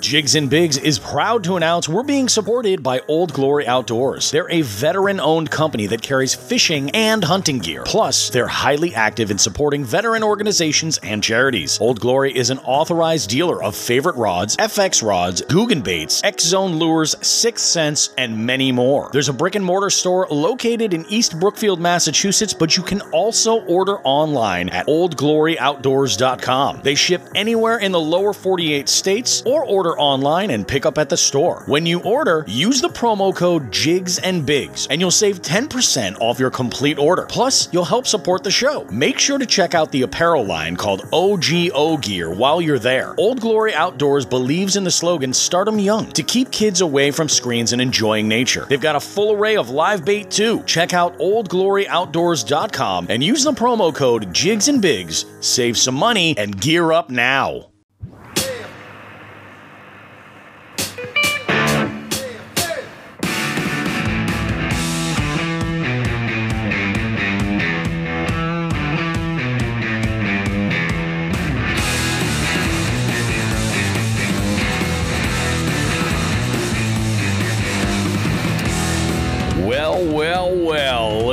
Jigs and Bigs is proud to announce we're being supported by Old Glory Outdoors. They're a veteran owned company that carries fishing and hunting gear. Plus, they're highly active in supporting veteran organizations and charities. Old Glory is an authorized dealer of favorite rods, FX rods, Googan baits, X Zone lures, Sixth Sense, and many more. There's a brick and mortar store located in East Brookfield, Massachusetts, but you can also order online at oldgloryoutdoors.com. They ship anywhere in the lower 48 states or order online and pick up at the store. When you order, use the promo code JIGS and BIGS and you'll save 10% off your complete order. Plus, you'll help support the show. Make sure to check out the apparel line called OGO Gear while you're there. Old Glory Outdoors believes in the slogan Start 'em young to keep kids away from screens and enjoying nature. They've got a full array of live bait too. Check out oldgloryoutdoors.com and use the promo code JIGS and BIGS. Save some money and gear up now.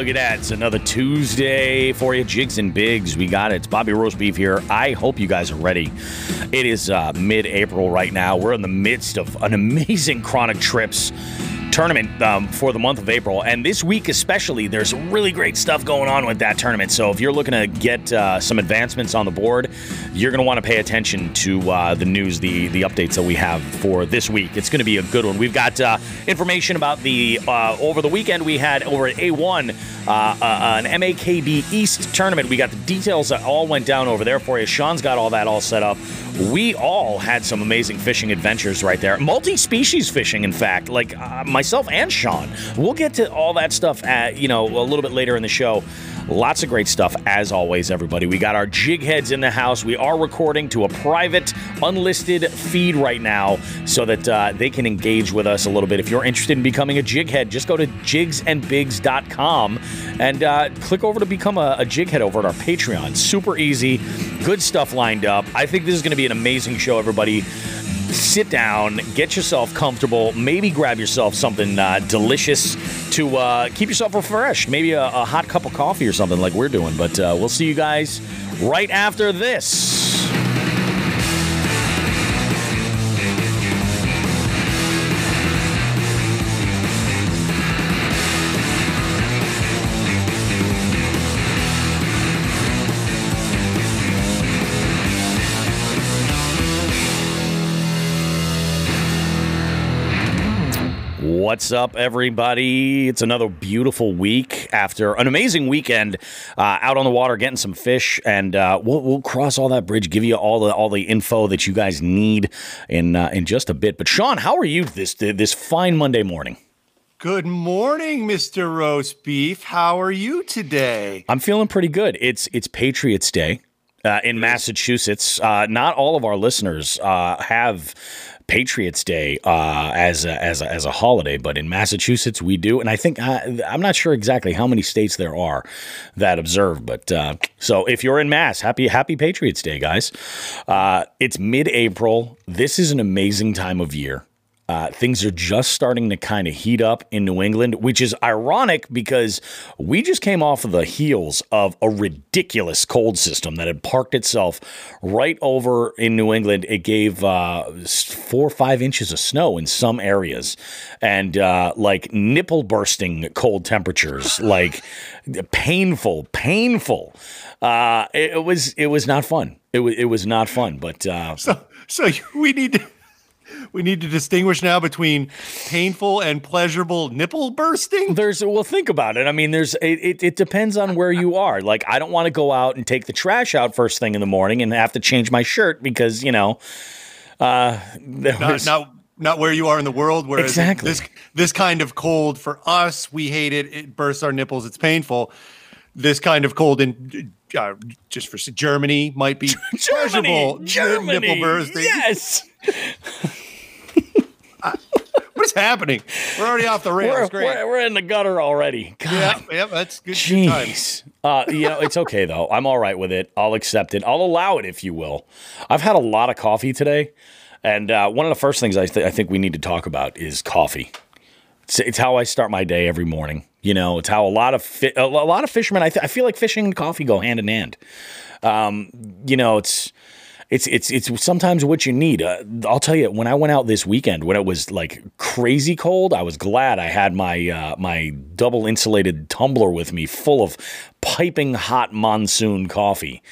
Look at that. It's another Tuesday for you. Jigs and Bigs. We got it. It's Bobby Roast Beef here. I hope you guys are ready. It is uh, mid April right now. We're in the midst of an amazing Chronic Trips tournament um, for the month of April. And this week, especially, there's really great stuff going on with that tournament. So if you're looking to get uh, some advancements on the board, you're going to want to pay attention to uh, the news, the, the updates that we have for this week. It's going to be a good one. We've got uh, information about the, uh, over the weekend, we had over at A1, uh, uh, an MAKB East tournament. We got the details that all went down over there for you. Sean's got all that all set up. We all had some amazing fishing adventures right there. Multi species fishing, in fact, like uh, myself and Sean. We'll get to all that stuff at, you know, a little bit later in the show. Lots of great stuff, as always, everybody. We got our jig heads in the house. We are recording to a private, unlisted feed right now so that uh, they can engage with us a little bit. If you're interested in becoming a jig head, just go to jigsandbigs.com and uh, click over to become a, a jig head over at our Patreon. Super easy, good stuff lined up. I think this is going to be an amazing show, everybody sit down, get yourself comfortable, maybe grab yourself something uh, delicious to uh, keep yourself refreshed. Maybe a, a, hot cup of coffee or something like we're doing. But uh, we'll see you guys right after this. What's up, everybody? It's another beautiful week after an amazing weekend uh, out on the water, getting some fish, and uh, we'll, we'll, cross all that bridge, give you all the all the info that you guys need in uh, in just a bit. But Sean, how are you this this fine Monday morning? Good morning, Mr. Roast Beef. How are you today? I'm feeling pretty good. It's it's Patriots Day. Uh, in Massachusetts, uh, not all of our listeners uh, have Patriots Day uh, as a, as a, as a holiday, but in Massachusetts we do, and I think uh, I'm not sure exactly how many states there are that observe. But uh, so if you're in Mass, happy Happy Patriots Day, guys! Uh, it's mid-April. This is an amazing time of year. Uh, things are just starting to kind of heat up in New England, which is ironic because we just came off of the heels of a ridiculous cold system that had parked itself right over in New England. It gave uh, four or five inches of snow in some areas and uh, like nipple bursting cold temperatures, like painful, painful. Uh, it, was it was not fun. It was it was not fun, but uh, so so we need to we need to distinguish now between painful and pleasurable nipple bursting. There's well, think about it. I mean, there's it, it, it depends on where you are. Like, I don't want to go out and take the trash out first thing in the morning and have to change my shirt because you know, uh, there not, was. Not, not where you are in the world. Where exactly this this kind of cold for us, we hate it. It bursts our nipples. It's painful. This kind of cold in uh, just for Germany might be Germany, pleasurable. Germany, nipple bursting. Yes. what is happening? We're already off the rails. We're, We're, we're, in the gutter already. God. Yeah, yeah, that's good. Jeez. Uh, you know, it's okay though. I'm all right with it. I'll accept it. I'll allow it, if you will. I've had a lot of coffee today, And uh, one of the first things I, th- I think we need to talk about is coffee. It's, it's how I start my day every morning. You know, it's how a lot of fi- a a lot of fishermen. I, th- I feel like fishing and coffee go hand in hand. Um, you know, it's it's it's it's sometimes what you need. Uh, I'll tell you, when I went out this weekend, when it was like crazy cold, I was glad I had my uh, my double insulated tumbler with me, full of piping hot monsoon coffee,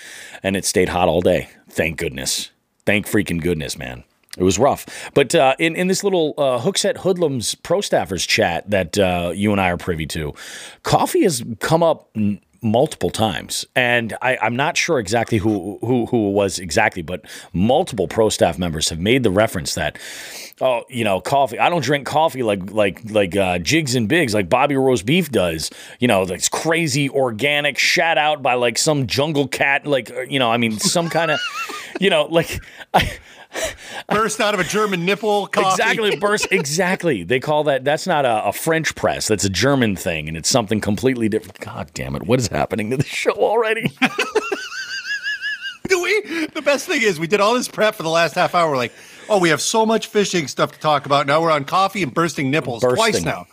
and it stayed hot all day. Thank goodness. Thank freaking goodness, man. It was rough. But uh, in, in this little uh, Hookset Hoodlums pro staffers chat that uh, you and I are privy to, coffee has come up multiple times. And I, I'm not sure exactly who, who, who was exactly, but multiple pro staff members have made the reference that, oh, you know, coffee. I don't drink coffee like like like uh, Jigs and Bigs, like Bobby Roast Beef does. You know, this crazy organic, shat out by like some jungle cat, like, uh, you know, I mean, some kind of, you know, like. I, Burst out of a German nipple coffee. Exactly, burst. Exactly. They call that. That's not a, a, French press. That's a German thing, and it's something completely different. God damn it! What is happening to the show already? Do we? The best thing is we did all this prep for the last half hour. We're like, oh, we have so much fishing stuff to talk about. Now we're on coffee and bursting nipples bursting. twice now.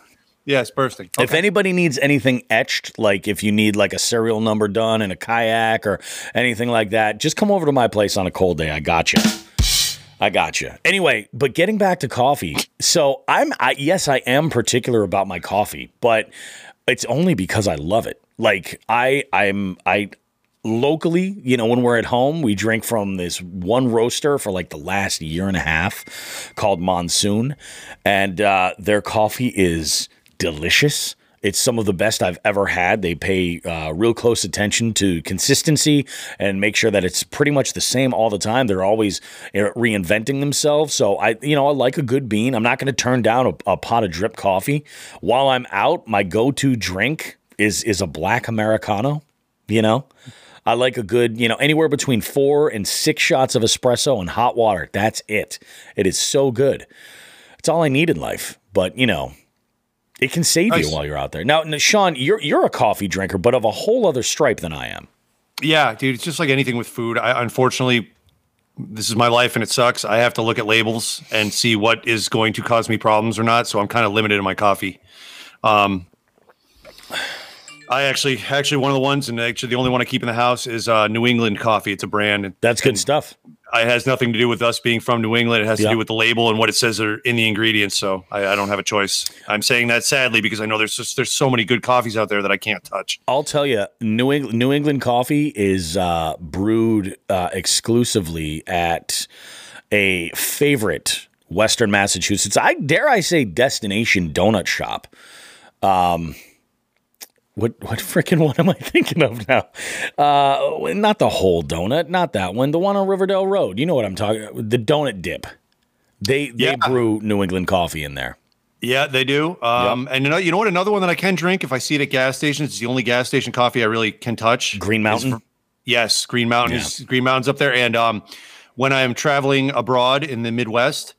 Yes, bursting. Okay. If anybody needs anything etched, like if you need like a serial number done in a kayak or anything like that, just come over to my place on a cold day. I got you. I got you. Anyway, but getting back to coffee. So I'm, I, yes, I am particular about my coffee, but it's only because I love it. Like I, I'm, I, locally, you know, when we're at home, we drink from this one roaster for like the last year and a half called Monsoon. And uh, their coffee is delicious. It's some of the best I've ever had. They pay uh, real close attention to consistency and make sure that it's pretty much the same all the time. They're always reinventing themselves. So I, you know, I like a good bean. I'm not going to turn down a, a pot of drip coffee. While I'm out, my go-to drink is is a black americano. You know, I like a good, you know, anywhere between four and six shots of espresso and hot water. That's it. It is so good. It's all I need in life. But you know, it can save nice. you while you're out there. Now, Sean, you're you're a coffee drinker, but of a whole other stripe than I am. Yeah, dude, it's just like anything with food. I unfortunately this is my life and it sucks. I have to look at labels and see what is going to cause me problems or not. So I'm kind of limited in my coffee. Um, I actually, actually, one of the ones, and actually the only one I keep in the house is uh, New England coffee. It's a brand. That's good stuff it has nothing to do with us being from New England. It has to do with the label and what it says are in the ingredients. So I, I, don't have a choice. I'm saying that sadly because I know there's just, there's so many good coffees out there that I can't touch. I'll tell you, New England, New England coffee is uh, brewed uh, exclusively at a favorite Western Massachusetts. I dare I say destination donut shop. Um, what what freaking one am I thinking of now? Uh, not the whole donut, not that one. The one on Riverdale Road. You know what I'm talking. about. The donut dip. They yeah. they brew New England coffee in there. Yeah, they do. Um, yep. And you know, you know what? Another one that I can drink if I see it at gas stations. It's the only gas station coffee I really can touch. Green Mountain. For, yes, Green Mountain yeah. is Green Mountain's up there. And um, when I am traveling abroad in the Midwest,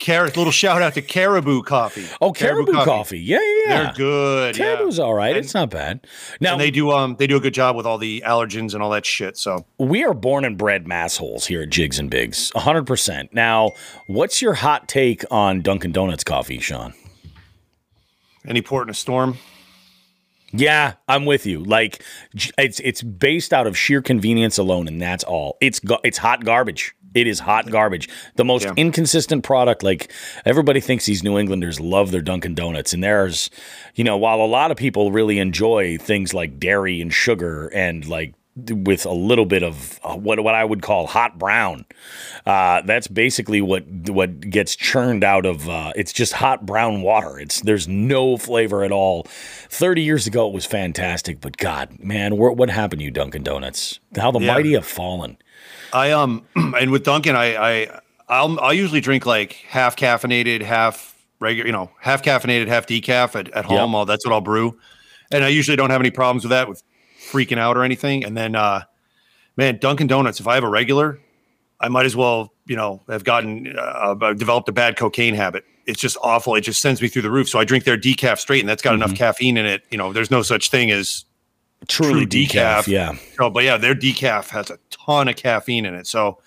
Car- little shout out to Caribou Coffee. Oh, Caribou, Caribou coffee. coffee. Yeah, yeah, They're good. Caribou's yeah. all right. And, it's not bad. Now they do um they do a good job with all the allergens and all that shit. So we are born and bred massholes here at Jigs and Bigs, hundred percent. Now, what's your hot take on Dunkin' Donuts coffee, Sean? Any port in a storm? Yeah, I'm with you. Like it's it's based out of sheer convenience alone, and that's all. It's it's hot garbage. It is hot garbage. The most yeah. inconsistent product. Like everybody thinks these New Englanders love their Dunkin' Donuts, and there's, you know, while a lot of people really enjoy things like dairy and sugar and like with a little bit of uh, what what I would call hot brown. Uh, that's basically what what gets churned out of. Uh, it's just hot brown water. It's there's no flavor at all. Thirty years ago, it was fantastic, but God, man, what happened to you, Dunkin' Donuts? How the yeah. mighty have fallen. I um and with Dunkin', I I I'll I'll usually drink like half caffeinated, half regular, you know, half caffeinated, half decaf at, at home. Yep. I'll, that's what I'll brew, and I usually don't have any problems with that with freaking out or anything. And then, uh, man, Dunkin' Donuts. If I have a regular, I might as well, you know, have gotten uh, developed a bad cocaine habit. It's just awful. It just sends me through the roof. So I drink their decaf straight, and that's got mm-hmm. enough caffeine in it. You know, there's no such thing as truly true decaf, decaf. Yeah. So, but yeah, their decaf has a ton of caffeine in it. So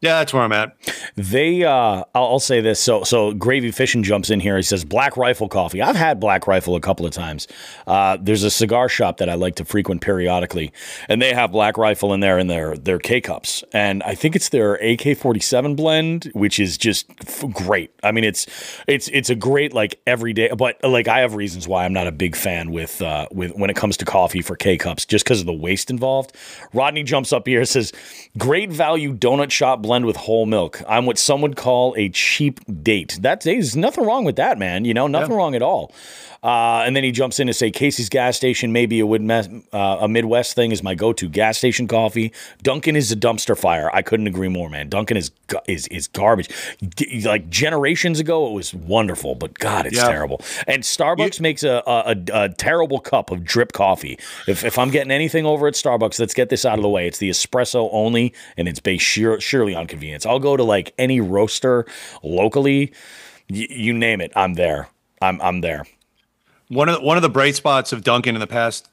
Yeah, that's where I'm at. They, uh, I'll, I'll say this. So, so Gravy Fishing jumps in here. He says Black Rifle coffee. I've had Black Rifle a couple of times. Uh, there's a cigar shop that I like to frequent periodically, and they have Black Rifle in there in their their K cups, and I think it's their AK-47 blend, which is just great. I mean, it's it's it's a great like everyday, but like I have reasons why I'm not a big fan with uh, with when it comes to coffee for K cups, just because of the waste involved. Rodney jumps up here says, "Great value donut shop." Blend with whole milk. I'm what some would call a cheap date. That's nothing wrong with that, man. You know, nothing yeah. wrong at all. Uh, and then he jumps in to say Casey's gas station, maybe a, uh, a Midwest thing is my go-to gas station coffee. Dunkin' is a dumpster fire. I couldn't agree more, man. Dunkin' is is is garbage. like generations ago, it was wonderful, but God, it's yeah. terrible. And Starbucks you, makes a, a, a, terrible cup of drip coffee. If, if I'm getting anything over at Starbucks, let's get this out of the way. It's the espresso only, and it's based sheer, surely on convenience. I'll go to like any roaster locally, y- you name it, I'm there. I'm I'm there. One of the, one of the bright spots of Dunkin' in the past,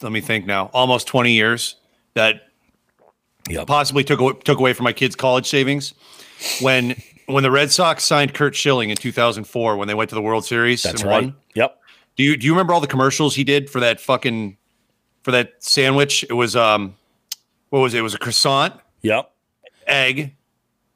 let me think now, almost 20 years that yep. possibly took took away from my kids' college savings when when the Red Sox signed Curt Schilling in 2004 when they went to the World Series That's right. Won. Yep. Do you do you remember all the commercials he did for that fucking for that sandwich? It was um what was it? It was a croissant. Yep. Egg,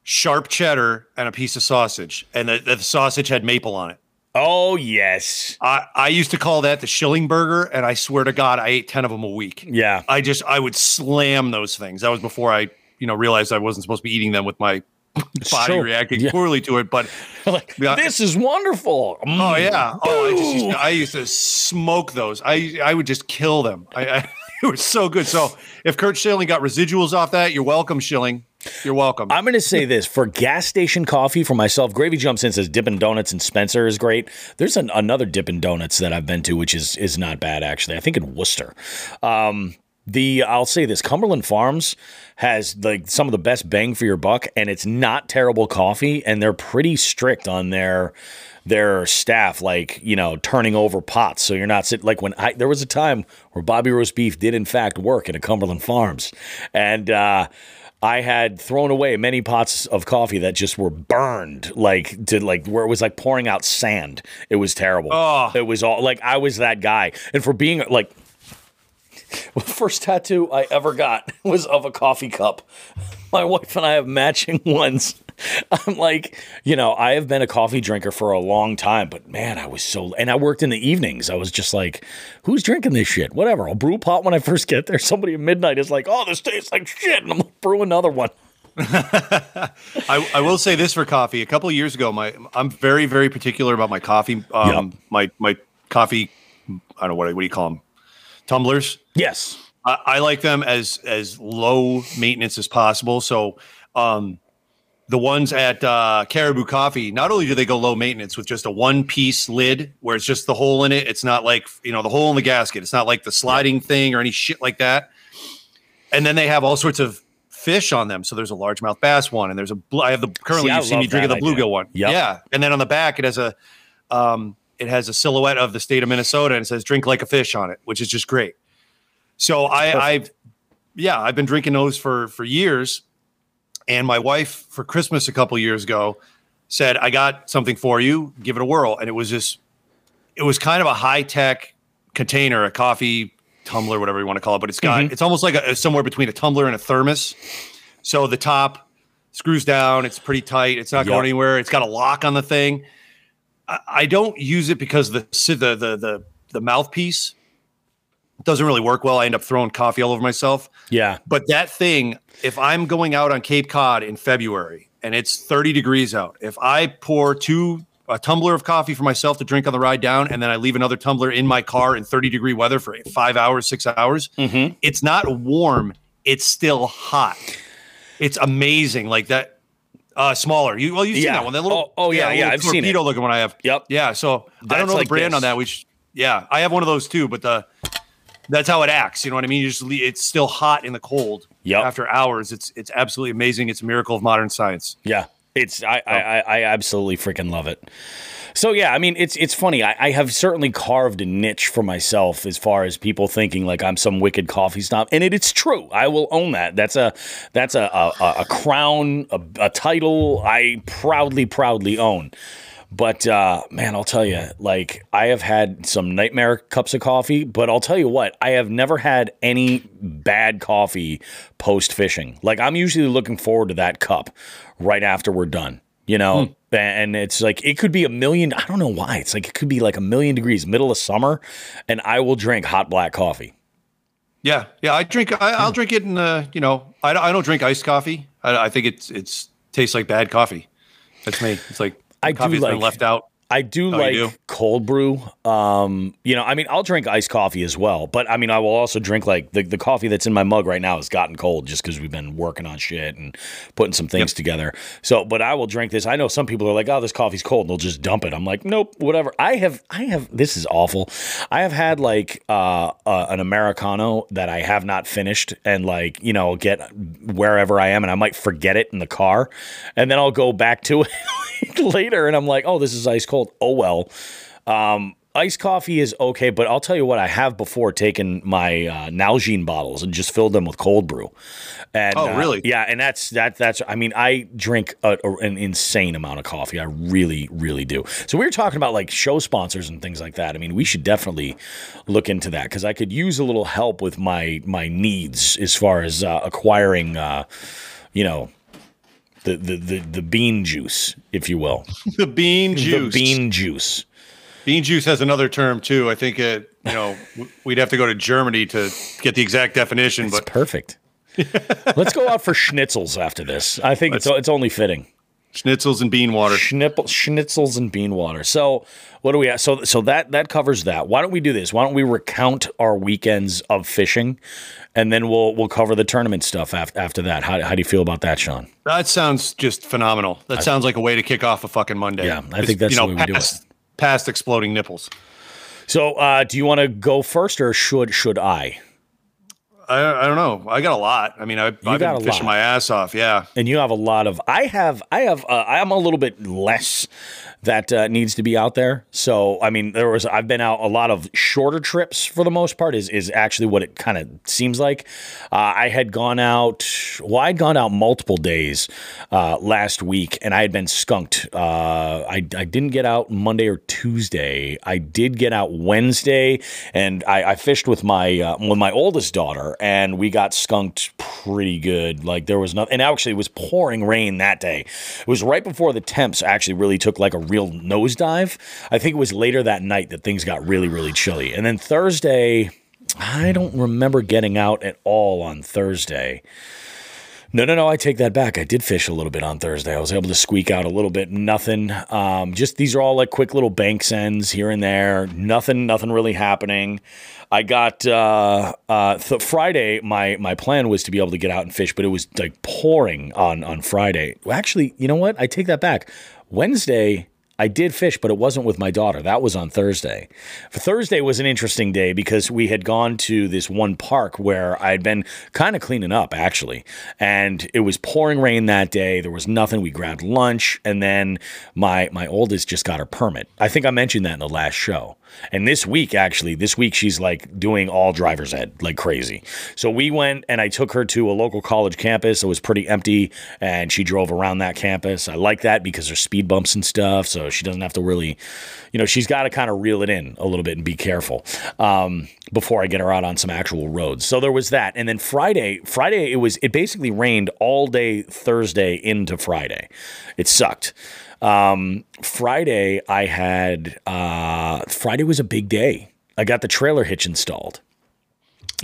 sharp cheddar, and a piece of sausage. And the, the sausage had maple on it. Oh yes. I, I used to call that the Schilling burger, and I swear to God, I ate ten of them a week. Yeah. I just I would slam those things. That was before I you know realized I wasn't supposed to be eating them with my body reacting yeah. poorly to it. But like, this is wonderful. Mm. Oh yeah. Oh, I just used to, I used to smoke those. I I would just kill them. I, I it was so good. So if Curt Schilling got residuals off that, you're welcome, Schilling. You're welcome. I'm going to say this for gas station coffee for myself. Gravy jumps in says Dippin' Donuts and Spencer is great. There's an, another Dippin' Donuts that I've been to, which is is not bad actually. I think in Worcester. Um, the I'll say this Cumberland Farms has like some of the best bang for your buck, and it's not terrible coffee, and they're pretty strict on their their staff, like you know, turning over pots. So you're not sitting like when I there was a time where Bobby roast beef did in fact work at a Cumberland Farms, and. uh I had thrown away many pots of coffee that just were burned, like to like where it was like pouring out sand. It was terrible. Oh. It was all like I was that guy, and for being like. the first tattoo I ever got was of a coffee cup. My wife and I have matching ones. I'm like, you know, I have been a coffee drinker for a long time, but man, I was so, and I worked in the evenings. I was just like, who's drinking this shit? Whatever. I'll brew a pot when I first get there. Somebody at midnight is like, oh, this tastes like shit. And I'm like, brew another one. I, I, will say this for coffee. A couple years ago, my I'm very very particular about my coffee. Um, yep. my my coffee. I don't know what what do you call them? Tumblers. Yes. I, I like them as as low maintenance as possible. So um, the ones at uh, Caribou Coffee, not only do they go low maintenance with just a one piece lid where it's just the hole in it, it's not like, you know, the hole in the gasket. It's not like the sliding thing or any shit like that. And then they have all sorts of fish on them. So there's a largemouth bass one, and there's a, I have the, currently see, you've seen me drinking the bluegill one. Yep. Yeah. And then on the back, it has a, um, it has a silhouette of the state of Minnesota and it says drink like a fish on it, which is just great. So I, I've, yeah, I've been drinking those for, for years and my wife for Christmas a couple years ago said, I got something for you, give it a whirl. And it was just, it was kind of a high tech container, a coffee tumbler, whatever you want to call it. But it's got, mm-hmm. it's almost like a, somewhere between a tumbler and a thermos. So the top screws down, it's pretty tight, it's not yep. going anywhere. It's got a lock on the thing. I, I don't use it because the, the, the, the, the mouthpiece doesn't really work well. I end up throwing coffee all over myself. Yeah. But that thing, if I'm going out on Cape Cod in February and it's 30 degrees out, if I pour two a tumbler of coffee for myself to drink on the ride down, and then I leave another tumbler in my car in 30 degree weather for five hours, six hours, mm-hmm. it's not warm. It's still hot. It's amazing. Like that. Uh, smaller. You well, you've seen that one. That little. Oh, oh yeah, yeah. I've seen it. looking one I have. Yep. Yeah. So That's I don't know like the brand this. on that. Which yeah, I have one of those too. But the that's how it acts. You know what I mean? You just it's still hot in the cold. Yeah. After hours, it's it's absolutely amazing. It's a miracle of modern science. Yeah. It's I, oh. I, I absolutely freaking love it. So yeah, I mean, it's it's funny. I, I, have certainly carved a niche for myself as far as people thinking like I'm some wicked coffee snob, and it, it's true. I will own that. That's a that's a a, a crown, a, a title I proudly proudly own. But uh, man, I'll tell you, like I have had some nightmare cups of coffee, but I'll tell you what, I have never had any bad coffee post fishing. Like I'm usually looking forward to that cup right after we're done. You know, hmm. And it's like it could be a million i don't know why it's like it could be like a million degrees middle of summer and i will drink hot black coffee. Yeah yeah i drink I, will drink it in uh you know I, I don't drink iced coffee. I, I think it's it's tastes like bad coffee. That's me. It's like I do like, left out I do oh, like do? cold brew. Um, you know, I mean, I'll drink iced coffee as well, but I mean, I will also drink like the, the coffee that's in my mug right now has gotten cold just because we've been working on shit and putting some things yep. together. So, but I will drink this. I know some people are like, "Oh, this coffee's cold," and they'll just dump it. I'm like, nope, whatever. I have, I have. This is awful. I have had like uh, uh, an americano that I have not finished, and like you know, get wherever I am, and I might forget it in the car, and then I'll go back to it later, and I'm like, oh, this is ice cold cold. Oh well. Um, iced coffee is okay, but I'll tell you what, I have before taken my uh, Nalgene bottles and just filled them with cold brew. And, oh, really? Uh, yeah, and that's that. That's I mean, I drink a, a, an insane amount of coffee. I really, really do. So we were talking about like show sponsors and things like that. I mean, we should definitely look into that because I could use a little help with my my needs as far as uh, acquiring, uh, you know, the, the, the, the bean juice, if you will. the bean juice. The bean juice. Bean juice has another term too. I think it, you know, we'd have to go to Germany to get the exact definition. It's but perfect. Let's go out for schnitzels after this. I think it's it's only fitting. Schnitzels and bean water. Schnipple, schnitzels and bean water. So what do we have? So so that that covers that. Why don't we do this? Why don't we recount our weekends of fishing, and then we'll we'll cover the tournament stuff after after that. How how do you feel about that, Sean? That sounds just phenomenal. That I, sounds like a way to kick off a fucking Monday. Yeah, I think that's you know, the way we past, do it. Past exploding nipples. So, uh, do you want to go first, or should should I? I, I don't know. I got a lot. I mean, I, have been fishing lot. my ass off. Yeah, and you have a lot of. I have. I have. Uh, I'm a little bit less that uh, needs to be out there. So, I mean, there was I've been out a lot of shorter trips for the most part. Is is actually what it kind of seems like. Uh, I had gone out. Well, I'd gone out multiple days uh, last week, and I had been skunked. Uh, I I didn't get out Monday or Tuesday. I did get out Wednesday, and I, I fished with my uh, with my oldest daughter, and we got skunked pretty good. Like there was nothing, and actually it was pouring rain that day. It was right before the temps actually really took like a real nosedive. I think it was later that night that things got really, really chilly. And then Thursday, I don't remember getting out at all on Thursday. No, no, no. I take that back. I did fish a little bit on Thursday. I was able to squeak out a little bit. Nothing. Um, just these are all like quick little bank ends here and there. Nothing. Nothing really happening. I got uh, uh, th- Friday. My my plan was to be able to get out and fish, but it was like pouring on on Friday. Actually, you know what? I take that back. Wednesday I did fish, but it wasn't with my daughter. That was on Thursday. Thursday was an interesting day because we had gone to this one park where I had been kind of cleaning up, actually. And it was pouring rain that day. There was nothing. We grabbed lunch, and then my my oldest just got her permit. I think I mentioned that in the last show. And this week, actually, this week she's like doing all driver's ed like crazy. So we went and I took her to a local college campus. It was pretty empty, and she drove around that campus. I like that because there's speed bumps and stuff, so she doesn't have to really, you know, she's got to kind of reel it in a little bit and be careful um, before I get her out on some actual roads. So there was that, and then Friday, Friday it was it basically rained all day Thursday into Friday. It sucked. Um, Friday, I had uh, Friday was a big day. I got the trailer hitch installed.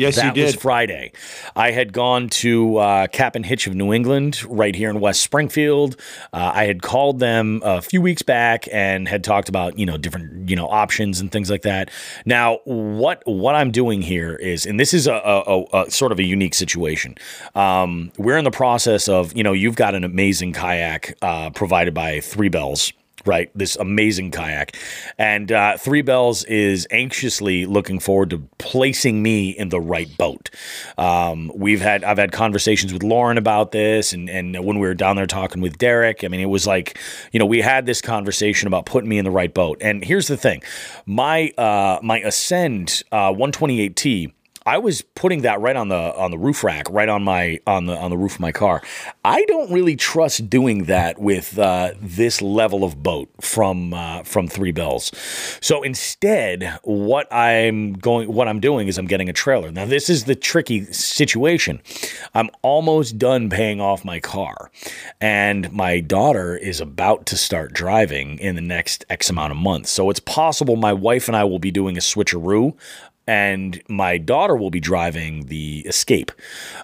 Yes, that you did. was Friday. I had gone to uh, Cap and Hitch of New England, right here in West Springfield. Uh, I had called them a few weeks back and had talked about you know different you know options and things like that. Now, what what I'm doing here is, and this is a, a, a sort of a unique situation. Um, we're in the process of you know you've got an amazing kayak uh, provided by Three Bells right? This amazing kayak. And uh, Three Bells is anxiously looking forward to placing me in the right boat. Um, we've had I've had conversations with Lauren about this, and and when we were down there talking with Derek, I mean, it was like you know we had this conversation about putting me in the right boat. And here's the thing, my uh, my Ascend uh, 128T I was putting that right on the on the roof rack, right on my on the on the roof of my car. I don't really trust doing that with uh, this level of boat from uh, from Three Bells. So instead, what I'm going, what I'm doing is I'm getting a trailer. Now this is the tricky situation. I'm almost done paying off my car, and my daughter is about to start driving in the next X amount of months. So it's possible my wife and I will be doing a switcheroo and my daughter will be driving the Escape.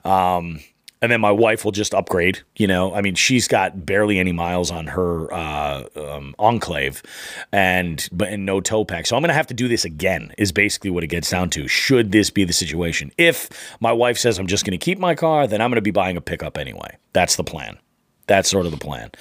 Um, and then my wife will just upgrade. You know, I mean, she's got barely any miles on her uh, um, Enclave, and but and no tow pack. So I'm gonna have to do this again. Is basically what it gets down to. Should this be the situation? If my wife says I'm just gonna keep my car, then I'm gonna be buying a pickup anyway. That's the plan. That's sort of the plan.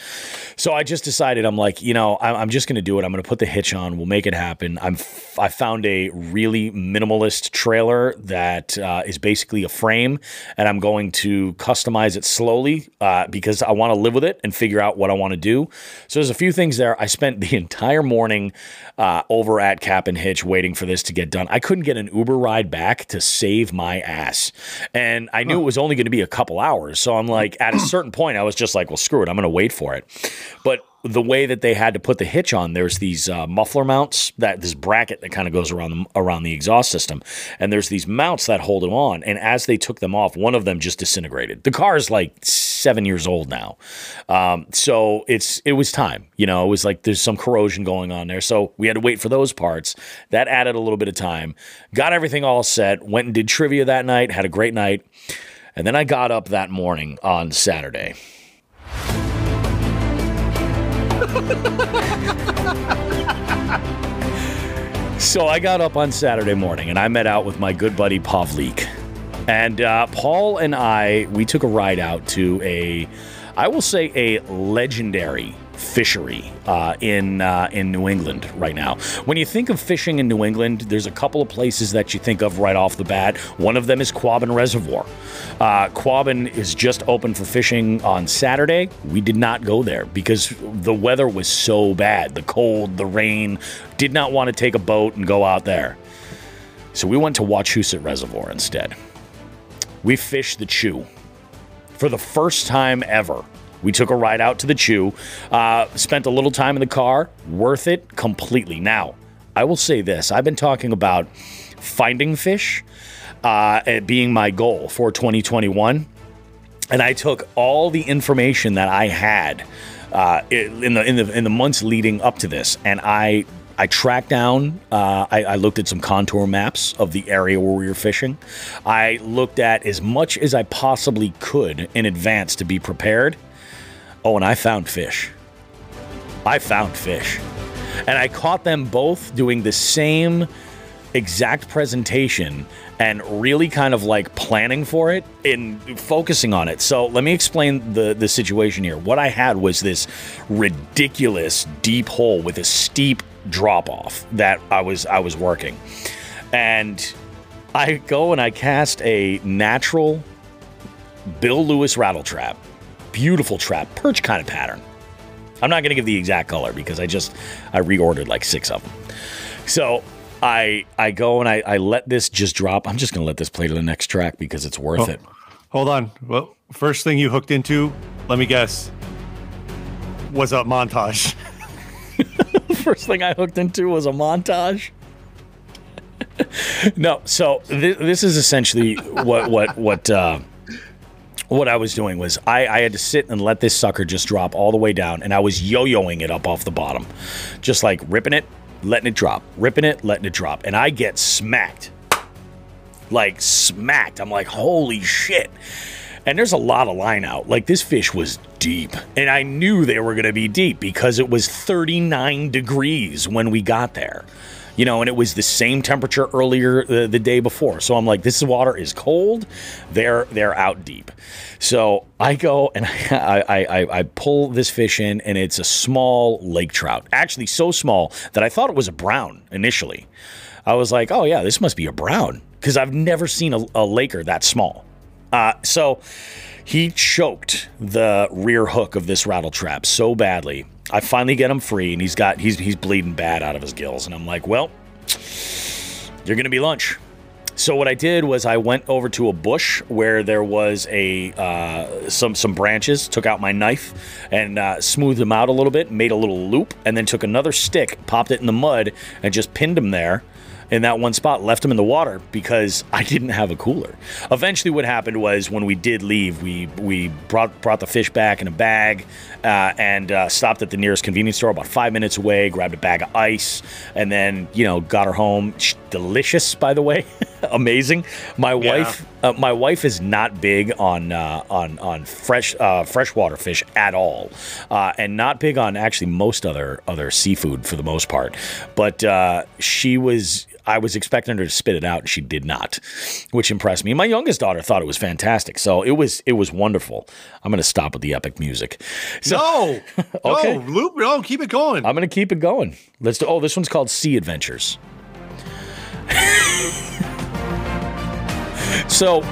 So I just decided I'm like, you know, I'm just going to do it. I'm going to put the hitch on. We'll make it happen. I'm f- I found a really minimalist trailer that uh, is basically a frame, and I'm going to customize it slowly uh, because I want to live with it and figure out what I want to do. So there's a few things there. I spent the entire morning uh, over at Cap and Hitch waiting for this to get done. I couldn't get an Uber ride back to save my ass, and I knew it was only going to be a couple hours. So I'm like, at a certain point, I was just like, well, screw it. I'm going to wait for it. But the way that they had to put the hitch on, there's these uh, muffler mounts that this bracket that kind of goes around the, around the exhaust system, and there's these mounts that hold them on. And as they took them off, one of them just disintegrated. The car is like seven years old now, um, so it's it was time. You know, it was like there's some corrosion going on there, so we had to wait for those parts. That added a little bit of time. Got everything all set. Went and did trivia that night. Had a great night, and then I got up that morning on Saturday. so I got up on Saturday morning and I met out with my good buddy Pavlik. And uh, Paul and I, we took a ride out to a, I will say, a legendary fishery uh, in uh, in New England right now. When you think of fishing in New England, there's a couple of places that you think of right off the bat. One of them is Quabbin Reservoir. Uh, Quabbin is just open for fishing on Saturday. We did not go there because the weather was so bad. The cold, the rain. Did not want to take a boat and go out there. So we went to Wachusett Reservoir instead. We fished the Chew for the first time ever. We took a ride out to the Chew, uh, spent a little time in the car, worth it completely. Now, I will say this I've been talking about finding fish uh, being my goal for 2021. And I took all the information that I had uh, in the in the in the months leading up to this, and I I tracked down. Uh, I, I, looked at some contour maps of the area where we were fishing. I looked at as much as I possibly could in advance to be prepared. Oh, and I found fish. I found fish. And I caught them both doing the same exact presentation and really kind of like planning for it and focusing on it. So let me explain the the situation here. What I had was this ridiculous deep hole with a steep drop off that I was I was working. And I go and I cast a natural Bill Lewis rattle trap beautiful trap, perch kind of pattern. I'm not going to give the exact color because I just I reordered like six of them. So I I go and I, I let this just drop. I'm just going to let this play to the next track because it's worth oh, it. Hold on. Well, first thing you hooked into, let me guess, was a montage. first thing I hooked into was a montage. no, so th- this is essentially what what what. Uh, what I was doing was I, I, had to sit and let this sucker just drop all the way down, and I was yo-yoing it up off the bottom, just like ripping it, letting it drop, ripping it, letting it drop, and I get smacked, like smacked. I'm like, holy shit! And there's a lot of line out. Like this fish was deep, and I knew they were going to be deep because it was 39 degrees when we got there. You know, and it was the same temperature earlier the, the day before. So I'm like, this water is cold. They're they're out deep. So I go and I, I, I pull this fish in, and it's a small lake trout. Actually, so small that I thought it was a brown initially. I was like, oh yeah, this must be a brown because I've never seen a, a laker that small. Uh, so he choked the rear hook of this rattle trap so badly. I finally get him free, and he's got he's he's bleeding bad out of his gills, and I'm like, well, you're gonna be lunch. So what I did was I went over to a bush where there was a uh, some some branches. Took out my knife and uh, smoothed them out a little bit, made a little loop, and then took another stick, popped it in the mud, and just pinned him there in that one spot, left them in the water because I didn't have a cooler. Eventually, what happened was when we did leave, we we brought brought the fish back in a bag uh, and uh, stopped at the nearest convenience store about five minutes away, grabbed a bag of ice, and then you know got her home. Delicious, by the way, amazing. My yeah. wife, uh, my wife is not big on uh, on on fresh uh, freshwater fish at all, uh, and not big on actually most other other seafood for the most part. But she was I was expecting her to spit it out, and she did not, which impressed me. My youngest daughter thought it was fantastic, so it was it was wonderful. I'm going to stop with the epic music. So, no, okay, no, loop, no, keep it going. I'm going to keep it going. Let's do. Oh, this one's called Sea Adventures. so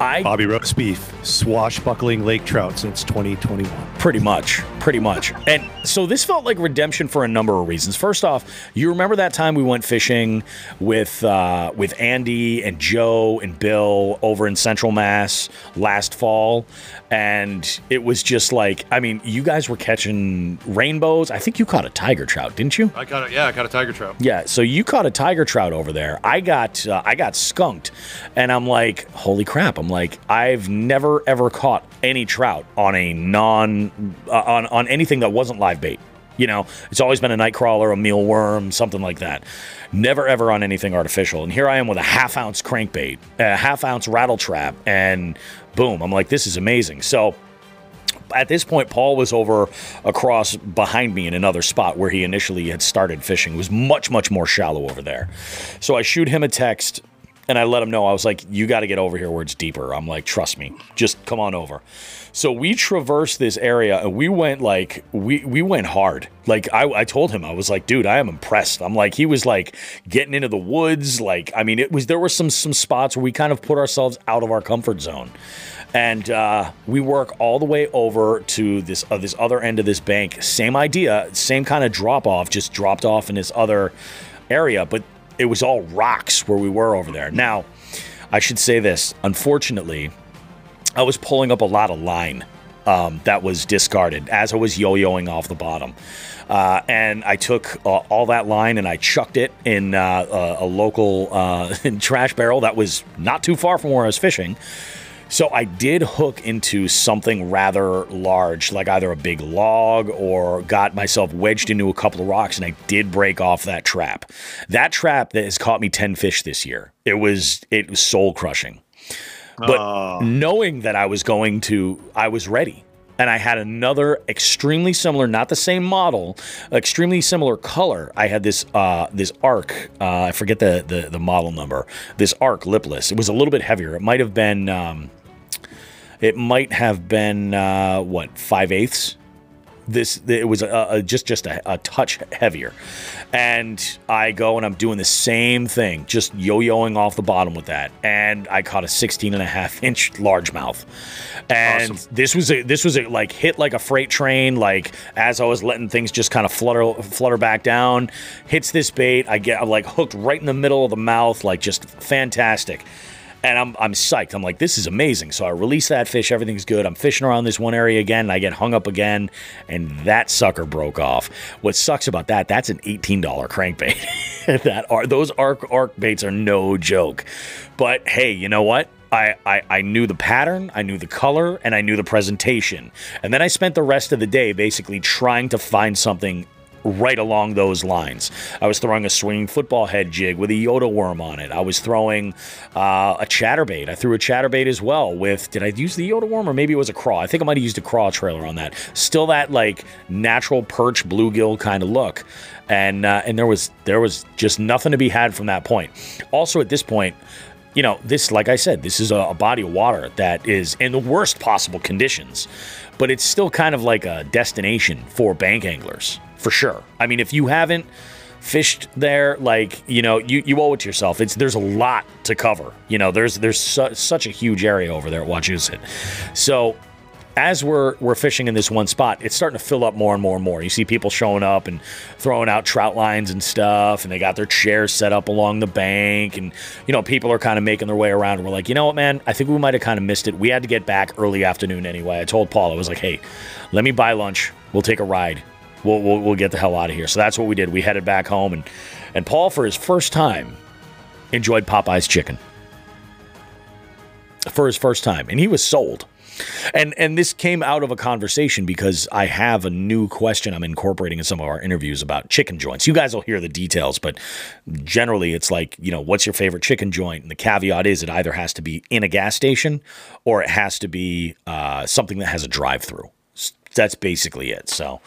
I Bobby roast beef, swashbuckling lake trout since 2021. Pretty much, pretty much. and so this felt like redemption for a number of reasons. First off, you remember that time we went fishing with uh, with Andy and Joe and Bill over in Central Mass last fall, and it was just like, I mean, you guys were catching rainbows. I think you caught a tiger trout, didn't you? I caught it. Yeah, I caught a tiger trout. Yeah, so you caught a tiger trout over there. I got uh, I got skunked, and I'm like, holy crap! I'm I'm like, I've never ever caught any trout on a non uh, on on anything that wasn't live bait. You know, it's always been a night crawler, a mealworm, something like that. Never ever on anything artificial. And here I am with a half ounce crankbait, a half ounce rattle trap, and boom, I'm like, this is amazing. So at this point, Paul was over across behind me in another spot where he initially had started fishing. It was much, much more shallow over there. So I shoot him a text and I let him know I was like, "You got to get over here where it's deeper." I'm like, "Trust me, just come on over." So we traversed this area and we went like we we went hard. Like I, I told him I was like, "Dude, I am impressed." I'm like, he was like getting into the woods. Like I mean, it was there were some some spots where we kind of put ourselves out of our comfort zone. And uh, we work all the way over to this uh, this other end of this bank. Same idea, same kind of drop off, just dropped off in this other area. But it was all rocks where we were over there. Now, I should say this. Unfortunately, I was pulling up a lot of line um, that was discarded as I was yo-yoing off the bottom. Uh, and I took uh, all that line and I chucked it in uh, a, a, local uh, trash barrel that was not too far from where I was fishing. So I did hook into something rather large, like either a big log or got myself wedged into a couple of rocks, and I did break off that trap. That trap that has caught me 10 fish this year. It was it was soul crushing. But uh. knowing that I was going to I was ready. And I had another extremely similar, not the same model, extremely similar color. I had this uh, this arc. Uh, I forget the, the, the model number. This arc lipless. It was a little bit heavier. It might have been um, it might have been uh, what five eighths. This it was a, a, just just a, a, touch heavier, and I go and I'm doing the same thing, just yo-yoing off the bottom with that, and I caught a 16 and a half inch largemouth, and awesome. this was a this was a like hit like a freight train. Like as I was letting things just kind of flutter flutter back down, hits this bait, I get I'm like hooked right in the middle of the mouth, like just fantastic and I'm, I'm psyched. I'm like, this is amazing. So I release that fish. Everything's good. I'm fishing around this one area again, and I get hung up again, and that sucker broke off. What sucks about that? That's an $18 crankbait. that are those arc arc baits are no joke. But hey, you know what? I, I, I, knew the pattern, I knew the color, and I knew the presentation. And then I spent the rest of the day basically trying to find something right along those lines. I was throwing a swinging football head jig with a Yoda worm on it. I was throwing uh, a chatterbait. I threw a chatterbait as well with, did I use the Yoda worm or maybe it was a craw? I think I might have used a craw trailer on that. Still that like natural perch bluegill kind of look. And, uh, and there was there was just nothing to be had from that point. Also, at this point, you know, this, like I said, this is a, a, body of water that is in the worst possible conditions, but it's still kind of like a destination for bank anglers for sure. I mean, if you haven't fished there, like you know, you, you owe it to yourself. It's there's a lot to cover. You know, there's there's su- such a huge area over there at Wachusett. So as we're we're fishing in this one spot, it's starting to fill up more and more and more. You see people showing up and throwing out trout lines and stuff, and they got their chairs set up along the bank, and you know people are kind of making their way around. We're like, you know what, man? I think we might have kind of missed it. We had to get back early afternoon anyway. I told Paul, I was like, hey, let me buy lunch. We'll take a ride we'll, we'll, we'll get the hell out of here. So that's what we did. We headed back home, and, and Paul, for his first time, enjoyed Popeye's chicken. For his first time. And he was sold. And and this came out of a conversation because I have a new question I'm incorporating in some of our interviews about chicken joints. You guys will hear the details, but generally it's like, you know, what's your favorite chicken joint? And the caveat is it either has to be in a gas station or it has to be uh, something that has a drive through that's basically it. So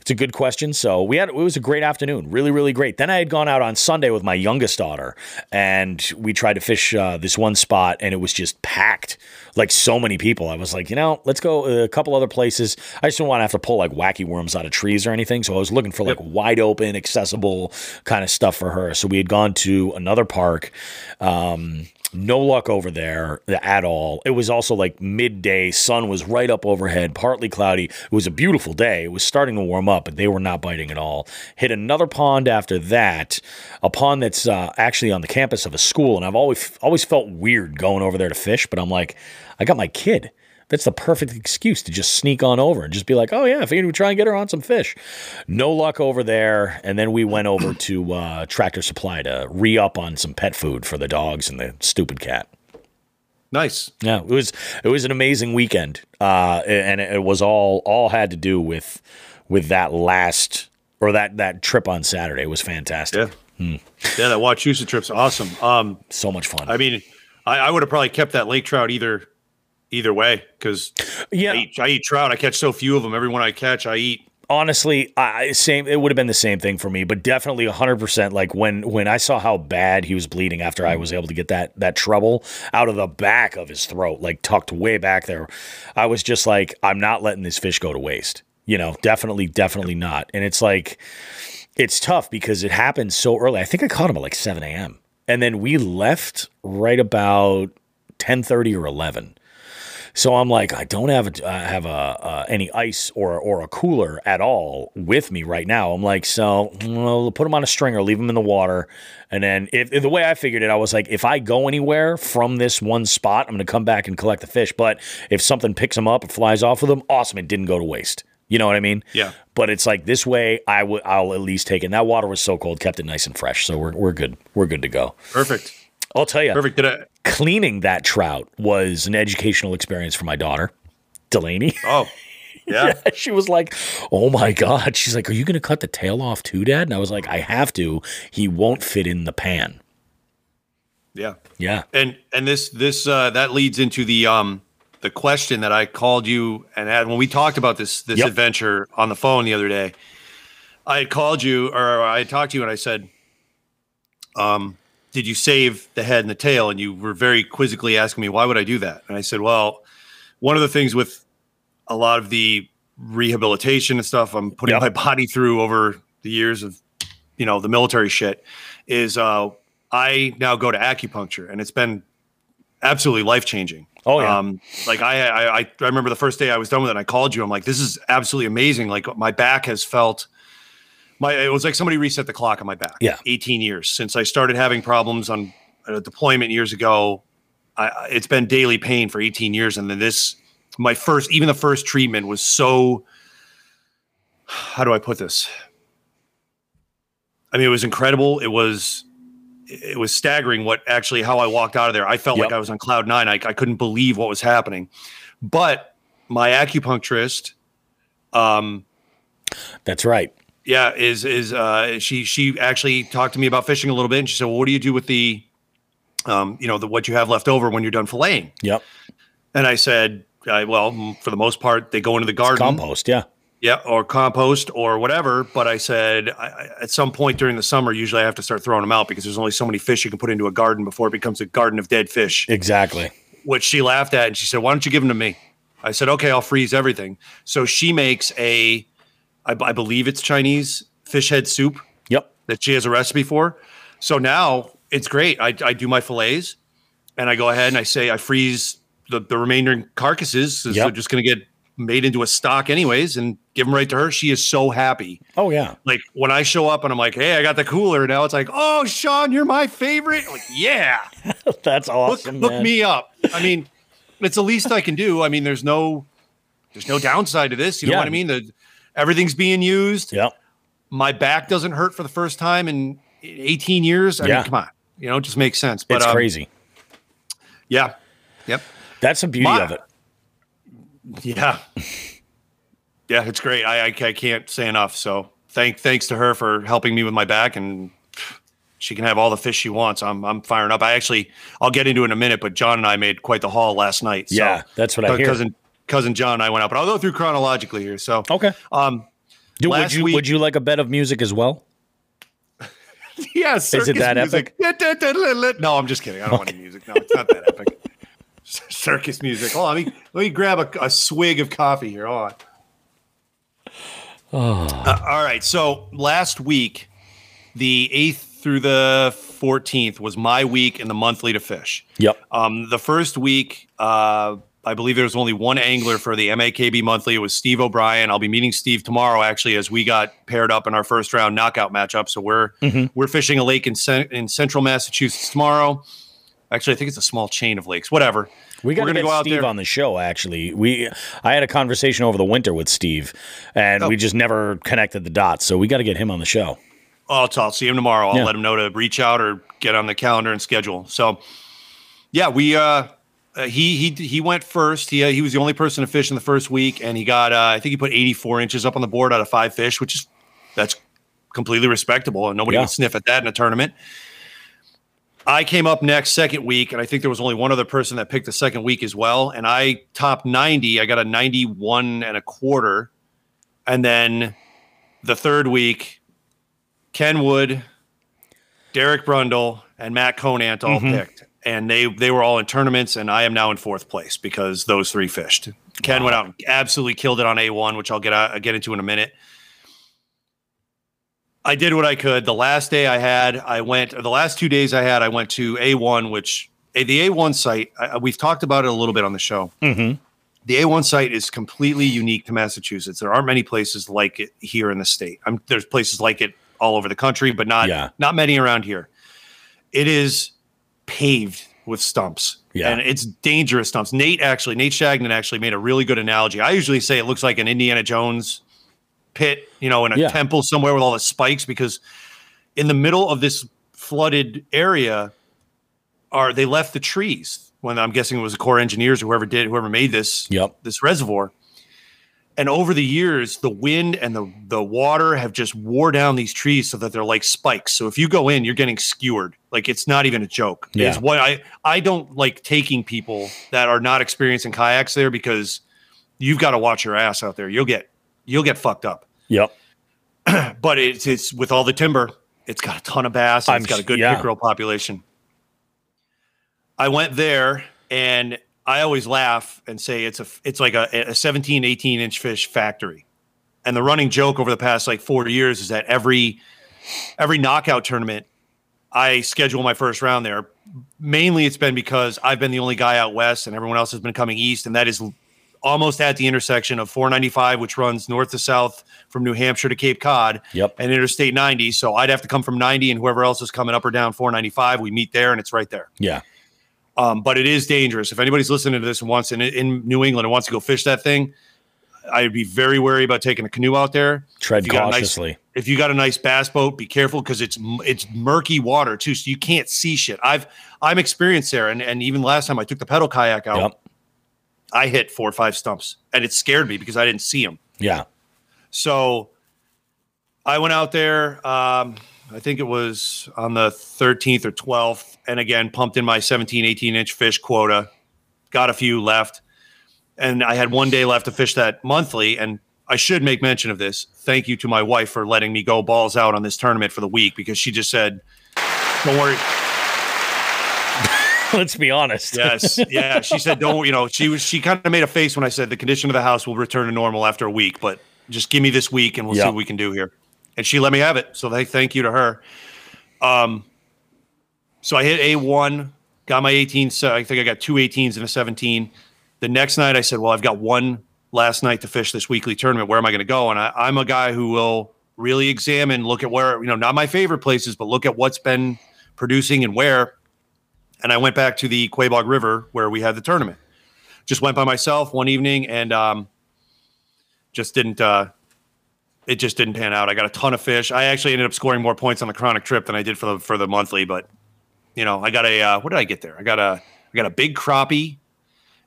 it's a good question. So we had it was a great afternoon, really, really great. Then I had gone out on Sunday with my youngest daughter, and we tried to fish uh, this one spot, and it was just packed, like so many people. I was like, you know, let's go a couple other places. I just don't want to have to pull like wacky worms out of trees or anything, so I was looking for like yep. wide open, accessible kind of stuff for her. So we had gone to another park. Um, no luck over there at all. It was also like midday. Sun was right up overhead, partly cloudy. It was a beautiful day. It was starting to warm up, but they were not biting at all. Hit another pond after that, a pond that's uh, actually on the campus of a school. And I've always always felt weird going over there to fish, but I'm like, I got my kid that's the perfect excuse to just sneak on over and just be like, oh, yeah, I figured we'd try and get her on some fish. No luck over there. And then we went over to uh, Tractor Supply to re up on some pet food for the dogs and the stupid cat. Nice. Yeah, it was it was an amazing weekend, uh, and it was all all had to do with with that last or that that trip on Saturday it was fantastic. Yeah, hmm. yeah, that Wachusett trip's awesome. Um, so much fun. I mean, I, I would have probably kept that lake trout either either way because yeah, I eat, I eat, trout. I catch so few of them. Every one I catch, I eat. Honestly, I same. It would have been the same thing for me, but definitely hundred percent. Like when when I saw how bad he was bleeding after I was mm-hmm. able to get that that trouble out of the back of his throat, like tucked way back there, I was just like, I'm not letting this fish go to waste. You know, definitely, definitely not. And it's like, it's tough because it happened so early. I think I caught him at like seven a.m. and then we left right about ten thirty or eleven. So I'm like, I don't have a, uh, have a uh, any ice or or a cooler at all with me right now. I'm like, so well, put them on a string or leave them in the water, and then if, if, the way I figured it, I was like, if I go anywhere from this one spot, I'm going to come back and collect the fish. But if something picks them up, it flies off with them, awesome, it didn't go to waste. You know what I mean? Yeah. But it's like this way, I would I'll at least take it. And that water was so cold, kept it nice and fresh. So we're we're good. We're good to go. Perfect. I'll tell you. Perfect. Did I, cleaning that trout was an educational experience for my daughter, Delaney. Oh, yeah. yeah. She was like, "Oh my god!" She's like, "Are you going to cut the tail off too, Dad?" And I was like, "I have to. He won't fit in the pan." Yeah. Yeah. And and this this uh, that leads into the um the question that I called you and had when we talked about this this yep. adventure on the phone the other day. I had called you or I had talked to you and I said, um, did you save the head and the tail? And you were very quizzically asking me, why would I do that? And I said, well, one of the things with a lot of the rehabilitation and stuff I'm putting yep. my body through over the years of, you know, the military shit is uh, I now go to acupuncture and it's been absolutely life changing. Oh yeah. Um, like I, I, I remember the first day I was done with it. And I called you. I'm like, this is absolutely amazing. Like my back has felt my it was like somebody reset the clock on my back. Yeah, 18 years since I started having problems on a deployment years ago. I, it's been daily pain for 18 years, and then this, my first, even the first treatment was so. How do I put this? I mean, it was incredible. It was it was staggering what actually how I walked out of there. I felt yep. like I was on cloud nine. I, I couldn't believe what was happening. But my acupuncturist, um, that's right yeah, is is uh, she she actually talked to me about fishing a little bit, and she said, "Well, what do you do with the, um, you know, the what you have left over when you're done filleting?" Yep. And I said, I, "Well, for the most part, they go into the garden, Compost. Yeah. yeah, or compost or whatever." But I said, I, I, at some point during the summer, usually I have to start throwing them out because there's only so many fish you can put into a garden before it becomes a garden of dead fish. Exactly. which she laughed at and she said, Why don't you give them to me? I said, Okay, I'll freeze everything. So she makes a, I, I believe it's Chinese fish head soup Yep. that she has a recipe for. So now it's great. I, I do my fillets and I go ahead and I say, I freeze the, the remaining carcasses. So Yep. they're just going to get made into a stock anyways and give them right to her. She is so happy. Oh yeah. Like when I show up and I'm like, Hey, I got the cooler. Now it's like, Oh, Sean, you're my favorite. I'm like, yeah That's awesome. look man. me up. I mean, it's the least I can do. I mean, there's no there's no downside to this. You know Yeah. what I mean? The everything's being used. Yep. My back doesn't hurt for the first time in 18 years. I Yeah. mean, come on. You know, it just makes sense. But It's um, crazy. Yeah. Yep. That's the beauty My- of it. Yeah. Yeah, it's great. I, I I can't say enough. So thank thanks to her for helping me with my back and she can have all the fish she wants. I'm I'm firing up. I actually I'll get into it in a minute, but John and I made quite the haul last night. So Yeah, that's what I hear. cousin cousin John and I went out, but I'll go through chronologically here. So Okay. um Do, would you week- would you like a bed of music as well? Yes. Yeah, it that music. No, I'm just kidding. I don't want any music. No, it's not that epic. Circus music. Hold on, let me let me grab a, a swig of coffee here. Hold on. Uh, all right. So last week, the eighth through the fourteenth was my week in the monthly to fish. Yep. Um, the first week, uh, I believe there was only one angler for the MAKB monthly. It was Steve O'Brien. I'll be meeting Steve tomorrow, actually, as we got paired up in our first round knockout matchup. So we're we're fishing a lake in in central Massachusetts tomorrow. Actually, I think it's a small chain of lakes. Whatever. We got We're to go out Steve there. on the show. Actually, we I had a conversation over the winter with Steve, and Oh. we just never connected the dots. So we got to get him on the show. Oh, I'll, I'll see him tomorrow. I'll Yeah. let him know to reach out or get on the calendar and schedule. So, yeah, we uh, uh, he he he went first. He uh, he was the only person to fish in the first week, and he got uh, I think he put 84 inches up on the board out of five fish, which is that's completely respectable, and nobody Yeah. would sniff at that in a tournament. I came up next second week, and I think there was only one other person that picked the second week as well. And I topped 90. I got a 91 and a quarter. And then the third week, Ken Wood, Derek Brundle, and Matt Conant all picked. And they they were all in tournaments, and I am now in fourth place because those three fished. Ken went out and absolutely killed it on A1, which I'll get out, get into in a minute. I did what I could. The last day I had, I went. or The last two days I had, I went to A1, which eh, the A1 site. I, we've talked about it a little bit on the show. Mm-hmm. The A1 site is completely unique to Massachusetts. There aren't many places like it here in the state. i there's places like it all over the country, but not Yeah. not many around here. It is paved with stumps. Yeah. And it's dangerous stumps. Nate actually, Nate Shagnon actually made a really good analogy. I usually say it looks like an Indiana Jones pit, you know, in a Yeah. temple somewhere with all the spikes because in the middle of this flooded area are they left the trees when I'm guessing it was the Corps engineers or whoever did whoever made this Yep. this reservoir. And over the years, the wind and the the water have just wore down these trees so that they're like spikes. So if you go in, you're getting skewered. Like it's not even a joke. Yeah. It's what I I don't like taking people that are not experienced in kayaks there because you've got to watch your ass out there. You'll get you'll get fucked up. Yep. But it's it's with all the timber, it's got a ton of bass. It's got a good yeah. pickerel population. I went there and I always laugh and say it's a it's like a, a 17, 18 inch fish factory. And the running joke over the past like four years is that every every knockout tournament, I schedule my first round there. Mainly it's been because I've been the only guy out west and everyone else has been coming east, and that is almost at the intersection of 495, which runs north to south from New Hampshire to Cape Cod, Yep. and Interstate 90. So I'd have to come from 90, and whoever else is coming up or down 495, we meet there, and it's right there. Yeah. Um, but it is dangerous. If anybody's listening to this and wants in, in New England and wants to go fish that thing, I'd be very wary about taking a canoe out there. Tread If a nice- cautiously. If you got a nice bass boat, be careful because it's it's murky water too, so you can't see shit. I've I'm experienced there, and and even last time I took the pedal kayak out, Yep. I hit four or five stumps, and it scared me because I didn't see them. Yeah. So I went out there. Um, I think it was on the 13th or 12th, and again pumped in my 17, 18 inch fish quota. Got a few left, and I had one day left to fish that monthly. And I should make mention of this. Thank you to my wife for letting me go balls out on this tournament for the week because she just said, "Don't worry." Let's be honest. yes, yeah. She said, "Don't." You know, she was. She kind of made a face when I said the condition of the house will return to normal after a week, but just give me this week and we'll see what we can do here. And she let me have it. So they thank you to her. Um, so I hit a one, got my 18. So I think I got two 18s and a 17. The next night I said, well, I've got one last night to fish this weekly tournament. Where am I going to go? And I, I'm a guy who will really examine, look at where, you know, not my favorite places, but look at what's been producing and where. And I went back to the Quaboag River where we had the tournament. Just went by myself one evening and um, just didn't uh, it just didn't pan out. I got a ton of fish. I actually ended up scoring more points on the chronic trip than I did for the for the monthly. But you know, I got a uh, what did I get there? I got a I got a big crappie,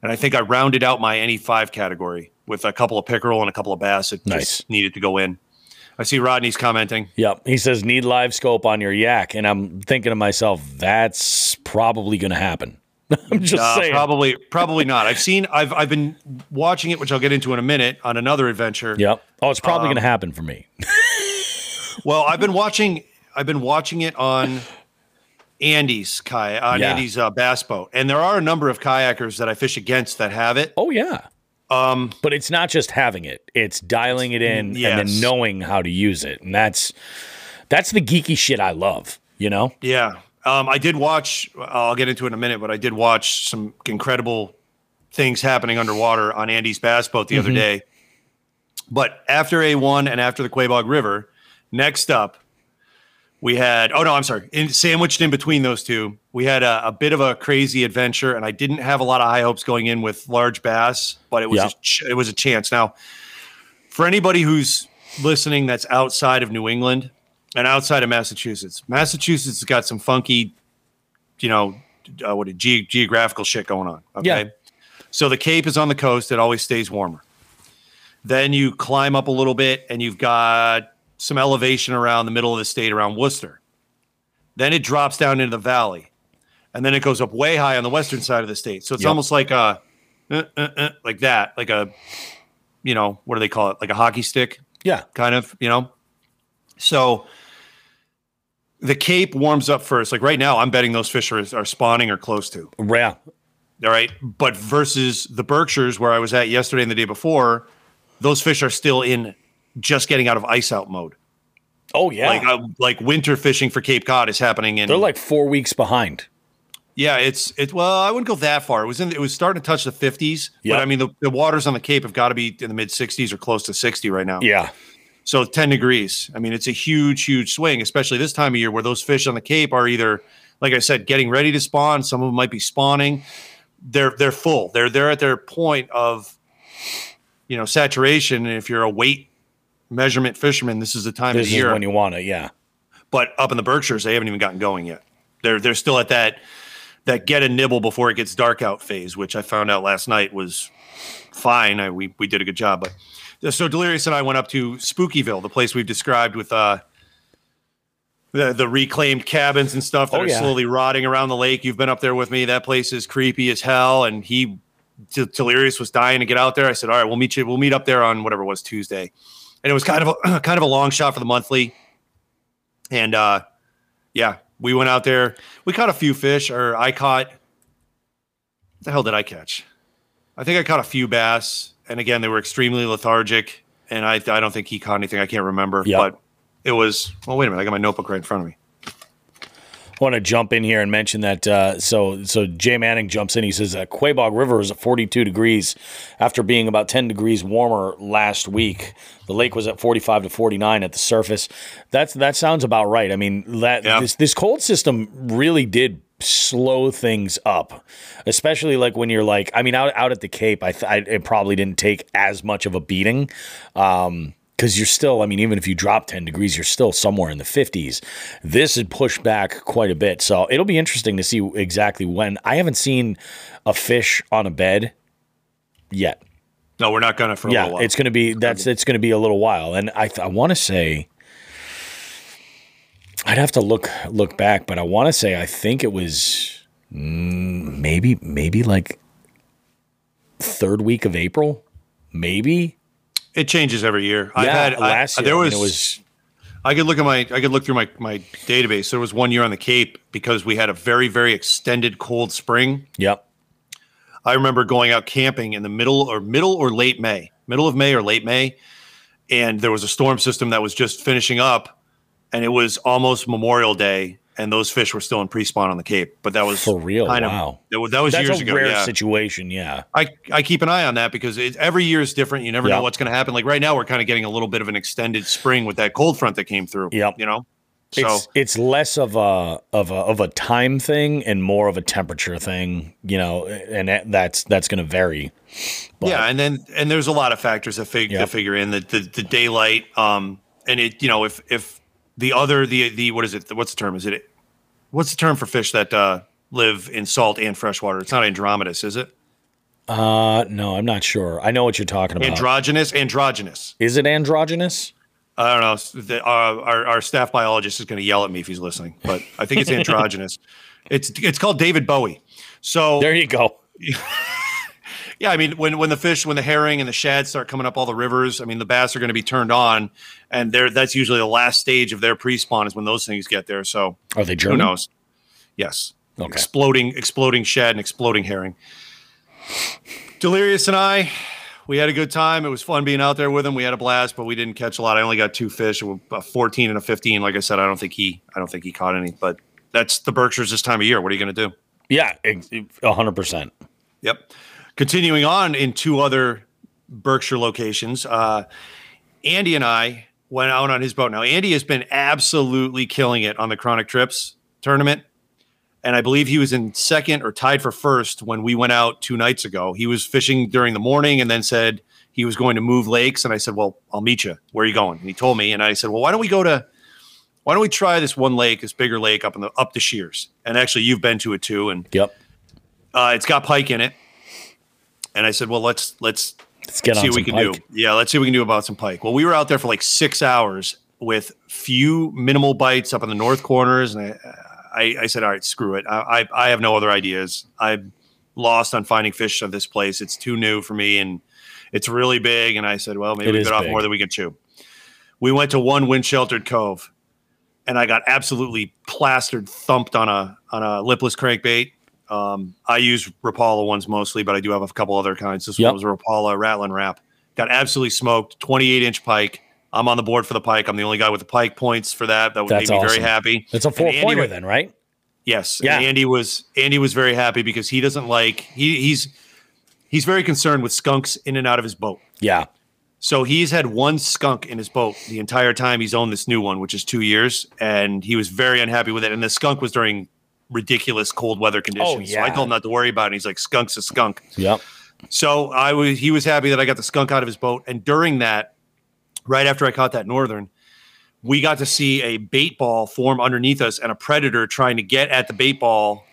and I think I rounded out my any five category with a couple of pickerel and a couple of bass that nice. just needed to go in. I see Rodney's commenting. Yep. He says, need live scope on your yak. And I'm thinking to myself, that's probably going to happen. I'm just uh, saying. Probably, probably not. I've seen. I've I've been watching it, which I'll get into in a minute on another adventure. Yep. Oh, it's probably um, going to happen for me. well, I've been watching. I've been watching it on Andy's kayak, on yeah. Andy's uh, bass boat, and there are a number of kayakers that I fish against that have it. Oh yeah. Um, but it's not just having it; it's dialing it in yes. and then knowing how to use it, and that's that's the geeky shit I love. You know? Yeah. Um, I did watch. I'll get into it in a minute, but I did watch some incredible things happening underwater on Andy's bass boat the mm-hmm. other day. But after A1 and after the Quaboag River, next up, we had, oh no, I'm sorry, in, sandwiched in between those two, we had a, a, bit of a crazy adventure, and I didn't have a lot of high hopes going in with large bass, but it was, a, it was a chance. Now, for anybody who's listening that's outside of New England, and outside of Massachusetts. Massachusetts has got some funky, you know, uh, what a ge- geographical shit going on. Okay. Yeah. So the Cape is on the coast; it always stays warmer. Then you climb up a little bit, and you've got some elevation around the middle of the state, around Worcester. Then it drops down into the valley, and then it goes up way high on the western side of the state. So it's yep. almost like a, uh, uh, uh, like that, like a, you know, what do they call it? Like a hockey stick. Yeah. Kind of, you know. So the Cape warms up first. Like right now, I'm betting those fish are, are spawning or close to. Yeah. All right. But versus the Berkshires, where I was at yesterday and the day before, those fish are still in just getting out of ice out mode. Oh yeah. Like uh, like winter fishing for Cape Cod is happening in. They're like four weeks behind. Yeah, it's it. Well, I wouldn't go that far. It was in. It was starting to touch the fifties. Yep. But I mean, the, the waters on the Cape have got to be in the mid sixties or close to sixty right now. Yeah. So 10 degrees. I mean, it's a huge, huge swing, especially this time of year where those fish on the Cape are either, like I said, getting ready to spawn. Some of them might be spawning. They're they're full. They're they're at their point of, you know, saturation. And if you're a weight measurement fisherman, this is the time this of year when you want it. Yeah. But up in the Berkshires, they haven't even gotten going yet. They're they're still at that that get a nibble before it gets dark out phase, which I found out last night was fine. I, we we did a good job, but so Delirious and I went up to Spookyville, the place we've described with uh, the the reclaimed cabins and stuff that oh, are yeah. slowly rotting around the lake. You've been up there with me. That place is creepy as hell. And he Delirious was dying to get out there. I said, "All right, we'll meet you. We'll meet up there on whatever it was Tuesday." And it was kind of a kind of a long shot for the monthly. And uh, yeah, we went out there. We caught a few fish, or I caught. What the hell did I catch? I think I caught a few bass and again, they were extremely lethargic. And I, I don't think he caught anything. I can't remember. Yep. But it was, well, wait a minute. I got my notebook right in front of me. I want to jump in here and mention that. Uh, so, so Jay Manning jumps in. He says that Quaboag River is at 42 degrees after being about 10 degrees warmer last week. The lake was at 45 to 49 at the surface. That's that sounds about right. I mean, that yeah. this this cold system really did slow things up, especially like when you're like, I mean, out out at the Cape, I, th- I it probably didn't take as much of a beating. Um, because you're still, I mean, even if you drop 10 degrees, you're still somewhere in the 50s. This had pushed back quite a bit. So it'll be interesting to see exactly when. I haven't seen a fish on a bed yet. No, we're not gonna for yeah, it's gonna be that's it's gonna be a little while. And I I want to say I'd have to look look back, but I want to say I think it was mm, maybe maybe like third week of April, maybe. It changes every year. Yeah, I've had last I, year there was, it was I could look at my I could look through my my database. There was one year on the Cape because we had a very very extended cold spring. yep. I remember going out camping in the middle or middle or late May, middle of May or late May, and there was a storm system that was just finishing up, and it was almost Memorial Day, and those fish were still in pre-spawn on the Cape. But that was For real, kind wow. Of, that was, that was That's years a ago. rare yeah. situation, yeah. I, I keep an eye on that because it, every year is different. You never Yeah. know what's going to happen. Like right now, we're kind of getting a little bit of an extended spring with that cold front that came through. Yep. You know, so It's it's less of a of a of a time thing and more of a temperature thing, you know, and that's that's going to vary. But- yeah, and then and there's a lot of factors that, fig- Yep. that figure in the, the the daylight. Um, and it you know if if the other the the what is it? What's the term? Is it what's the term for fish that uh, live in salt and freshwater? It's not anadromous, is it? Uh, no, I'm not sure. I know what you're talking about. Androgynous, androgynous. Is it androgynous? I don't know. The, uh, our our staff biologist is going to yell at me if he's listening, but I think it's androgynous. it's it's called David Bowie. So There you go. Yeah, I mean, when when the fish, when the herring and the shad start coming up all the rivers, I mean, the bass are going to be turned on, and they're that's usually the last stage of their pre-spawn is when those things get there. So Are they German? who knows? Yes, Okay. exploding, exploding shad and exploding herring. Delirious and I, we had a good time. It was fun being out there with him. We had a blast, but we didn't catch a lot. I only got two fish, a 14 and a 15. Like I said, I don't think he, I don't think he caught any. But that's the Berkshires this time of year. What are you going to do? Yeah, a hundred percent. Yep. Continuing on in two other Berkshire locations, uh, Andy and I went out on his boat. Now, Andy has been absolutely killing it on the Chronic Trips tournament. And I believe he was in second or tied for first when we went out two nights ago. He was fishing during the morning and then said he was going to move lakes. And I said, Well, I'll meet you. Where are you going? And he told me. And I said, Well, why don't we go to why don't we try this one lake, this bigger lake up in the up the Shires? And actually you've been to it too. And Yep. uh, it's got pike in it. And I said, well, let's let's Let's get see what we can pike. do. Yeah, let's see what we can do about some pike. Well, we were out there for like six hours with few minimal bites up in the north corners, and I, I, I said, all right, screw it. I, I, I have no other ideas. I'm lost on finding fish of this place. It's too new for me, and it's really big. And I said, well, maybe It we bit off more than we can chew. We went to one wind sheltered cove, and I got absolutely plastered, thumped on a on a lipless crankbait. Um, I use Rapala ones mostly, but I do have a couple other kinds. This Yep. one was a Rapala Rattlin' Rap. Got absolutely smoked. 28 inch pike. I'm on the board for the pike. I'm the only guy with the pike points for that. That would That's make me awesome. very happy. It's a four Andy pointer then, right? Yes. Yeah. And Andy was Andy was very happy because he doesn't like he he's he's very concerned with skunks in and out of his boat. Yeah. So he's had one skunk in his boat the entire time he's owned this new one, which is two years, and he was very unhappy with it. And the skunk was during ridiculous cold weather conditions. Oh, so I Oh, yeah. told him not to worry about it. And he's like, "Skunk's a skunk." Yep. So I was he was happy that I got the skunk out of his boat. And during that, right after I caught that northern, we got to see a bait ball form underneath us and a predator trying to get at the bait ball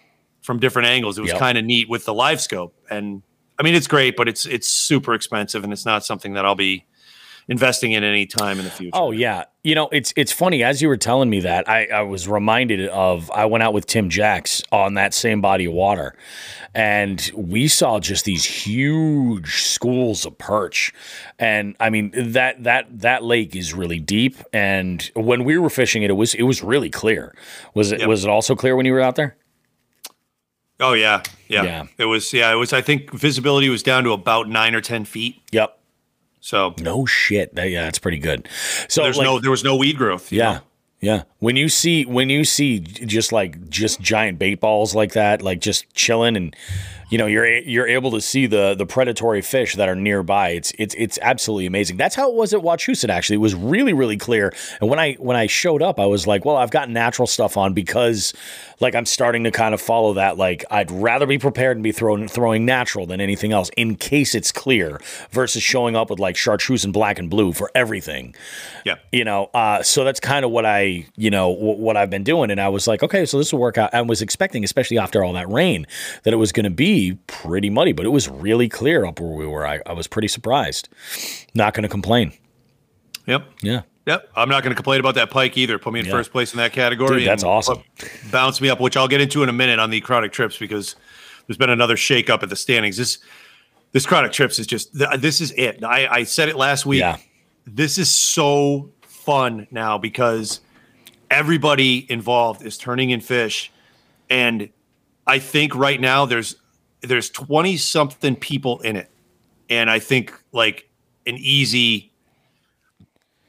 from different angles. It was Yep. kind of neat with the live scope. And I mean it's great, but it's it's super expensive and it's not something that I'll be investing in any time in the future. Oh yeah, you know it's it's funny as you were telling me that I, I was reminded of I went out with Tim Jacks on that same body of water, and we saw just these huge schools of perch, and I mean that that that lake is really deep, and when we were fishing it, it was it was really clear. Was it Yep. was it also clear when you were out there? Oh yeah, yeah, Yeah. It was yeah, it was. I think visibility was down to about nine or ten feet. Yep. So No shit. That, yeah, that's pretty good. So there's like, no there was no weed growth. Yeah. know? Yeah. When you see when you see just like just giant bait balls like that, like just chilling and you know, you're you're able to see the the predatory fish that are nearby. It's it's it's absolutely amazing. That's how it was at Wachusett actually. It was really really clear. And when I when I showed up, I was like, well, I've got natural stuff on because like I'm starting to kind of follow that like I'd rather be prepared and be throwing throwing natural than anything else in case it's clear versus showing up with like chartreuse and black and blue for everything yeah. you know uh, so that's kind of what i you know w- what i've been doing and i was like okay so this will work out i was expecting especially after all that rain that it was going to be pretty muddy but it was really clear up where we were i, I was pretty surprised not going to complain Yep. yeah Yep, I'm not going to complain about that pike either. Put me in yeah. first place in that category. Dude, that's awesome. Bounce me up, which I'll get into in a minute on the chronic trips because there's been another shakeup at the standings. This this chronic trips is just this is it. I, I said it last week. Yeah. This is so fun now because everybody involved is turning in fish, and I think right now there's there's 20 something people in it. And I think like an easy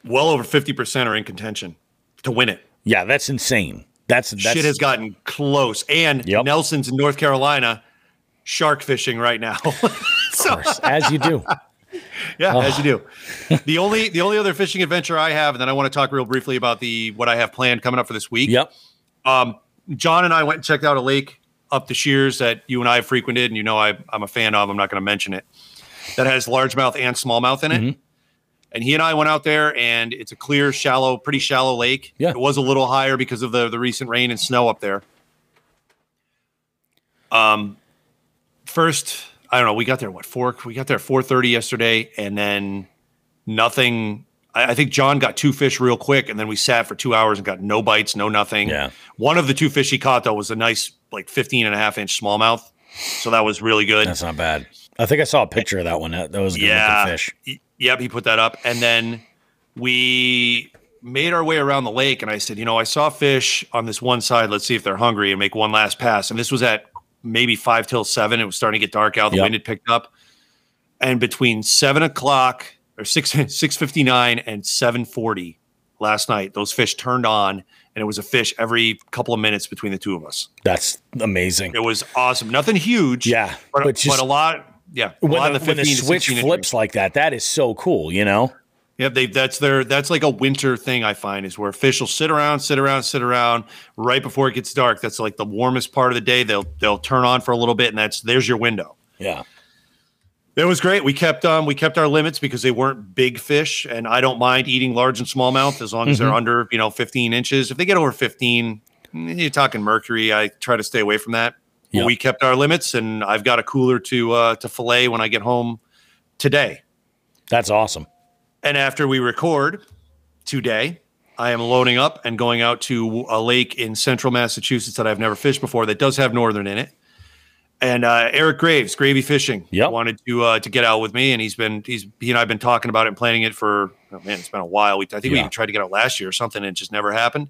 well over 50% are in contention to win it. Yeah, that's insane. That's, that's shit has gotten close. And yep. Nelson's in North Carolina shark fishing right now. so, course, as you do. Yeah, oh. as you do. The only the only other fishing adventure I have, and then I want to talk real briefly about the what I have planned coming up for this week. Yep. Um, John and I went and checked out a lake up the Shires that you and I have frequented, and you know I, am a fan of. I'm not going to mention it. That has largemouth and smallmouth in it. Mm-hmm. And he and I went out there, and it's a clear, shallow, pretty shallow lake. Yeah. It was a little higher because of the the recent rain and snow up there. Um, first, I don't know. We got there what four? We got there four thirty yesterday, and then nothing I, think John got two fish real quick, and then we sat for two hours and got no bites, no nothing. Yeah. One of the two fish he caught though was a nice like 15 and a half inch smallmouth. So that was really good. That's not bad. I think I saw a picture of that one. That, was a good yeah. fish. Yep, he put that up. And then we made our way around the lake and I said, you know, I saw fish on this one side. Let's see if they're hungry and make one last pass. And this was at maybe five till seven. It was starting to get dark out. The yep. wind had picked up. And between seven o'clock or six six fifty nine and seven forty last night. Those fish turned on, and it was a fish every couple of minutes between the two of us. That's amazing. It was awesome. Nothing huge, yeah, but, but, just, but a lot. Yeah, when, lot the, the when the switch flips like that, that is so cool. You know. Yeah, they that's their that's like a winter thing I find is where fish will sit around, sit around, sit around right before it gets dark. That's like the warmest part of the day. They'll they'll turn on for a little bit, and that's there's your window. Yeah. It was great. We kept um we kept our limits because they weren't big fish, and I don't mind eating large and smallmouth as long as mm-hmm. they're under you know 15 inches. If they get over 15, you're talking mercury. I try to stay away from that. Yep. We kept our limits, and I've got a cooler to uh, to fillet when I get home today. That's awesome. And after we record today, I am loading up and going out to a lake in central Massachusetts that I've never fished before that does have northern in it and uh, Eric Graves, Gravy Fishing, yep. wanted to uh, to get out with me, and he's been he's he and I've been talking about it and planning it for oh man, it's been a while. We I think yeah. we even tried to get out last year or something, and it just never happened.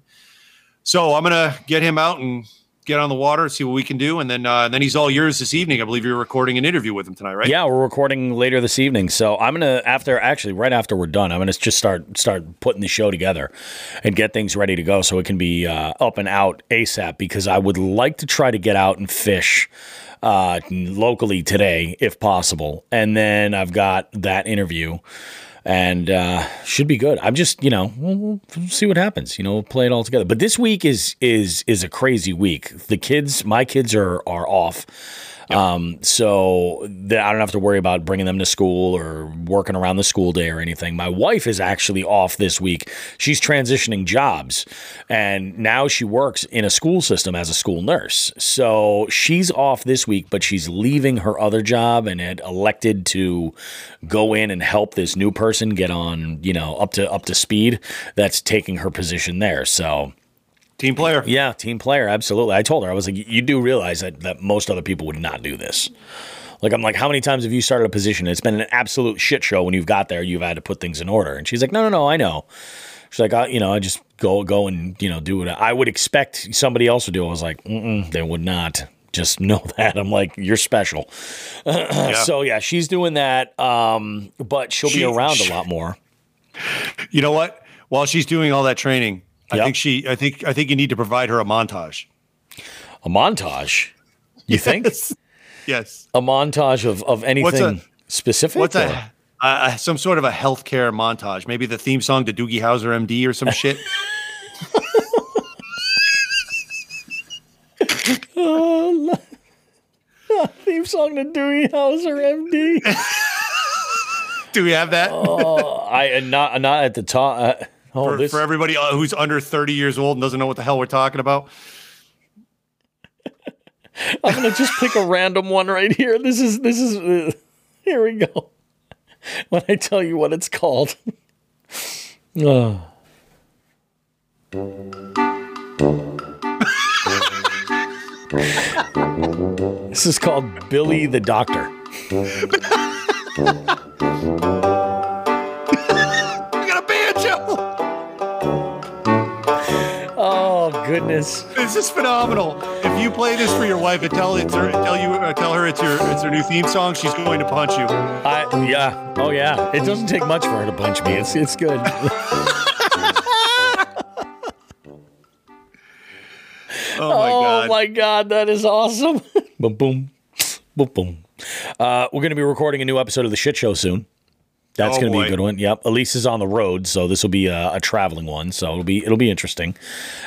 So I'm gonna get him out and get on the water, and see what we can do, and then uh, then he's all yours this evening. I believe you're recording an interview with him tonight, right? Yeah, we're recording later this evening. So I'm gonna after actually right after we're done, I'm gonna just start start putting the show together and get things ready to go so it can be uh, up and out asap. Because I would like to try to get out and fish uh, locally today, if possible. And then I've got that interview and uh, should be good. I'm just, you know, we'll, we'll, see what happens. You know, we'll play it all together. But this week is is is a crazy week. The kids, my kids are are off. Um, so that I don't have to worry about bringing them to school or working around the school day or anything. My wife is actually off this week. She's transitioning jobs and now she works in a school system as a school nurse. So she's off this week, but she's leaving her other job and had elected to go in and help this new person get on, you know, up to up to speed that's taking her position there. So Team player. Yeah, team player. Absolutely. I told her, I was like, you do realize that, that most other people would not do this. Like, I'm like, how many times have you started a position? It's been an absolute shit show when you've got there. You've had to put things in order. And she's like, no, no, no, I know. She's like, I, you know, I just go, go and, you know, do what I would expect somebody else to do. I was like, they would not. Just know that. I'm like, you're special. yeah. So, yeah, she's doing that. Um, but she'll she, be around she, a lot more. You know what? While she's doing all that training, I yep. think she. I think. I think you need to provide her a montage. A montage. You yes. think? yes. A montage of of anything what's a, specific. What's a, uh, some sort of a healthcare montage? Maybe the theme song to Doogie Howser MD or some shit. oh, theme song to Doogie Howser MD. Do we have that? oh, I not not at the top. Uh, Oh, for, this... for everybody uh, who's under 30 years old and doesn't know what the hell we're talking about. I'm gonna just pick a random one right here. This is this is uh, here we go. When I tell you what it's called. oh. this is called Billy the Doctor. Goodness! This is phenomenal. If you play this for your wife and tell it her, tell you uh, tell her it's your it's her new theme song, she's going to punch you. I yeah. Oh yeah. It doesn't take much for her to punch me. It's it's good. Oh my oh god. my god, that is awesome. boom boom. Boom boom. Uh, we're gonna be recording a new episode of the shit show soon. That's Oh, going to be a good one. Yep. Elise is on the road, so this will be a, a traveling one. So it'll be it'll be interesting.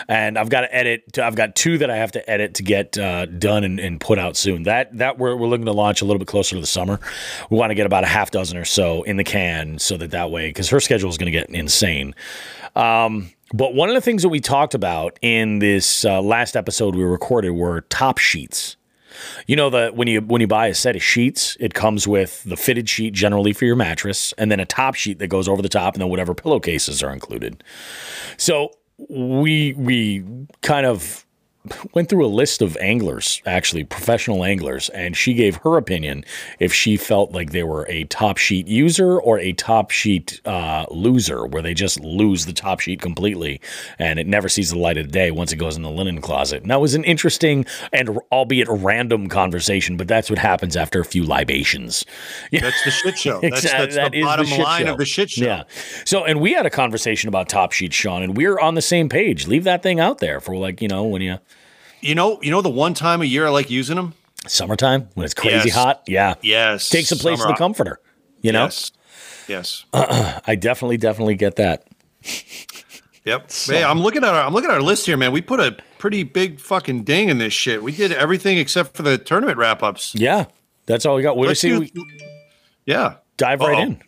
And I've got to edit. I've got two that I have to edit to get uh, done and, and put out soon. That that we're, we're looking to launch a little bit closer to the summer. We want to get about a half dozen or so in the can, so that that way, because her schedule is going to get insane. Um, but one of the things that we talked about in this uh, last episode we recorded were top sheets. You know that when you when you buy a set of sheets, it comes with the fitted sheet generally for your mattress, and then a top sheet that goes over the top, and then whatever pillowcases are included. So we we kind of went through a list of anglers, actually professional anglers, and she gave her opinion if she felt like they were a top sheet user or a top sheet uh, loser, where they just lose the top sheet completely and it never sees the light of the day once it goes in the linen closet. And that was an interesting and albeit random conversation, but that's what happens after a few libations. That's the shit show. That's, that's That the the bottom shit line show. of the shit show. Yeah. So, and we had a conversation about top sheet, Sean, and we're on the same page. Leave that thing out there for like, you know, when you You know, you know the one time a year I like using them. summertime when it's crazy Yes. hot. Yeah. Yes, Takes the place of the comforter. You know, Yes, yes. I definitely, definitely get that. Yep. Hey, I'm looking at our I'm looking at our list here, man. We put a pretty big fucking ding in this shit. We did everything except for the tournament wrap ups. Yeah. That's all we got. What Let's see? do- We Yeah. dive right Uh-oh. in.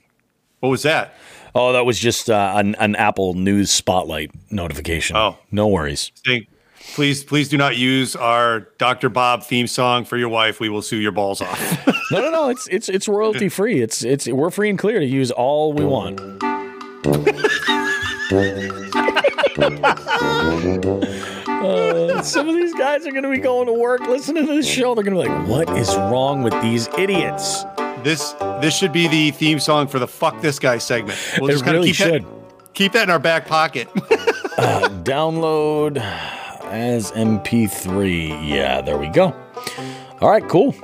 What was that? Oh, that was just uh, an, an Apple News Spotlight notification. Oh. no worries. Please, please do not use our Dr. Bob theme song for your wife. We will sue your balls off. No, no, no. It's it's it's royalty free. It's it's we're free and clear to use all we want. Uh, some of these guys are going to be going to work listening to this show. They're going to be like, "What is wrong with these idiots?" this this should be the theme song for the fuck this guy segment. We'll It just really keep should. That, keep that in our back pocket. Download as MP3. Yeah, there we go. All right, cool.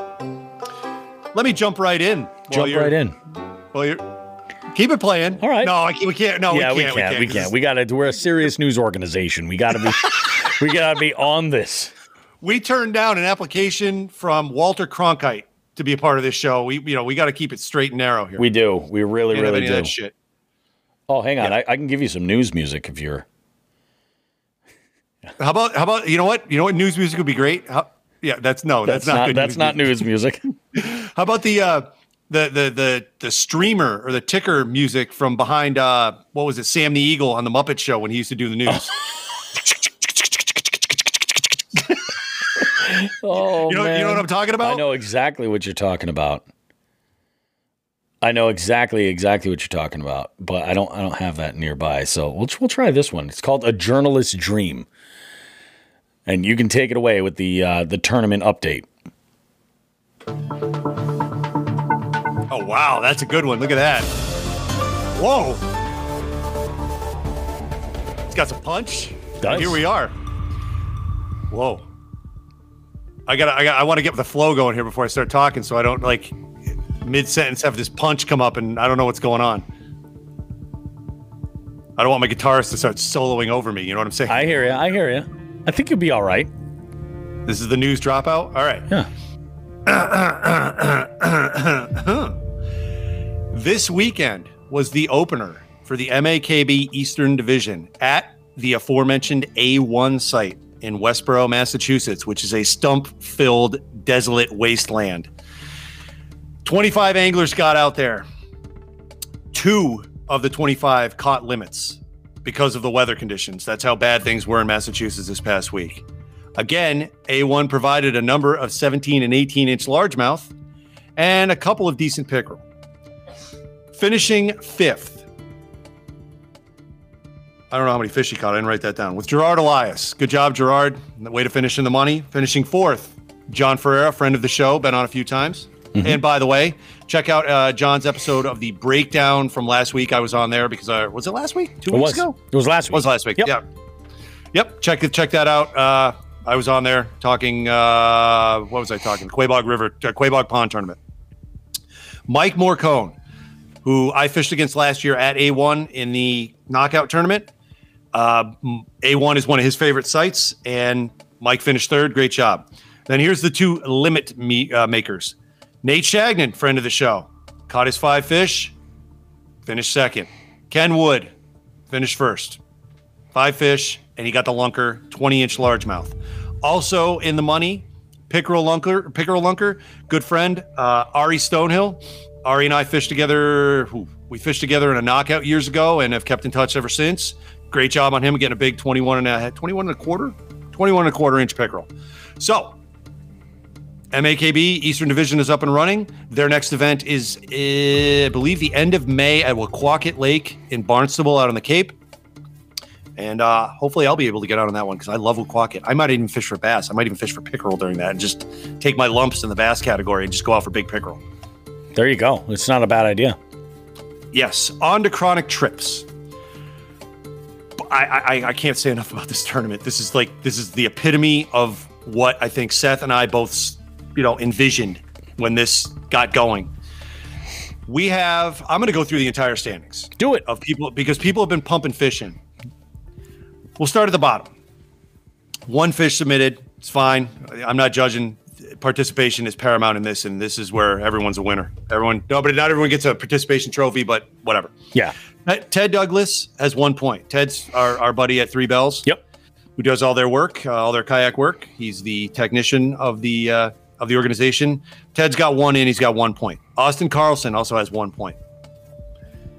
Let me jump right in. Jump right in. Well, you're keep it playing. All right. No, can't- we can't. No, yeah, we can't. we can't. We can't. We got to. We're a serious news organization. We got to be. we got to be on this. we turned down an application from Walter Cronkite to be a part of this show. We, you know, we got to keep it straight and narrow here. We do. We really, Can't really do. that shit. Oh, hang on. I, I can give you some news music if you're. How about how about you know what you know what news music would be great. How, yeah, that's no, that's, not, good. that's news not music. news music. How about the uh, the the the the streamer or the ticker music from behind uh, what was it, Sam the Eagle on the Muppet Show when he used to do the news. Oh You know- you know what I'm talking about? I know exactly what you're talking about. I know exactly exactly what you're talking about, but I don't I don't have that nearby. So we'll we'll try this one. It's called A Journalist's Dream. And you can take it away with the uh, the tournament update. Oh wow, that's a good one. Look at that. Whoa. It's got some punch. Does. Here we are. Whoa. I got I got I want to get the flow going here before I start talking so I don't like mid sentence have this punch come up and I don't know what's going on. I don't want my guitarist to start soloing over me, you know what I'm saying? I hear you. I hear you. I think you'll be all right. this is the news dropout. All right. Yeah. This weekend was the opener for the MAKB Eastern Division at the aforementioned A1 site in Westboro, Massachusetts, which is a stump filled, desolate wasteland. 25 anglers got out there. Two of the 25 caught limits because of the weather conditions. That's how bad things were in Massachusetts this past week. Again, A1 provided a number of 17 and 18 inch largemouth and a couple of decent pickerel. Finishing fifth. I don't know how many fish he caught. I didn't write that down. With Gerard Elias. Good job, Gerard. Way to finish in the money. Finishing fourth, John Ferreira, friend of the show, been on a few times. Mm-hmm. And by the way, check out uh, John's episode of the breakdown from last week. I was on there because I was it last week? Two it weeks was. ago? It was last week. It was last week. Yep. Yeah. Yep. Check. Check that out. Uh, I was on there talking. Uh, what was I talking? Quaboag River, uh, Quaboag Pond tournament. Mike Morcone, who I fished against last year at A1 in the knockout tournament. Uh, A1 is one of his favorite sites, and Mike finished third. Great job. Then here's the two limit me, uh, makers. Nate Shagnon, friend of the show, caught his five fish, finished second. Ken Wood finished first. Five fish, and he got the lunker, 20 inch largemouth. Also in the money, pickerel lunker, pickerel lunker, good friend, uh, Ari Stonehill. Ari and I fished together. We fished together in a knockout years ago and have kept in touch ever since. Great job on him getting a big 21 and a 21 and a quarter, 21 and a quarter inch pickerel. So MAKB Eastern Division is up and running. Their next event is, uh, I believe, the end of May at Wequaquet Lake in Barnstable out on the Cape. And uh, hopefully, I'll be able to get out on that one because I love Wequaquet. I might even fish for bass. I might even fish for pickerel during that and just take my lumps in the bass category and just go out for big pickerel. There you go. It's not a bad idea. Yes. On to chronic trips. I, I, I can't say enough about this tournament. This is like this is the epitome of what I think Seth and I both, you know, envisioned when this got going. We have. I'm going to go through the entire standings. Do it of people because people have been pumping fish in. We'll start at the bottom. One fish submitted. It's fine. I'm not judging. Participation is paramount in this, and this is where everyone's a winner. Everyone, no, but not everyone gets a participation trophy, but whatever. Yeah. Ted Douglas has one point. Ted's our, our buddy at Three Bells. Yep. Who does all their work, uh, all their kayak work. He's the technician of the uh, of the organization. Ted's got one in. He's got one point. Austin Carlson also has one point.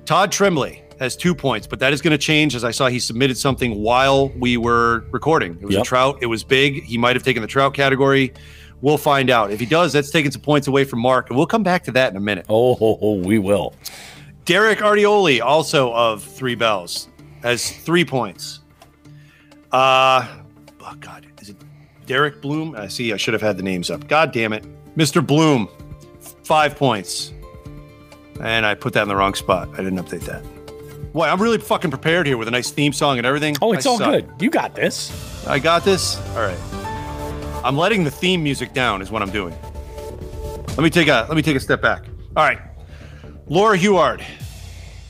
Todd Tremblay has two points, but that is going to change as I saw he submitted something while we were recording. It was Yep. a trout. It was big. He might have taken the trout category. We'll find out. If he does, that's taking some points away from Mark, and we'll come back to that in a minute. Oh, ho, ho, we will. Derek Artioli, also of Three Bells, has three points. Uh, oh God, Derek Bloom? I see. I should have had the names up. God damn it, Mr. Bloom, five points. And I put that in the wrong spot. I didn't update that. Boy, I'm really fucking prepared here with a nice theme song and everything. Oh, it's I all suck. good. You got this. I got this. All right. I'm letting the theme music down is what I'm doing. Let me take a let me take a step back. All right. Laura Heward,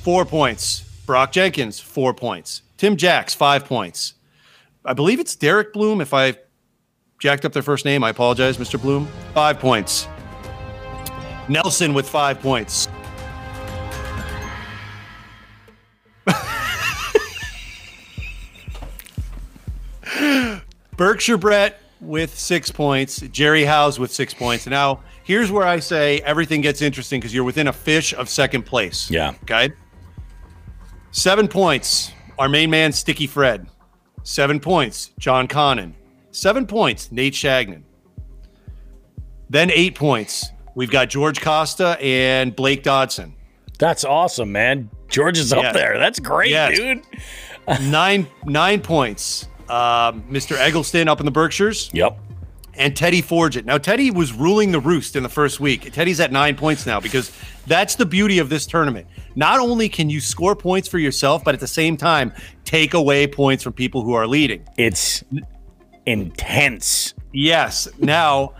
four points. Brock Jenkins, four points. Tim Jacks, five points. I believe it's Derek Bloom. If I jacked up their first name, I apologize, Mr. Bloom. Five points. Nelson with five points. Berkshire Brett with six points, Jerry Howes with six points. Now, here's where I say everything gets interesting because you're within a fish of second place. Yeah. Okay. Seven points, our main man, Sticky Fred. Seven points, John Connon. Seven points, Nate Shagnon. Then eight points, we've got George Costa and Blake Dodson. That's awesome, man. George is up Yes. there. That's great, Yes. dude. Nine nine points, um, Mr. Eggleston up in the Berkshires. Yep. and Teddy Forget. Now, Teddy was ruling the roost in the first week. Teddy's at nine points now because that's the beauty of this tournament. Not only can you score points for yourself, but at the same time, take away points from people who are leading. It's intense. Yes. Now,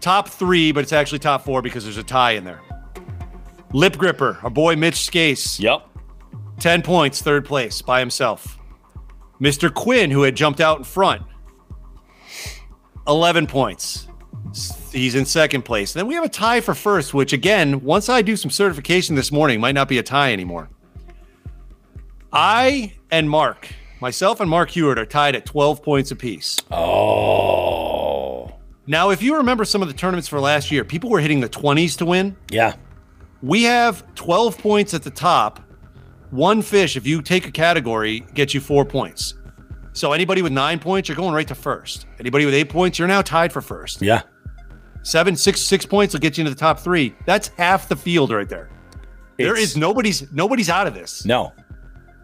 top three, but it's actually top four because there's a tie in there. Lip Gripper, our boy Mitch Skase, Yep. 10 points, third place by himself. Mr. Quinn, who had jumped out in front, 11 points. He's in second place. Then we have a tie for first, which again, once I do some certification this morning, might not be a tie anymore. I and Mark, myself and Mark Hewitt, are tied at 12 points apiece. Oh. Now, if you remember some of the tournaments for last year, people were hitting the 20s to win. Yeah. We have 12 points at the top. One fish, if you take a category, gets you four points. So anybody with nine points, you're going right to first. Anybody with eight points, you're now tied for first. Yeah. Seven, six, six points will get you into the top three. That's half the field right there. There It's- is nobody's nobody's out of this. No.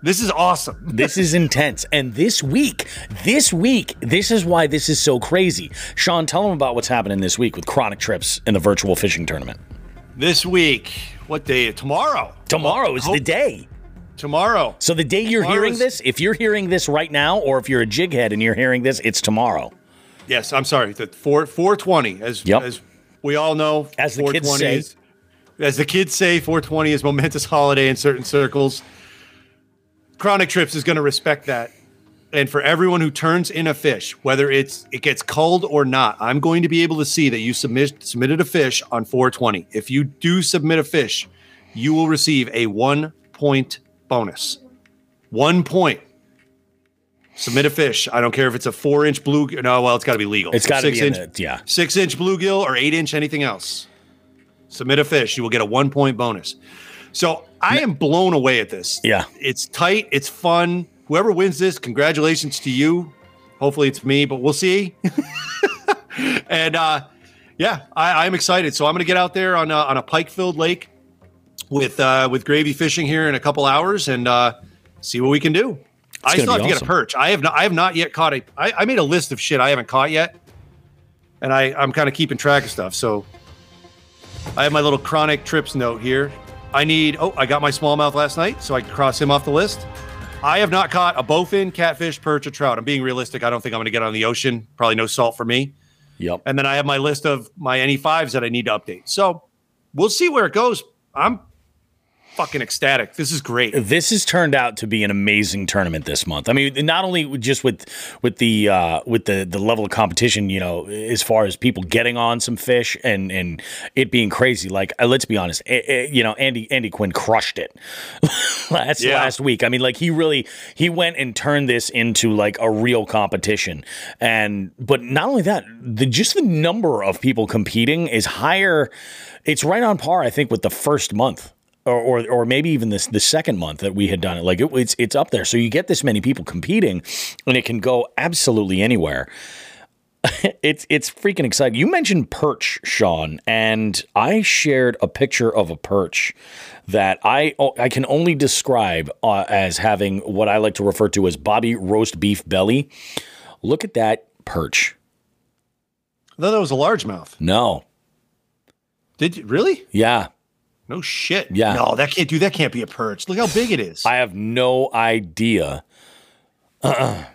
This is awesome. this is intense. And this week, this week, this is why this is so crazy. Sean, tell them about what's happening this week with Chronic Trips in the virtual fishing tournament. This week, what day? Tomorrow. Tomorrow is the day. Tomorrow. So the day you're hearing this, if you're hearing this right now, or if you're a jig head and you're hearing this, it's tomorrow. Yes, I'm sorry. The four four twenty, as Yep. as we all know, As the kids 420 say. is- as the kids say, 420 is momentous holiday in certain circles. Chronic Trips is going to respect that, and for everyone who turns in a fish, whether it's it gets culled or not, I'm going to be able to see that you submit submitted a fish on 420. If you do submit a fish, you will receive a one point bonus. One point. Submit a fish. I don't care if it's a four inch blue. No, well, it's got to be legal. It's got to be in inch, the, yeah. six inch bluegill or eight inch anything else. Submit a fish. You will get a one point bonus. So I am blown away at this. Yeah. It's tight. It's fun. Whoever wins this, congratulations to you. Hopefully it's me, but we'll see. and uh, yeah, I, I'm excited. So I'm going to get out there on a, on a pike filled lake with uh, with gravy fishing here in a couple hours and uh, see what we can do. I gonna still have be to awesome. get a perch. I have not. I have not yet caught a. I, I made a list of shit I haven't caught yet, and I I'm kind of keeping track of stuff. So I have my little chronic trips note here. I need. Oh, I got my smallmouth last night, so I can cross him off the list. I have not caught a bowfin, catfish, perch, or trout. I'm being realistic. I don't think I'm going to get on the ocean. Probably no salt for me. Yep. And then I have my list of my NE5s that I need to update. So we'll see where it goes. I'm fucking ecstatic. This is great. This has turned out to be an amazing tournament this month. I mean, not only just with with the uh, with the the level of competition, you know, as far as people getting on some fish and and it being crazy. Like, uh, let's be honest, eh, eh, you know, Andy Andy Quinn crushed it last Yeah. last week. I mean, like he really he went and turned this into like a real competition. And but not only that, the just the number of people competing is higher. It's right on par, I think, with the first month or, or, or maybe even this the second month that we had done it. Like it, it's it's up there. So you get this many people competing, and it can go absolutely anywhere. it's it's freaking exciting. You mentioned perch, Sean, and I shared a picture of a perch that I I can only describe uh, as having what I like to refer to as Bobby roast beef belly. Look at that perch. I thought that was a largemouth. No, Did you really? yeah, No shit. Yeah. No, that can't do. That can't be a perch. Look how big it is. I have no idea. what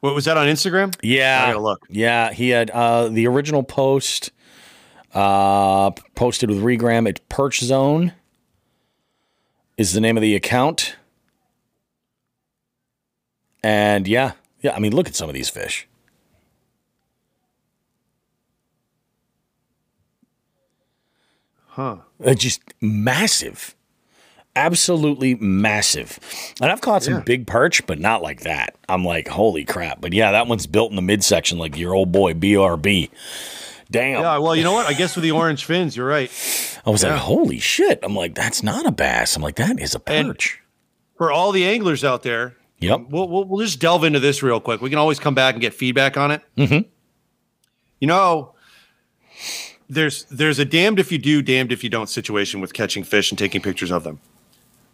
was that on Instagram? Yeah, I gotta look. Yeah, he had uh, the original post uh, posted with Regram. It's Perch Zone is the name of the account, and yeah, yeah. I mean, look at some of these fish. Huh. They're just massive, absolutely massive. And I've caught some Yeah. big perch, but not like that. I'm like, holy crap! But yeah, that one's built in the midsection like your old boy BRB. Damn. Yeah. Well, you know what? I guess with the orange fins, you're right. I was Yeah. like, holy shit. I'm like, that's not a bass. I'm like, that is a And- perch. For all the anglers out there, yep. we'll, we'll, we'll just delve into this real quick. We can always come back and get feedback on it. Mm-hmm. You know, there's there's a damned if you do, damned if you don't situation with catching fish and taking pictures of them.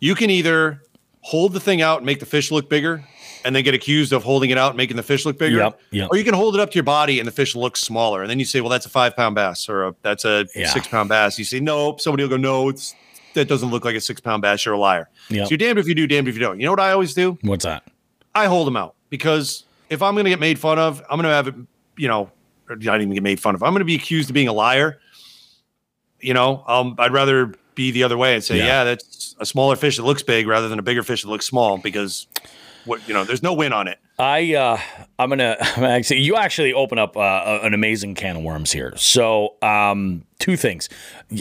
You can either hold the thing out and make the fish look bigger, and then get accused of holding it out and making the fish look bigger. Yep, yep. Or you can hold it up to your body and the fish looks smaller, and then you say, "Well, that's a five pound bass," or a, "That's a Yeah. six pound bass." You say, "Nope." Somebody will go, "No, it's that doesn't look like a six pound bass." You're a liar. Yep. So you're damned if you do, damned if you don't. You know what I always do? What's that? I hold them out because if I'm going to get made fun of, I'm going to have it, you know, not even get made fun of. I'm going to be accused of being a liar. You know, um, I'd rather be the other way and say, Yeah. yeah. that's a smaller fish that looks big rather than a bigger fish that looks small because what, you know, there's no win on it. I uh, I'm gonna actually you actually open up uh, an amazing can of worms here. So um, two things.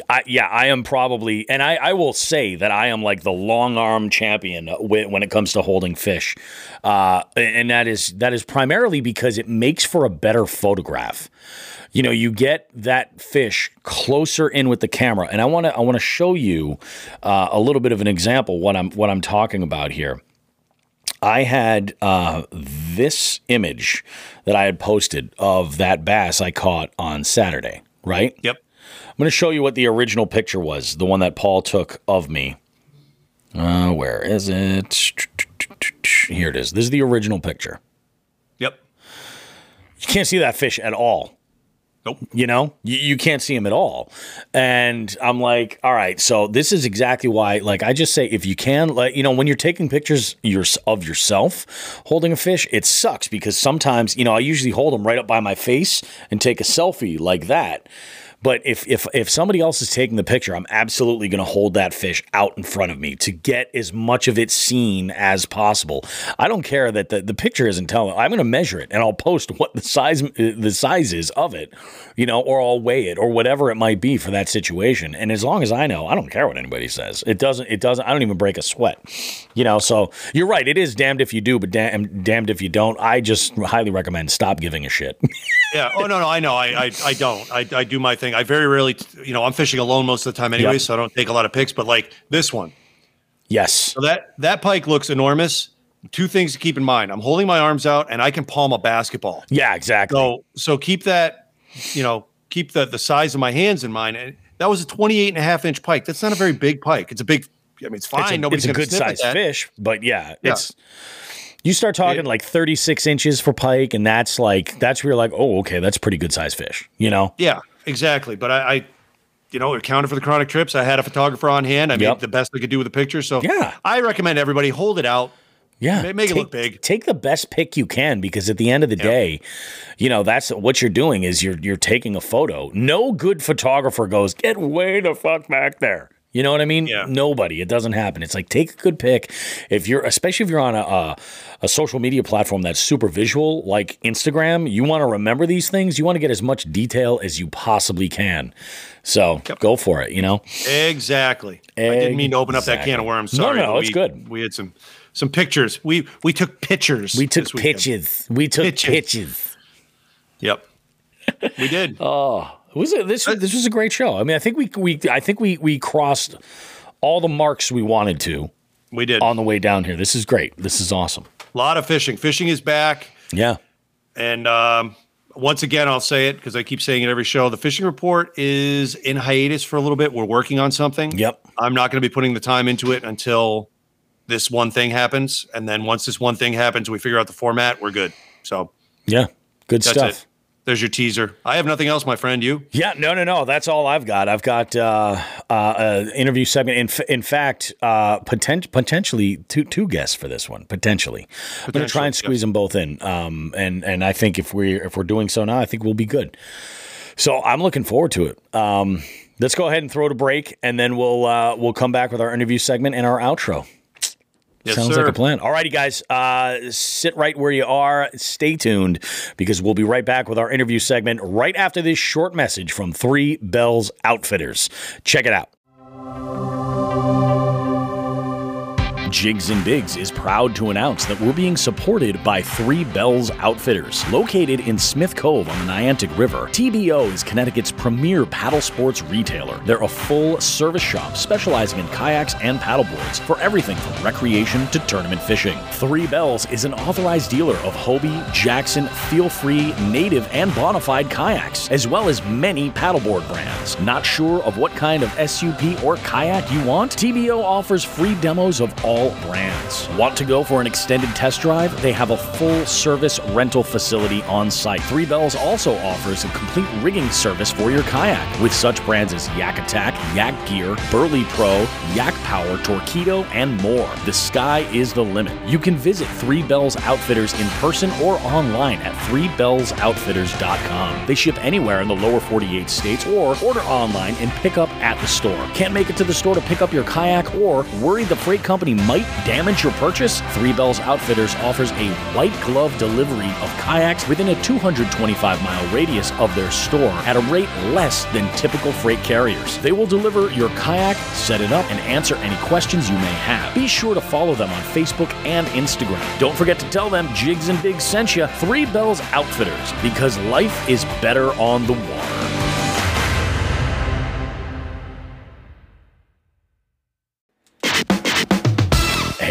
I, yeah, I am probably, and I, I will say that I am like the long arm champion when, it comes to holding fish, uh, and that is that is primarily because it makes for a better photograph. You know, you get that fish closer in with the camera, and I want to I want to show you uh, a little bit of an example what I'm what I'm talking about here. I had uh, this image that I had posted of that bass I caught on Saturday, right? Yep. I'm going to show you what the original picture was, the one that Paul took of me. Uh, where is it? Here it is. This is the original picture. Yep. You can't see that fish at all. Nope. You know, you, you can't see him at all. And I'm like, all right, so this is exactly why, like, I just say if you can, like, you know, when you're taking pictures your, of yourself holding a fish, it sucks because sometimes, you know, I usually hold them right up by my face and take a selfie like that. But if if if somebody else is taking the picture, I'm absolutely going to hold that fish out in front of me to get as much of it seen as possible. I don't care that the, the picture isn't telling. I'm going to measure it and I'll post what the size the size is of it, you know, or I'll weigh it or whatever it might be for that situation. And as long as I know, I don't care what anybody says. It doesn't. It doesn't. I don't even break a sweat, you know. So you're right. It is damned if you do, but damn, damned if you don't. I just highly recommend stop giving a shit. yeah. Oh no, no. I know. I I, I don't. I, I do my thing. I very rarely, you know, I'm fishing alone most of the time anyway, yep. so I don't take a lot of pics. But like this one, yes. So that that pike looks enormous. Two things to keep in mind: I'm holding my arms out, and I can palm a basketball. Yeah, exactly. So so keep that, you know, keep the the size of my hands in mind. And that was a 28 and a half inch pike. That's not a very big pike. It's a big. I mean, it's fine. It's a, Nobody's it's a good size fish, but yeah, yeah. it's you start talking it, like 36 inches for pike, and that's like that's where you're like, oh, okay, that's pretty good size fish, you know? Yeah, exactly. But I, I you know, it accounted for the chronic trips. I had a photographer on hand. I yep. made the best I could do with the picture. So yeah, I recommend everybody hold it out. Yeah, make, make take, it look big. Take the best pick you can because at the end of the yep. day, you know that's what you're doing is you're you're taking a photo. No good photographer goes get way the fuck back there. You know what I mean? Yeah. Nobody. It doesn't happen. It's like take a good pick. If you're, especially if you're on a, a, a social media platform that's super visual, like Instagram, you want to remember these things. You want to get as much detail as you possibly can. So yep. go for it. You know. Exactly. exactly. I didn't mean to open up that can of worms. Sorry. No, no, it's we, good. We had some some pictures. We we took pictures. We took pitches. We took pitches. Yep. We did. oh. Was it this? This was a great show. I mean, I think we we I think we we crossed all the marks we wanted to. We did on the way down here. This is great. This is awesome. A lot of fishing. Fishing is back. Yeah. And um, once again, I'll say it because I keep saying it every show. The fishing report is in hiatus for a little bit. We're working on something. Yep. I'm not going to be putting the time into it until this one thing happens, and then once this one thing happens, we figure out the format. We're good. So. Yeah. Good stuff. It. There's your teaser. I have nothing else, my friend. You? Yeah, no, no, no. That's all I've got. I've got uh, uh, an interview segment. In, f- in fact, uh, potent- potentially two two guests for this one. Potentially, potentially I'm going to try and squeeze them both in. Um, and and I think if we if we're doing so now, I think we'll be good. So I'm looking forward to it. Um, let's go ahead and throw it a break, and then we'll uh, we'll come back with our interview segment and our outro. Yes, Sounds sir. like a plan. All righty, guys. Uh, sit right where you are. Stay tuned because we'll be right back with our interview segment right after this short message from Three Bells Outfitters. Check it out. Jigs and Bigs is proud to announce that we're being supported by Three Bells Outfitters. Located in Smith Cove on the Niantic River, TBO is Connecticut's premier paddle sports retailer. They're a full service shop specializing in kayaks and paddleboards for everything from recreation to tournament fishing. Three Bells is an authorized dealer of Hobie, Jackson, Feel Free, Native, and Bonafide kayaks, as well as many paddleboard brands. Not sure of what kind of SUP or kayak you want? TBO offers free demos of all all brands. Want to go for an extended test drive? They have a full service rental facility on site. Three Bells also offers a complete rigging service for your kayak with such brands as Yak Attack, Yak Gear, BerleyPro, Yak Power, Torqeedo, and more. The sky is the limit. You can visit Three Bells Outfitters in person or online at threebellsoutfitters.com. They ship anywhere in the lower 48 states or order online and pick up at the store. Can't make it to the store to pick up your kayak or worry the freight company might might damage your purchase, Three Bells Outfitters offers a white glove delivery of kayaks within a 225 mile radius of their store at a rate less than typical freight carriers. They will deliver your kayak, set it up, and answer any questions you may have. Be sure to follow them on Facebook and Instagram. Don't forget to tell them Jigs and Bigs sent you Three Bells Outfitters because life is better on the water.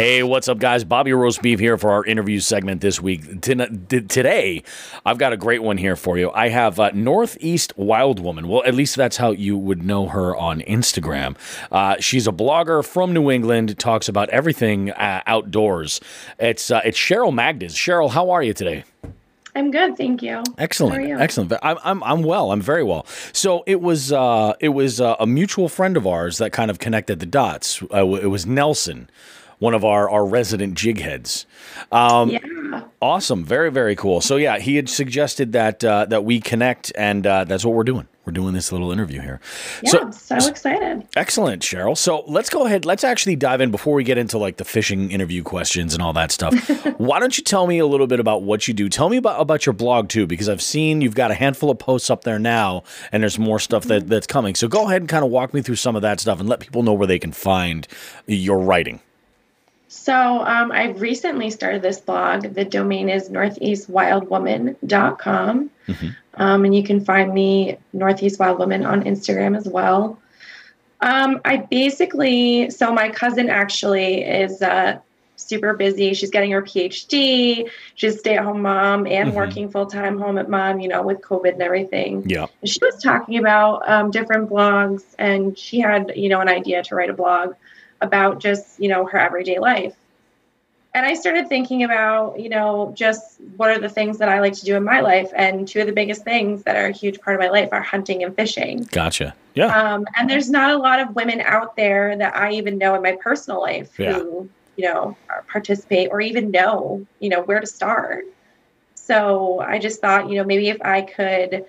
Hey, what's up, guys? Bobby Roast Beef here for our interview segment this week. Today, I've got a great one here for you. I have uh, Northeast Wild Woman. Well, at least that's how you would know her on Instagram. Uh, she's a blogger from New England, talks about everything uh, outdoors. It's uh, it's Cheryl Magdes. Cheryl, how are you today? I'm good, thank you. Excellent, you? excellent. I'm, I'm I'm well. I'm very well. So it was uh, it was uh, a mutual friend of ours that kind of connected the dots. Uh, it was Nelson one of our, our resident jig heads. Um, yeah. Awesome. Very, very cool. So, yeah, he had suggested that uh, that we connect, and uh, that's what we're doing. We're doing this little interview here. Yeah, so, I'm so excited. Excellent, Cheryl. So let's go ahead. Let's actually dive in before we get into like the fishing interview questions and all that stuff. Why don't you tell me a little bit about what you do? Tell me about, about your blog too, because I've seen you've got a handful of posts up there now, and there's more stuff that, that's coming. So go ahead and kind of walk me through some of that stuff and let people know where they can find your writing. So um, I've recently started this blog. The domain is northeastwildwoman.com. Mm-hmm. Um, and you can find me Northeast Wild Woman on Instagram as well. Um, I basically, so my cousin actually is uh, super busy. She's getting her PhD. She's a stay at home mom and mm-hmm. working full time home at mom, you know, with COVID and everything. Yeah. And she was talking about um, different blogs and she had, you know, an idea to write a blog about just, you know, her everyday life. And I started thinking about, you know, just what are the things that I like to do in my life. And two of the biggest things that are a huge part of my life are hunting and fishing. Gotcha. Yeah. Um, and there's not a lot of women out there that I even know in my personal life yeah. who, you know, participate or even know, you know, where to start. So I just thought, you know, maybe if I could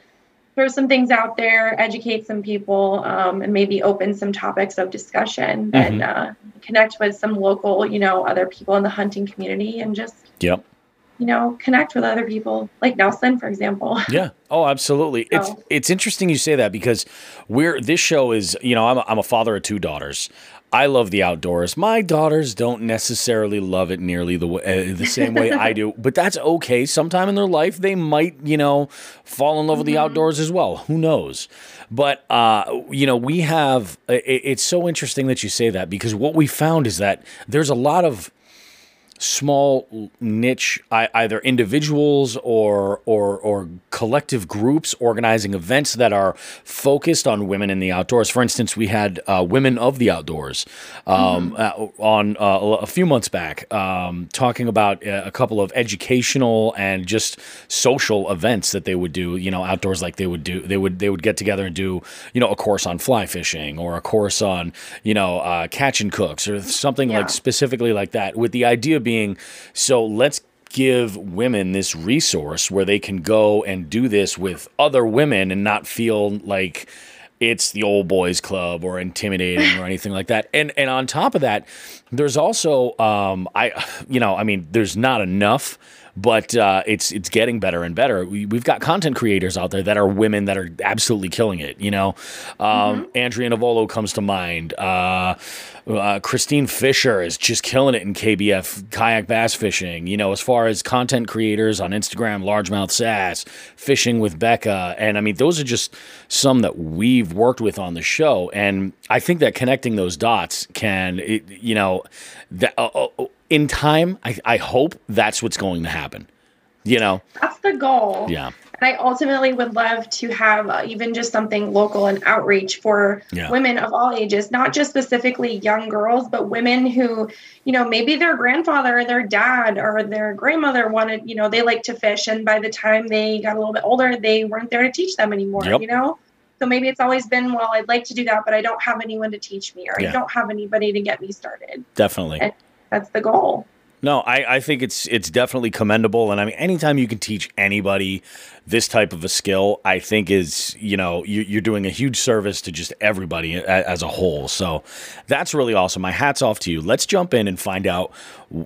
throw some things out there, educate some people, um, and maybe open some topics of discussion mm-hmm. and uh, connect with some local, you know, other people in the hunting community and just, yep. you know, connect with other people like Nelson, for example. Yeah. Oh, absolutely. So. It's it's interesting you say that because we're this show is, you know, I'm a, I'm a father of two daughters. I love the outdoors. My daughters don't necessarily love it nearly the way, uh, the same way I do, but that's okay. Sometime in their life, they might, you know, fall in love with the mm-hmm. outdoors as well. Who knows? But uh, you know, we have. It, it's so interesting that you say that because what we found is that there's a lot of small niche either individuals or or or collective groups organizing events that are focused on women in the outdoors for instance we had uh, women of the outdoors um, mm-hmm. uh, on uh, a few months back um, talking about uh, a couple of educational and just social events that they would do you know outdoors like they would do they would they would get together and do you know a course on fly fishing or a course on you know uh, catch and cooks or something yeah. like specifically like that with the idea being so let's give women this resource where they can go and do this with other women and not feel like it's the old boys club or intimidating or anything like that. And and on top of that, there's also um, I you know I mean there's not enough but uh, it's it's getting better and better. We, have got content creators out there that are women that are absolutely killing it. You know, um, mm-hmm. Andrea Navolo comes to mind. Uh, uh, Christine Fisher is just killing it in KBF kayak bass fishing. You know, as far as content creators on Instagram, largemouth sass, fishing with Becca, and I mean those are just some that we've worked with on the show. And I think that connecting those dots can, it, you know, that. Uh, uh in time, I, I hope that's what's going to happen. You know, that's the goal. Yeah. And I ultimately would love to have uh, even just something local and outreach for yeah. women of all ages, not just specifically young girls, but women who, you know, maybe their grandfather or their dad or their grandmother wanted, you know, they like to fish. And by the time they got a little bit older, they weren't there to teach them anymore, yep. you know? So maybe it's always been, well, I'd like to do that, but I don't have anyone to teach me or yeah. I don't have anybody to get me started. Definitely. And that's the goal. No, I, I think it's it's definitely commendable, and I mean, anytime you can teach anybody this type of a skill, I think is you know you, are doing a huge service to just everybody as a whole. So that's really awesome. My hats off to you. Let's jump in and find out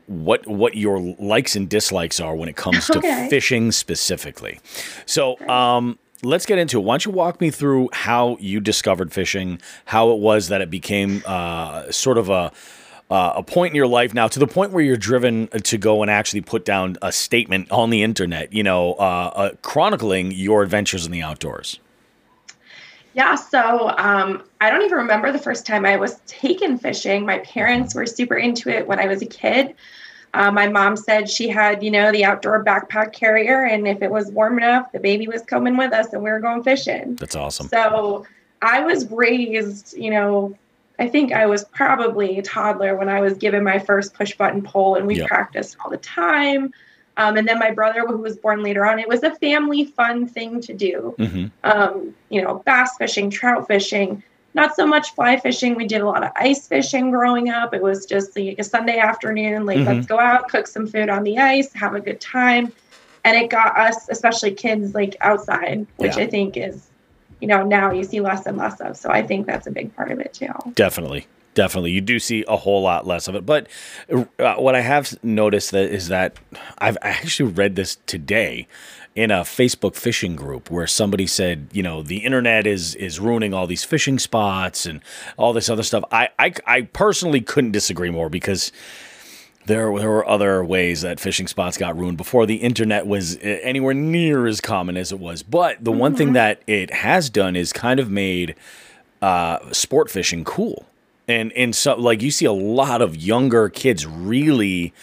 what what your likes and dislikes are when it comes to okay. fishing specifically. So. Um, let's get into it. Why don't you walk me through how you discovered fishing, how it was that it became uh, sort of a uh, a point in your life now to the point where you're driven to go and actually put down a statement on the internet, you know, uh, uh, chronicling your adventures in the outdoors? Yeah, so um, I don't even remember the first time I was taken fishing. My parents were super into it when I was a kid. Uh, my mom said she had, you know, the outdoor backpack carrier, and if it was warm enough, the baby was coming with us, and we were going fishing. That's awesome. So I was raised, you know, I think I was probably a toddler when I was given my first push button pole, and we practiced all the time. Um, and then my brother, who was born later on, it was a family fun thing to do. Mm-hmm. Um, you know, bass fishing, trout fishing, not so much fly fishing. We did a lot of ice fishing growing up. It was just like a Sunday afternoon, like mm-hmm. let's go out, cook some food on the ice, have a good time. And it got us, especially kids, like outside, which yeah. I think is, you know, now you see less and less of. So I think that's a big part of it too. Definitely definitely you do see a whole lot less of it but uh, what i have noticed that is that i've actually read this today in a facebook fishing group where somebody said you know the internet is is ruining all these fishing spots and all this other stuff i i, I personally couldn't disagree more because there, there were other ways that fishing spots got ruined before the internet was uh, anywhere near as common as it was. But the mm-hmm. one thing mm-hmm. that it has done is kind of made uh, sport fishing cool and and so like you see a lot of younger kids really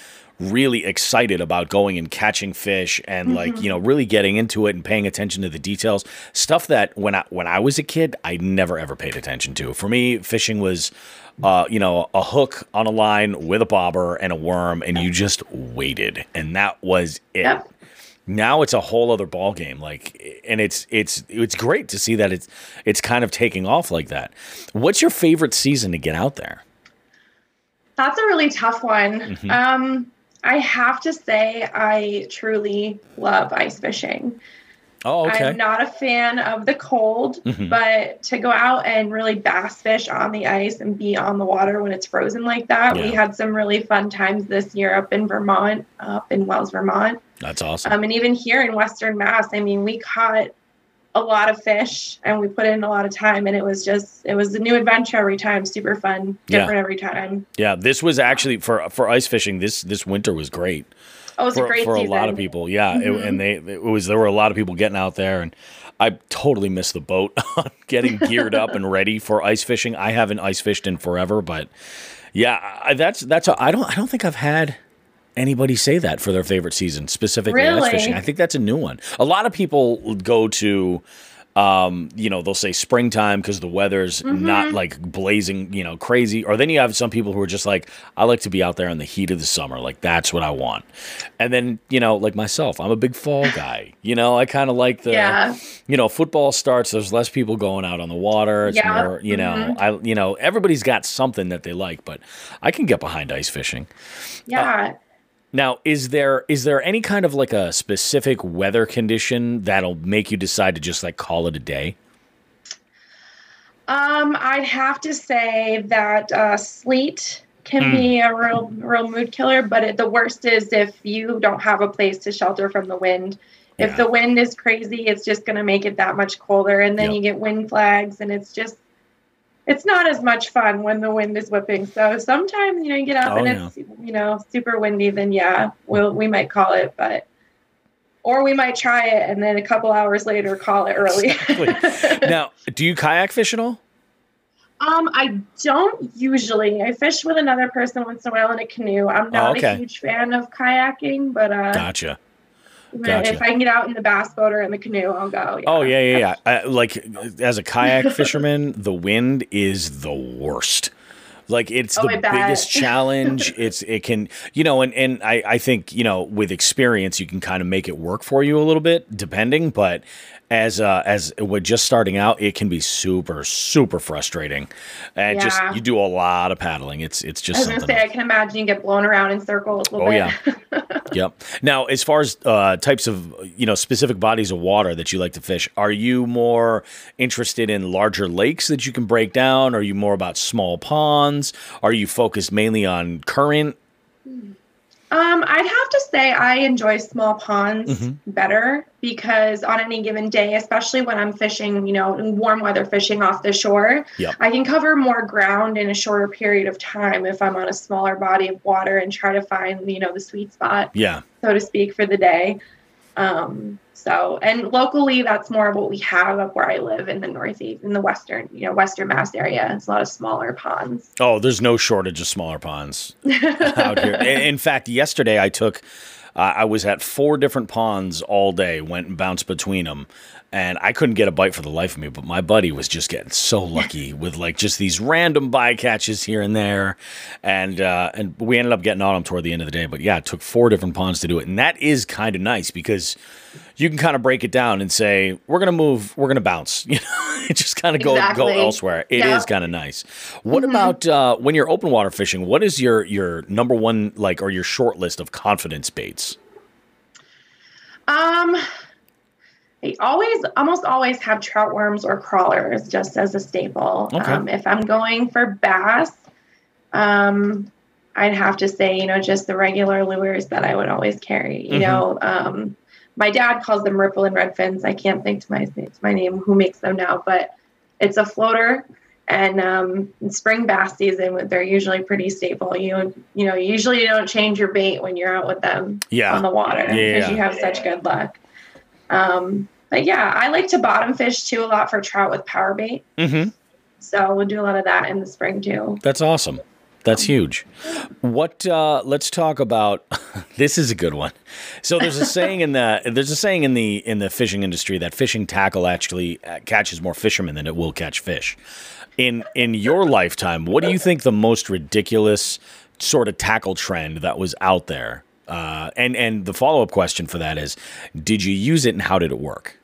really excited about going and catching fish and mm-hmm. like you know really getting into it and paying attention to the details stuff that when I when I was a kid I never ever paid attention to for me fishing was uh, you know a hook on a line with a bobber and a worm and you just waited and that was it. Yep. Now it's a whole other ball game like and it's it's it's great to see that it's it's kind of taking off like that. What's your favorite season to get out there? That's a really tough one. Mm-hmm. um i have to say i truly love ice fishing Oh, okay. I'm not a fan of the cold, mm-hmm. but to go out and really bass fish on the ice and be on the water when it's frozen like that, yeah. we had some really fun times this year up in Vermont, up in Wells, Vermont. That's awesome. Um, and even here in Western Mass, I mean, we caught a lot of fish and we put in a lot of time and it was just it was a new adventure every time super fun different yeah. every time yeah this was actually for for ice fishing this this winter was great Oh, it for, a for a lot of people. Yeah, mm-hmm. it, and they it was there were a lot of people getting out there, and I totally missed the boat on getting geared up and ready for ice fishing. I haven't ice fished in forever, but yeah, I, that's that's a, I don't I don't think I've had anybody say that for their favorite season specifically really? ice fishing. I think that's a new one. A lot of people go to um, you know, they'll say springtime because the weather's mm-hmm. not like blazing, you know, crazy. Or then you have some people who are just like, I like to be out there in the heat of the summer. Like that's what I want. And then, you know, like myself, I'm a big fall guy. you know, I kind of like the, yeah. you know, football starts. There's less people going out on the water. It's yeah. more, you know, mm-hmm. I, you know, everybody's got something that they like, but I can get behind ice fishing. Yeah. Uh, now, is there is there any kind of like a specific weather condition that'll make you decide to just like call it a day? Um, I'd have to say that uh, sleet can mm. be a real real mood killer, but it, the worst is if you don't have a place to shelter from the wind. Yeah. If the wind is crazy, it's just going to make it that much colder, and then yep. you get wind flags, and it's just it's not as much fun when the wind is whipping. So sometimes, you know, you get up oh, and yeah. it's, you know, super windy, then yeah, we'll, we might call it, but, or we might try it and then a couple hours later call it early. Exactly. now, do you kayak fish at all? Um, I don't usually. I fish with another person once in a while in a canoe. I'm not oh, okay. a huge fan of kayaking, but uh, gotcha. Gotcha. If I can get out in the bass boat or in the canoe, I'll go. Yeah. Oh yeah, yeah, yeah. I, like as a kayak fisherman, the wind is the worst. Like it's oh, the biggest challenge. It's it can you know, and and I I think you know with experience you can kind of make it work for you a little bit depending, but as uh, as we're just starting out, it can be super super frustrating, and yeah. just you do a lot of paddling. It's it's just. I was gonna say, I can imagine you get blown around in circles. oh bit. yeah, yep. Now, as far as uh, types of you know specific bodies of water that you like to fish, are you more interested in larger lakes that you can break down? Are you more about small ponds? Are you focused mainly on current? Um, I'd have to say I enjoy small ponds mm-hmm. better because on any given day, especially when I'm fishing, you know, warm weather fishing off the shore, yep. I can cover more ground in a shorter period of time if I'm on a smaller body of water and try to find, you know, the sweet spot, yeah, so to speak, for the day. Um, So, and locally, that's more of what we have up where I live in the northeast, in the western, you know, western Mass area. It's a lot of smaller ponds. Oh, there's no shortage of smaller ponds out here. In fact, yesterday I took, uh, I was at four different ponds all day, went and bounced between them and I couldn't get a bite for the life of me. But my buddy was just getting so lucky with like just these random bycatches here and there, and uh, and we ended up getting on them toward the end of the day. But yeah, it took four different ponds to do it, and that is kind of nice because you can kind of break it down and say we're gonna move, we're gonna bounce. You know, just kind of go exactly. go elsewhere. It yeah. is kind of nice. What mm-hmm. about uh, when you're open water fishing? What is your your number one like or your short list of confidence baits? Um I always, almost always have trout worms or crawlers just as a staple. Okay. Um, if I'm going for bass, um, I'd have to say, you know, just the regular lures that I would always carry. You mm-hmm. know, um, my dad calls them ripple and red fins. I can't think to my to my name who makes them now, but it's a floater. And um, in spring bass season, they're usually pretty stable. You you know, usually you don't change your bait when you're out with them yeah. on the water because yeah. you have such good luck. Um, but yeah, I like to bottom fish too a lot for trout with power bait. Mm-hmm. So we'll do a lot of that in the spring too. That's awesome. That's huge. What? Uh, let's talk about. this is a good one. So there's a saying in the there's a saying in the in the fishing industry that fishing tackle actually uh, catches more fishermen than it will catch fish. In in your lifetime, what do you think the most ridiculous sort of tackle trend that was out there uh, and and the follow up question for that is, did you use it and how did it work?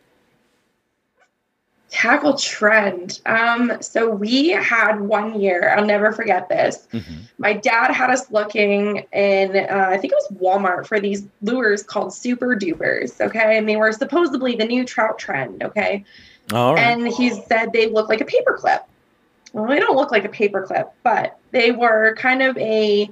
Tackle trend. Um, so we had one year. I'll never forget this. Mm-hmm. My dad had us looking in, uh, I think it was Walmart for these lures called Super Dupers. Okay, and they were supposedly the new trout trend. Okay, and he said they look like a paperclip. Well, they don't look like a paperclip, but they were kind of a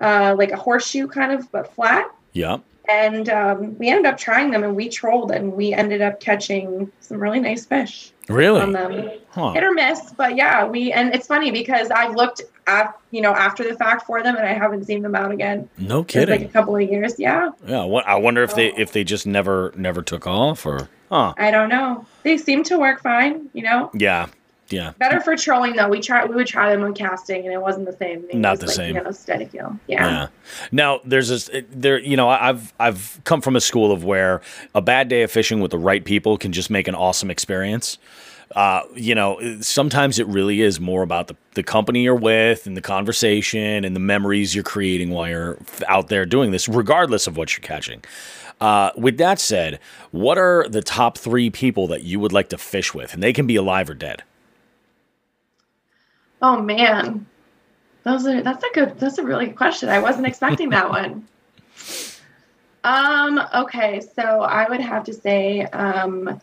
uh, like a horseshoe kind of, but flat. Yeah. And um, we ended up trying them and we trolled and we ended up catching some really nice fish. Really? On them. Huh. Hit or miss, but yeah, we and it's funny because I've looked at you know after the fact for them and I haven't seen them out again. No kidding. Like a couple of years, yeah. Yeah. What I wonder if they if they just never never took off or huh? I don't know. They seem to work fine, you know. Yeah. Yeah. Better for trolling though. We try we would try them on casting and it wasn't the same. It Not the like, same. You know. Yeah. yeah. Now there's this there you know I've I've come from a school of where a bad day of fishing with the right people can just make an awesome experience. Uh, you know, sometimes it really is more about the, the company you're with and the conversation and the memories you're creating while you're out there doing this, regardless of what you're catching. Uh, with that said, what are the top three people that you would like to fish with? And they can be alive or dead. Oh man, those are that's a good that's a really good question. I wasn't expecting that one. Um. Okay, so I would have to say, um,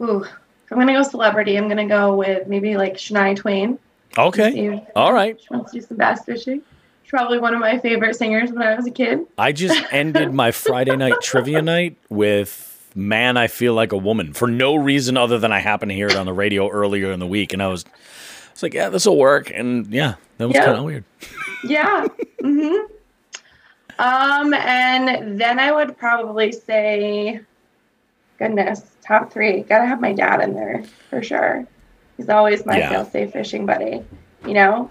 ooh, I'm gonna go celebrity. I'm gonna go with maybe like Shania Twain. Okay. All right. She wants to do some bass fishing. She's probably one of my favorite singers when I was a kid. I just ended my Friday night trivia night with "Man, I Feel Like a Woman" for no reason other than I happened to hear it on the radio earlier in the week, and I was it's like, yeah, this will work. And yeah, that was yep. kind of weird. yeah. Mm-hmm. Um, and then I would probably say, goodness, top three. Gotta have my dad in there for sure. He's always my yeah. fail-safe fishing buddy, you know?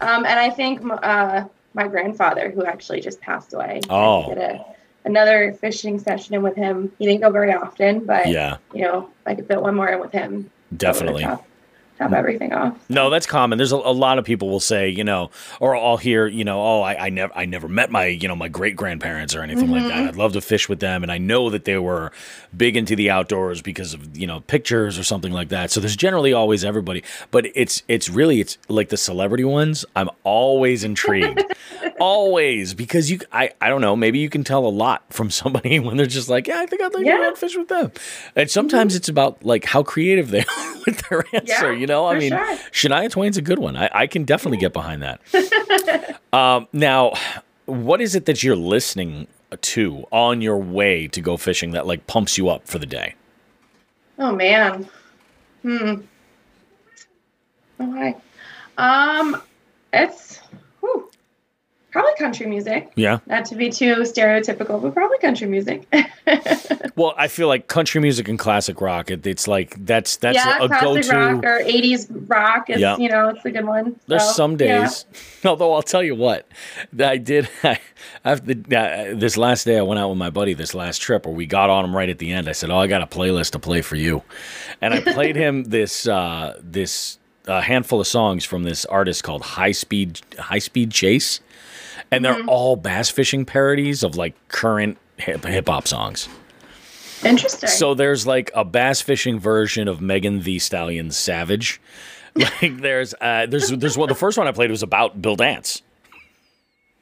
Um, and I think uh, my grandfather, who actually just passed away. Oh. did a, another fishing session in with him. He didn't go very often, but, yeah. you know, I could fit one more in with him. Definitely top everything off. No, that's common. There's a, a, lot of people will say, you know, or I'll hear, you know, oh, I, I never, I never met my, you know, my great grandparents or anything mm-hmm. like that. Mm-hmm. I'd love to fish with them, and I know that they were big into the outdoors because of you know pictures or something like that. So there's generally always everybody, but it's it's really it's like the celebrity ones. I'm always intrigued, always because you, I, I don't know, maybe you can tell a lot from somebody when they're just like, yeah, I think I'd like yeah. to fish with them, and sometimes mm-hmm. it's about like how creative they are with their answer. Yeah. You know I mean, sure. Shania Twain's a good one. I, I can definitely get behind that. um, now, what is it that you're listening to on your way to go fishing that like pumps you up for the day? Oh man, hmm. Oh hi. Um, it's. Probably country music. Yeah. Not to be too stereotypical, but probably country music. well, I feel like country music and classic rock. It, it's like that's that's yeah, a go-to. rock or '80s rock. Is, yeah. You know, it's a good one. There's some days. Yeah. Although I'll tell you what, I did. I, after uh, this last day, I went out with my buddy. This last trip, where we got on him right at the end. I said, "Oh, I got a playlist to play for you," and I played him this uh, this a handful of songs from this artist called High Speed High Speed Chase, and they're mm-hmm. all bass fishing parodies of like current hip hop songs. Interesting. So there's like a bass fishing version of Megan Thee Stallion Savage. Like there's uh, there's there's one the first one I played was about Bill Dance.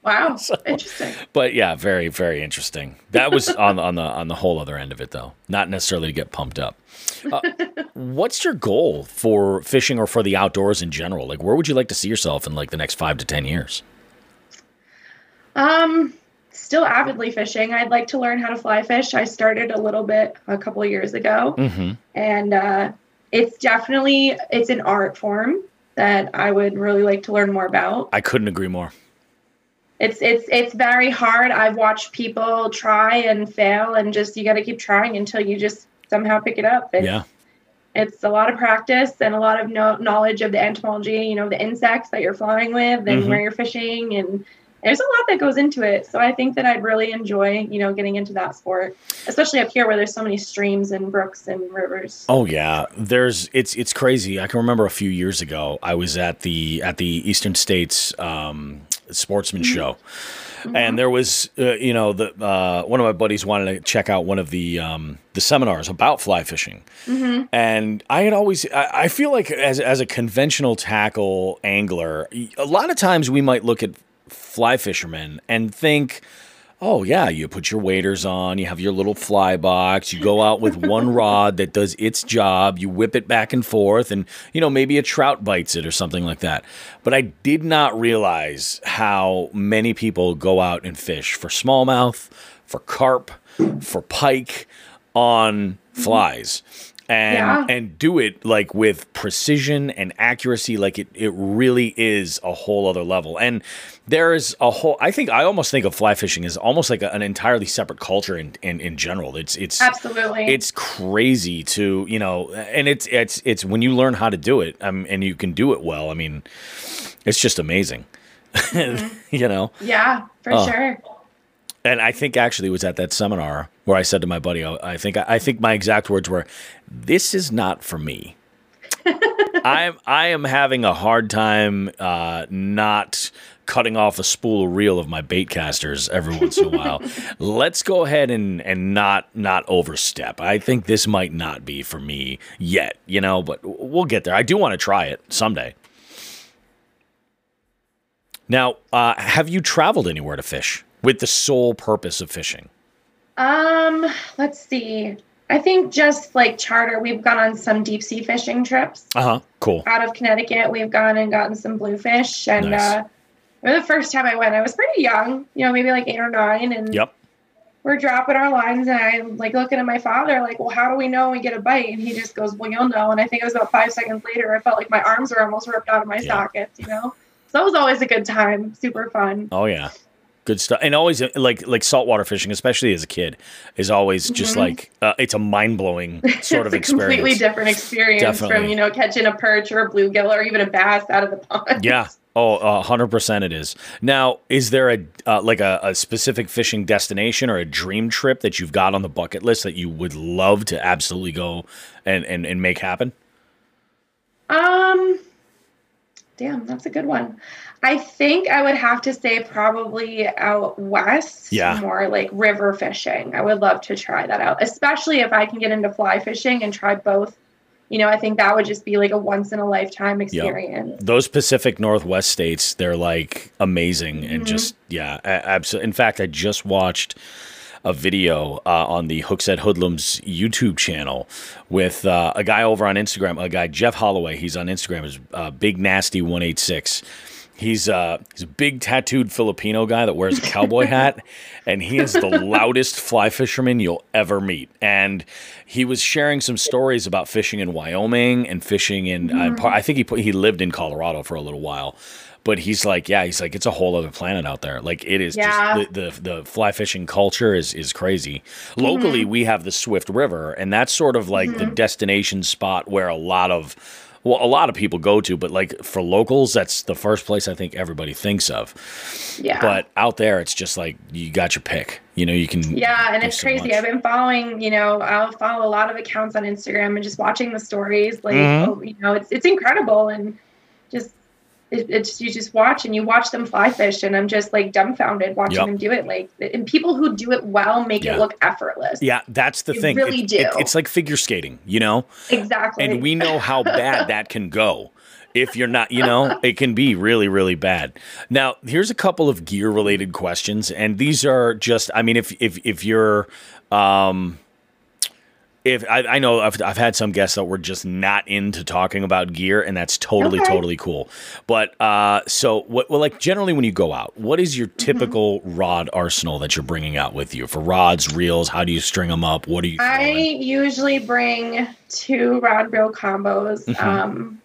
Wow, so, interesting. But yeah, very very interesting. That was on on the on the whole other end of it though, not necessarily to get pumped up. Uh, what's your goal for fishing or for the outdoors in general? Like, where would you like to see yourself in like the next five to ten years? Um, still avidly fishing. I'd like to learn how to fly fish. I started a little bit a couple of years ago, mm-hmm. and uh, it's definitely it's an art form that I would really like to learn more about. I couldn't agree more it's it's it's very hard. I've watched people try and fail, and just you got to keep trying until you just somehow pick it up. It's, yeah, it's a lot of practice and a lot of no, knowledge of the entomology. You know, the insects that you're flying with, and mm-hmm. where you're fishing, and there's a lot that goes into it. So I think that I'd really enjoy, you know, getting into that sport, especially up here where there's so many streams and brooks and rivers. Oh yeah, there's it's it's crazy. I can remember a few years ago I was at the at the Eastern States um, Sportsman mm-hmm. Show. Mm-hmm. And there was, uh, you know, the uh, one of my buddies wanted to check out one of the um, the seminars about fly fishing, mm-hmm. and I had always, I, I feel like as as a conventional tackle angler, a lot of times we might look at fly fishermen and think, oh yeah, you put your waders on, you have your little fly box, you go out with one rod that does its job, you whip it back and forth, and you know maybe a trout bites it or something like that. But I did not realize how many people go out and fish for smallmouth, for carp, for pike on flies and yeah. and do it like with precision and accuracy like it it really is a whole other level. And there's a whole i think i almost think of fly fishing as almost like a, an entirely separate culture in, in in general. It's it's absolutely. it's crazy to you know and it's it's it's when you learn how to do it um, and you can do it well i mean it's just amazing. Mm-hmm. you know? Yeah for uh, sure and I think actually it was at that seminar where I said to my buddy, I think I think my exact words were, "This is not for me." I'm I am having a hard time uh, not cutting off a spool of reel of my bait casters every once in a while. Let's go ahead and and not not overstep. I think this might not be for me yet, you know, but we'll get there. I do want to try it someday. Now, uh, have you traveled anywhere to fish? With the sole purpose of fishing? Um, let's see. I think just like charter, we've gone on some deep sea fishing trips. Uh huh. Cool. Out of Connecticut, we've gone and gotten some bluefish. And nice. uh, the first time I went, I was pretty young, you know, maybe like eight or nine. And yep. we're dropping our lines, and I'm like looking at my father, like, well, how do we know we get a bite? And he just goes, well, you'll know. And I think it was about five seconds later, I felt like my arms were almost ripped out of my yeah. sockets, you know? So that was always a good time, super fun. Oh, yeah good stuff and always like like saltwater fishing especially as a kid is always mm-hmm. just like uh, it's a mind-blowing sort of experience completely different experience Definitely. from you know catching a perch or a bluegill or even a bass out of the pond yeah Oh, hundred percent, it is. Now, is there a uh, like a, a, specific fishing destination or a dream trip that you've got on the bucket list that you would love to absolutely go and and, and make happen? Um, damn, that's a good one. I think I would have to say probably out west. Yeah. More like river fishing. I would love to try that out, especially if I can get into fly fishing and try both. You know, I think that would just be like a once in a lifetime experience. Yep. Those Pacific Northwest states, they're like amazing and mm-hmm. just, yeah, absolutely. In fact, I just watched a video uh, on the Hookset Hoodlums YouTube channel with uh, a guy over on Instagram, a guy Jeff Holloway. He's on Instagram, is uh, Big Nasty One Eight Six, He's uh he's a big tattooed Filipino guy that wears a cowboy hat, and he is the loudest fly fisherman you'll ever meet. And he was sharing some stories about fishing in Wyoming and fishing in. Uh, mm-hmm. I think he put, he lived in Colorado for a little while, but he's like, yeah, he's like, it's a whole other planet out there. Like it is yeah. just the, the, the fly fishing culture is is crazy. Locally, mm-hmm. we have the Swift River, and that's sort of like mm-hmm. the destination spot where a lot of well, a lot of people go to, but like for locals, that's the first place I think everybody thinks of. Yeah. But out there, it's just like you got your pick. You know, you can. Yeah, and it's so crazy. Much. I've been following. You know, I'll follow a lot of accounts on Instagram and just watching the stories. Like, mm-hmm. oh, you know, it's it's incredible and just it, it's you just watch and you watch them fly fish and i'm just like dumbfounded watching yep. them do it like and people who do it well make yeah. it look effortless yeah that's the they thing really it, do it, it's like figure skating you know exactly and we know how bad that can go if you're not, you know, it can be really, really bad. Now, here's a couple of gear related questions, and these are just, I mean, if if if you're, um, if I, I, know I've, I've had some guests that were just not into talking about gear and that's totally okay. totally cool but uh so what well like generally when you go out what is your mm-hmm. typical mm-hmm. rod arsenal that you're bringing out with you for rods reels how do you string them up what do you i usually bring two rod reel combos mm-hmm. um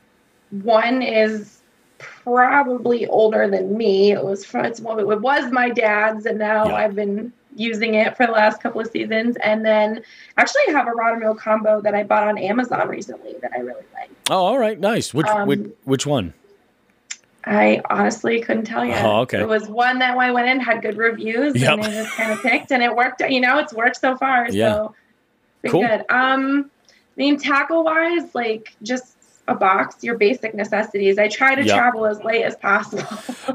one is probably older than me it was from it's, it was my dad's and now yeah. i've been using it for the last couple of seasons. And then actually I have a rod and reel combo that I bought on Amazon recently that I really like. Oh, all right. Nice. Which, um, which, which one? I honestly couldn't tell you. Oh, okay. It was one that I went in, had good reviews, yep. and I just kind of picked, and it worked. You know, it's worked so far. Yeah. So, cool. good. Um, I mean, tackle wise, like just a box, your basic necessities. I try to yep. travel as late as possible.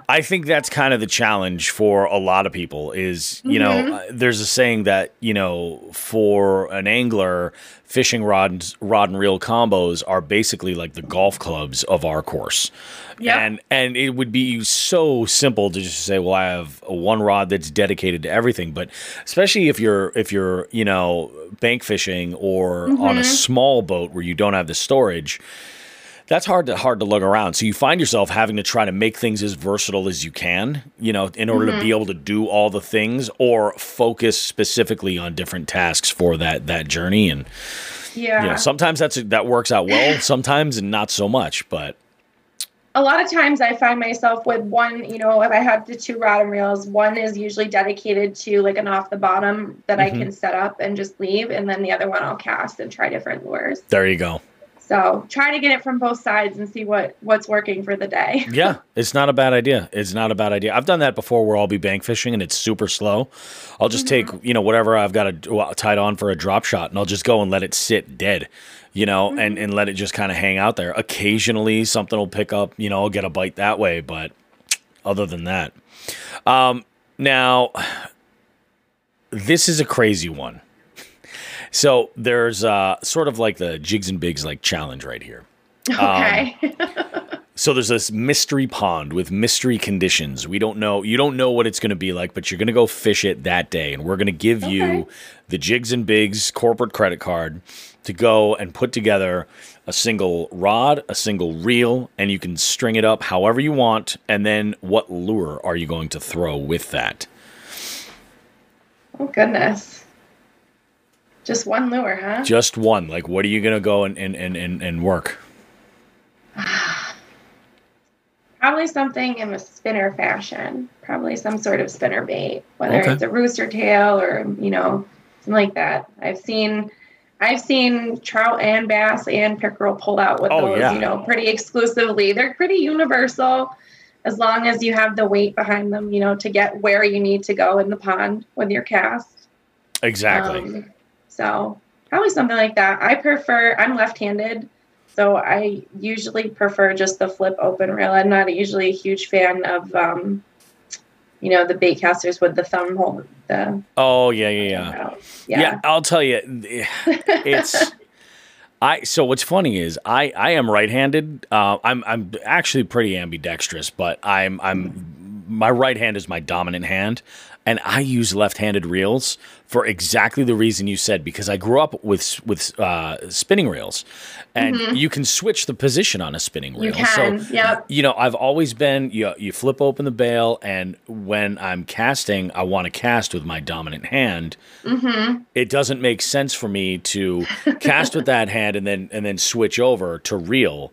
I think that's kind of the challenge for a lot of people is, you mm-hmm. know, uh, there's a saying that, you know, for an angler, fishing rods, rod and reel combos are basically like the golf clubs of our course. Yep. And and it would be so simple to just say, well, I have one rod that's dedicated to everything. But especially if you're if you're, you know, bank fishing or mm-hmm. on a mm-hmm. small boat where you don't have the storage, that's hard to hard to lug around. So you find yourself having to try to make things as versatile as you can, you know, in order mm-hmm. to be able to do all the things or focus specifically on different tasks for that that journey. And yeah, you know, sometimes that's that works out well, sometimes and not so much. But a lot of times I find myself with one, you know, if I have the two rod and reels, one is usually dedicated to like an off the bottom that mm-hmm. I can set up and just leave, and then the other one I'll cast and try different lures. There you go. So try to get it from both sides and see what what's working for the day. yeah, it's not a bad idea. It's not a bad idea. I've done that before where I'll be bank fishing and it's super slow. I'll just mm-hmm. take you know whatever I've got a, tied on for a drop shot and I'll just go and let it sit dead. You know, mm-hmm. and, and let it just kind of hang out there. Occasionally, something will pick up. You know, I'll get a bite that way, but other than that, um, now this is a crazy one so there's uh, sort of like the jigs and bigs like challenge right here. Okay. Um, so there's this mystery pond with mystery conditions. We don't know. You don't know what it's going to be like, but you're going to go fish it that day, and we're going to give okay. you the jigs and bigs corporate credit card to go and put together a single rod, a single reel, and you can string it up however you want. And then what lure are you going to throw with that? Oh goodness. Just one lure, huh? Just one. Like, what are you gonna go and and and and, and work? Probably something in a spinner fashion. Probably some sort of spinner bait, whether okay. it's a rooster tail or you know something like that. I've seen. I've seen trout and bass and pickerel pulled out with oh, those, yeah. you know, pretty exclusively. They're pretty universal as long as you have the weight behind them, you know, to get where you need to go in the pond with your cast. Exactly. Um, so probably something like that. I prefer, I'm left handed. So I usually prefer just the flip open reel. I'm not usually a huge fan of, um, you know, the bait casters with the thumb hold. The oh yeah, yeah, yeah. yeah. Yeah, I'll tell you, it's. I so what's funny is I I am right-handed. Uh, I'm I'm actually pretty ambidextrous, but I'm I'm my right hand is my dominant hand. And I use left-handed reels for exactly the reason you said because I grew up with with uh, spinning reels, and mm-hmm. you can switch the position on a spinning reel. You can, so, yep. You know, I've always been you you flip open the bail, and when I'm casting, I want to cast with my dominant hand. Mm-hmm. It doesn't make sense for me to cast with that hand and then and then switch over to reel.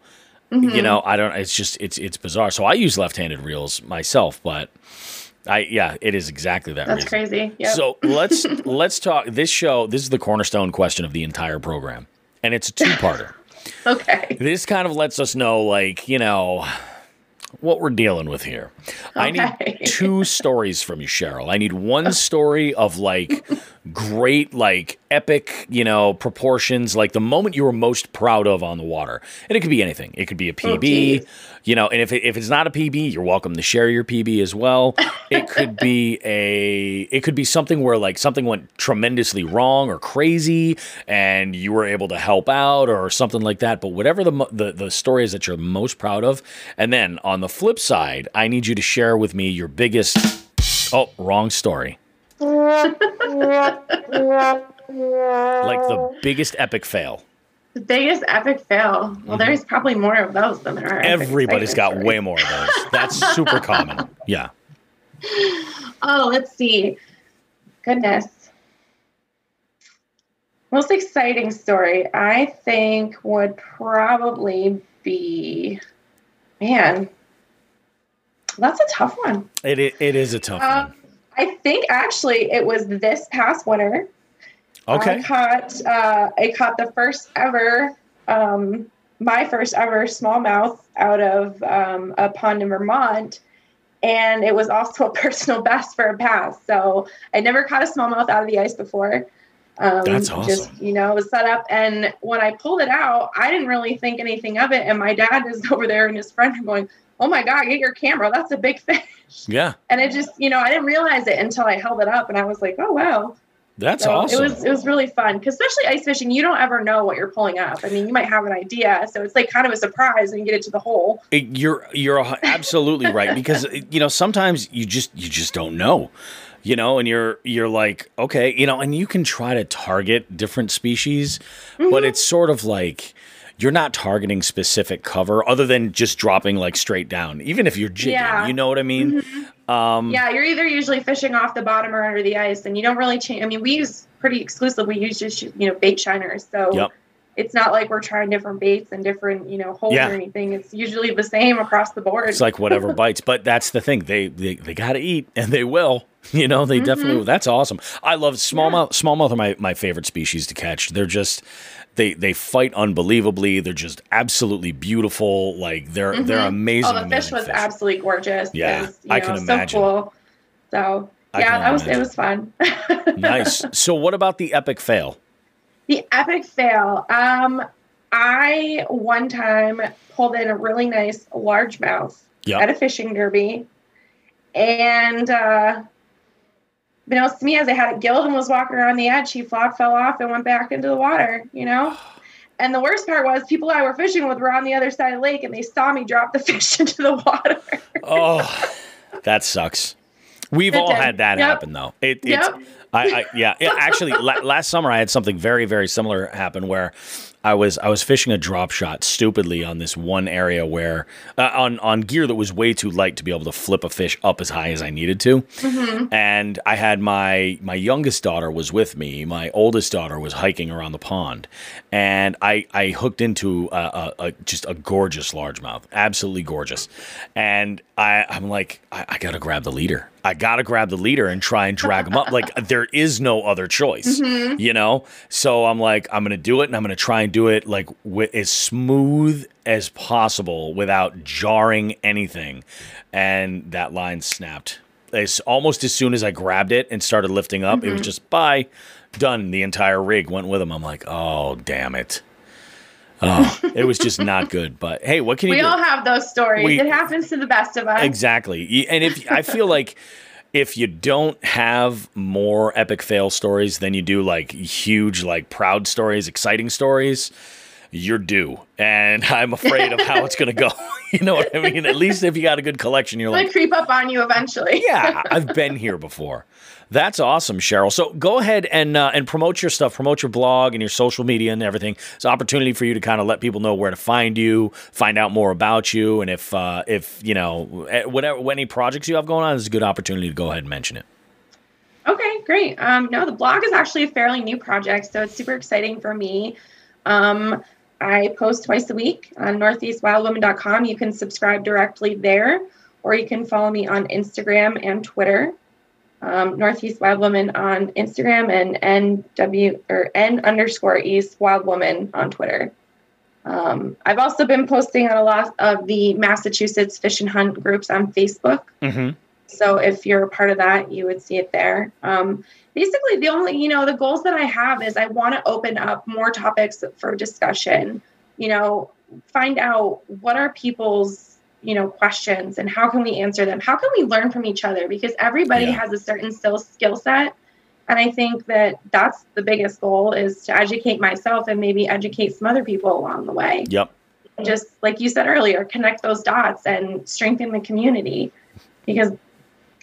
Mm-hmm. You know, I don't. It's just it's it's bizarre. So I use left-handed reels myself, but I yeah, it is exactly that. That's reason. crazy. Yep. So let's let's talk. This show, this is the cornerstone question of the entire program, and it's a two-parter. okay. This kind of lets us know, like you know, what we're dealing with here. Okay. I need two stories from you, Cheryl. I need one story of like great, like epic, you know, proportions, like the moment you were most proud of on the water. And it could be anything. It could be a PB, oh, you know, and if, it, if it's not a PB, you're welcome to share your PB as well. it could be a, it could be something where like something went tremendously wrong or crazy and you were able to help out or something like that. But whatever the, the, the story is that you're most proud of. And then on the flip side, I need you to share with me your biggest, oh, wrong story like the biggest epic fail. The biggest epic fail. Well, mm-hmm. there's probably more of those than there are. Everybody's got stories. way more of those. That's super common. Yeah. Oh, let's see. Goodness. Most exciting story, I think, would probably be, man, that's a tough one. It it, is a tough uh, one. I think actually it was this past winter. Okay. I caught uh, I caught the first ever um, my first ever smallmouth out of um, a pond in Vermont. And it was also a personal best for a bass. So I never caught a smallmouth out of the ice before. Um, That's awesome. Just, you know, it was set up. And when I pulled it out, I didn't really think anything of it. And my dad is over there and his friend are going, Oh my God, get your camera. That's a big fish. Yeah. And it just, you know, I didn't realize it until I held it up and I was like, oh, wow. That's so awesome. It was it was really fun because especially ice fishing, you don't ever know what you're pulling up. I mean, you might have an idea, so it's like kind of a surprise when you get it to the hole. You're you're absolutely right because you know sometimes you just you just don't know, you know, and you're you're like okay, you know, and you can try to target different species, mm-hmm. but it's sort of like you're not targeting specific cover other than just dropping like straight down. Even if you're jigging, yeah. you know what I mean? Mm-hmm. Um, yeah, you're either usually fishing off the bottom or under the ice, and you don't really change. I mean, we use pretty exclusive. We use just you know bait shiners, so yep. it's not like we're trying different baits and different you know holes yeah. or anything. It's usually the same across the board. It's like whatever bites, but that's the thing. They they, they got to eat, and they will. You know, they mm-hmm. definitely. That's awesome. I love smallmouth. Yeah. Smallmouth are my my favorite species to catch. They're just they they fight unbelievably. They're just absolutely beautiful. Like they're mm-hmm. they're amazing. Oh, the fish was fish. absolutely gorgeous. Yeah, was, I know, can imagine. So cool. So yeah, that was imagine. it was fun. nice. So what about the epic fail? The epic fail. Um, I one time pulled in a really nice largemouth yep. at a fishing derby, and uh, Unbeknownst to me, as I had it gilled and was walking around the edge, He flop fell off and went back into the water, you know? And the worst part was people I were fishing with were on the other side of the lake and they saw me drop the fish into the water. oh, that sucks. We've it all did. had that yep. happen though. It, it's, yep. I, I, yeah, actually, last summer I had something very, very similar happen where I was I was fishing a drop shot stupidly on this one area where uh, on on gear that was way too light to be able to flip a fish up as high as I needed to, mm-hmm. and I had my my youngest daughter was with me. My oldest daughter was hiking around the pond, and I I hooked into a, a, a just a gorgeous largemouth, absolutely gorgeous, and I I'm like I, I got to grab the leader. I got to grab the leader and try and drag him up. Like there is no other choice, mm-hmm. you know? So I'm like, I'm going to do it and I'm going to try and do it like w- as smooth as possible without jarring anything. And that line snapped. It's almost as soon as I grabbed it and started lifting up, mm-hmm. it was mm-hmm. just bye, done. The entire rig went with him. I'm like, oh, damn it. Oh, it was just not good. But hey, what can you we all have those stories. We, it happens to the best of us. Exactly. And if I feel like if you don't have more epic fail stories than you do like huge, like proud stories, exciting stories, you're due. And I'm afraid of how it's going to go. you know what I mean? At least if you got a good collection, you're like, creep up on you eventually. yeah, I've been here before. That's awesome, Cheryl. So go ahead and uh, and promote your stuff, promote your blog and your social media and everything. It's an opportunity for you to kind of let people know where to find you, find out more about you, and if uh, if you know eh, whatever any projects you have going on, it's a good opportunity to go ahead and mention it. Okay, great. Um, no, the blog is actually a fairly new project, so it's super exciting for me. Um, I post twice a week on northeastwildwoman.com. You can subscribe directly there, or you can follow me on Instagram and Twitter um, Northeast Wild Woman on Instagram and NW or N underscore East Wild Woman on Twitter. Um, I've also been posting on a lot of the Massachusetts fish and hunt groups on Facebook. Mm-hmm. So if you're a part of that, you would see it there. Um, basically, the only, you know, the goals that I have is I want to open up more topics for discussion, you know, find out what are people's you know questions and how can we answer them? How can we learn from each other? Because everybody yeah. has a certain skill skill set. And i think that that's the biggest goal is to educate myself and maybe educate some other people along the way. Yep. And just like you said earlier connect those dots and strengthen the community. Because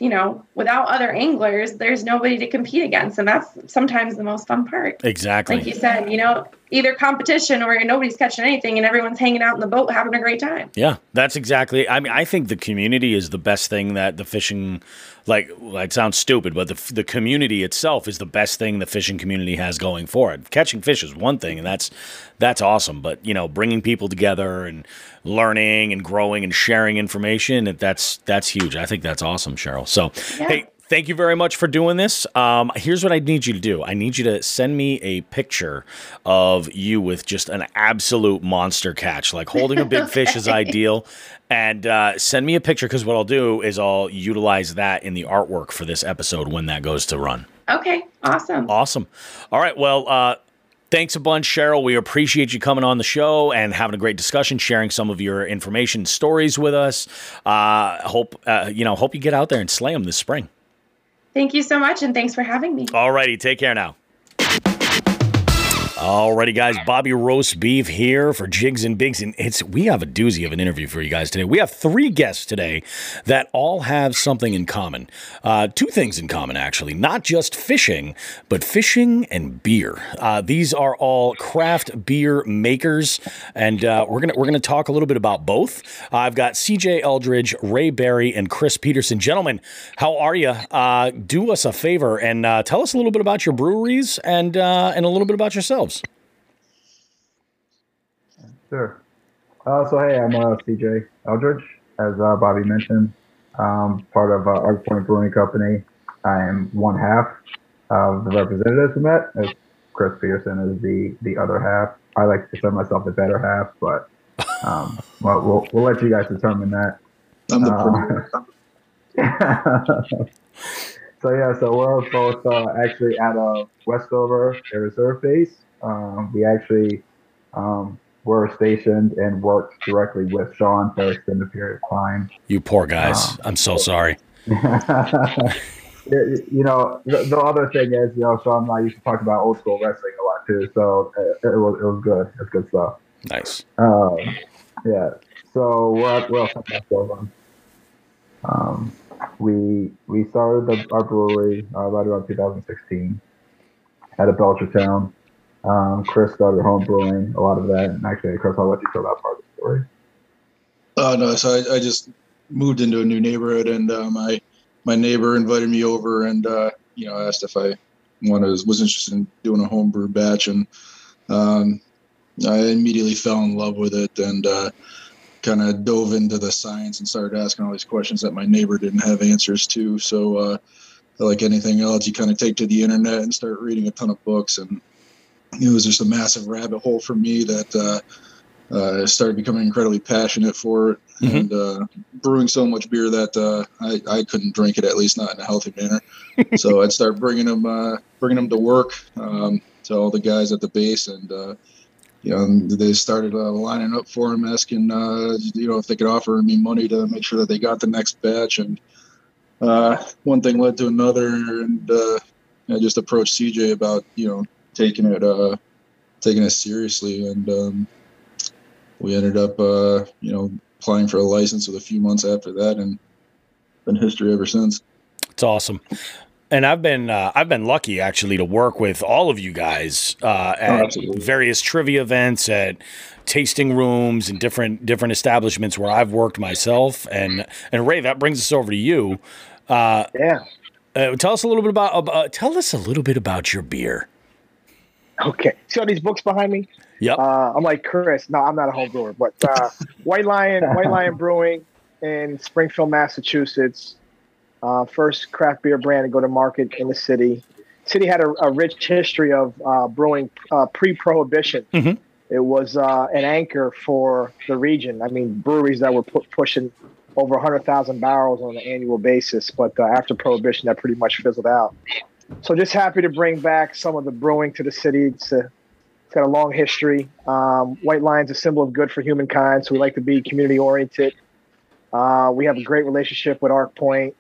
you know, without other anglers, there's nobody to compete against. And that's sometimes the most fun part. Exactly. Like you said, you know, either competition or nobody's catching anything and everyone's hanging out in the boat having a great time. Yeah, that's exactly. I mean, I think the community is the best thing that the fishing, like, it sounds stupid, but the, the community itself is the best thing the fishing community has going for it. Catching fish is one thing, and that's that's awesome. But you know, bringing people together and learning and growing and sharing information, that's that's huge. I think that's awesome, Cheryl. So, yeah. hey, thank you very much for doing this. Um, here's what I need you to do I need you to send me a picture of you with just an absolute monster catch. Like holding a big okay. fish is ideal. And uh, send me a picture because what I'll do is I'll utilize that in the artwork for this episode when that goes to run. Okay, awesome. Awesome. All right. Well, uh, Thanks a bunch, Cheryl. We appreciate you coming on the show and having a great discussion, sharing some of your information, stories with us. Uh, hope uh, you know. Hope you get out there and slay them this spring. Thank you so much, and thanks for having me. All righty, take care now. Alrighty, guys, Bobby Roast Beef here for Jigs and Bigs, and it's we have a doozy of an interview for you guys today. We have three guests today that all have something in common, uh, two things in common actually, not just fishing, but fishing and beer. Uh, these are all craft beer makers, and uh, we're gonna we're gonna talk a little bit about both. I've got C.J. Eldridge, Ray Berry, and Chris Peterson. Gentlemen, how are you? Uh, do us a favor and uh, tell us a little bit about your breweries and uh, and a little bit about yourselves. Sure. Uh, so hey, I'm uh, CJ Eldridge, as uh, Bobby mentioned, um, part of uh, ArcPoint Brewing Company. I am one half of the representatives from that, as Chris Peterson is the the other half. I like to consider myself the better half, but um, well, we'll we'll let you guys determine that. I'm the uh, so yeah, so we're both uh, actually at a Westover Air Reserve base. Um, we actually um, were stationed and worked directly with Sean for an extended period of time. You poor guys. Um, I'm so sorry. you know, the, the, other thing is, you know, Sean and I used to talk about old school wrestling a lot too. So it, it was it was good. It's good stuff. Nice. Um, yeah. So what what else am I Um, we we started the, our brewery uh, right around 2016 at a Belchertown. Um, Chris started home brewing a lot of that, and actually, Chris, I'll let you tell that part of the story. Oh no! So I, I just moved into a new neighborhood, and uh, my my neighbor invited me over, and uh, you know, asked if I wanted was interested in doing a homebrew batch, and um, I immediately fell in love with it, and uh, kind of dove into the science and started asking all these questions that my neighbor didn't have answers to. So, uh, like anything else, you kind of take to the internet and start reading a ton of books and it was just a massive rabbit hole for me that uh, uh, started becoming incredibly passionate for it mm-hmm. and uh, brewing so much beer that uh, I, I couldn't drink it at least not in a healthy manner. so I'd start bringing them uh, bringing them to work um, to all the guys at the base and. Uh, you know, they started lining up for him, asking, you know, if they could offer me money to make sure that they got the next batch. And one thing led to another, and I just approached CJ about, you know, taking it uh, taking it seriously, and um, we ended up, uh, you know, applying for a license with a few months after that, and been history ever since. It's awesome. And I've been uh, I've been lucky actually to work with all of you guys uh, at oh, various trivia events, at tasting rooms, and different different establishments where I've worked myself. And and Ray, that brings us over to you. Uh, yeah. Uh, tell us a little bit about uh, tell us a little bit about your beer. Okay. See all these books behind me? Yep. Uh, I'm like Chris. No, I'm not a home brewer, but uh, White Lion, White Lion Brewing in Springfield, Massachusetts. Uh, first craft beer brand to go to market in the city. City had a, a rich history of uh, brewing uh, pre-prohibition. Mm-hmm. It was uh, an anchor for the region. I mean, breweries that were pu- pushing over 100,000 barrels on an annual basis, but after prohibition, that pretty much fizzled out. So just happy to bring back some of the brewing to the city. It's, a, it's got a long history. Um, White Lion's a symbol of good for humankind, so we like to be community oriented. Uh, we have a great relationship with ArcPoint,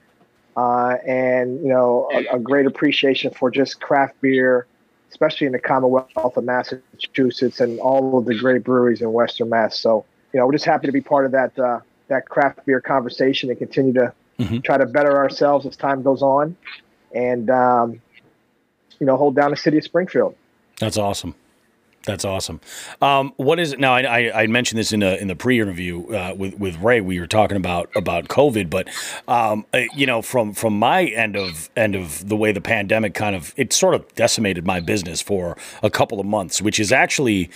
uh, and you know a, a, great appreciation for just craft beer, especially in the Commonwealth of Massachusetts and all of the great breweries in Western Mass. So you know we're just happy to be part of that uh, that craft beer conversation and continue to mm-hmm. try to better ourselves as time goes on and um, you know hold down the city of Springfield. That's awesome. That's awesome. Um, what is it now? I, I, I, mentioned this in a, in the pre-interview uh, with with Ray. We were talking about about COVID, but um, uh, you know, from from my end of end of the way the pandemic kind of it sort of decimated my business for a couple of months, which is actually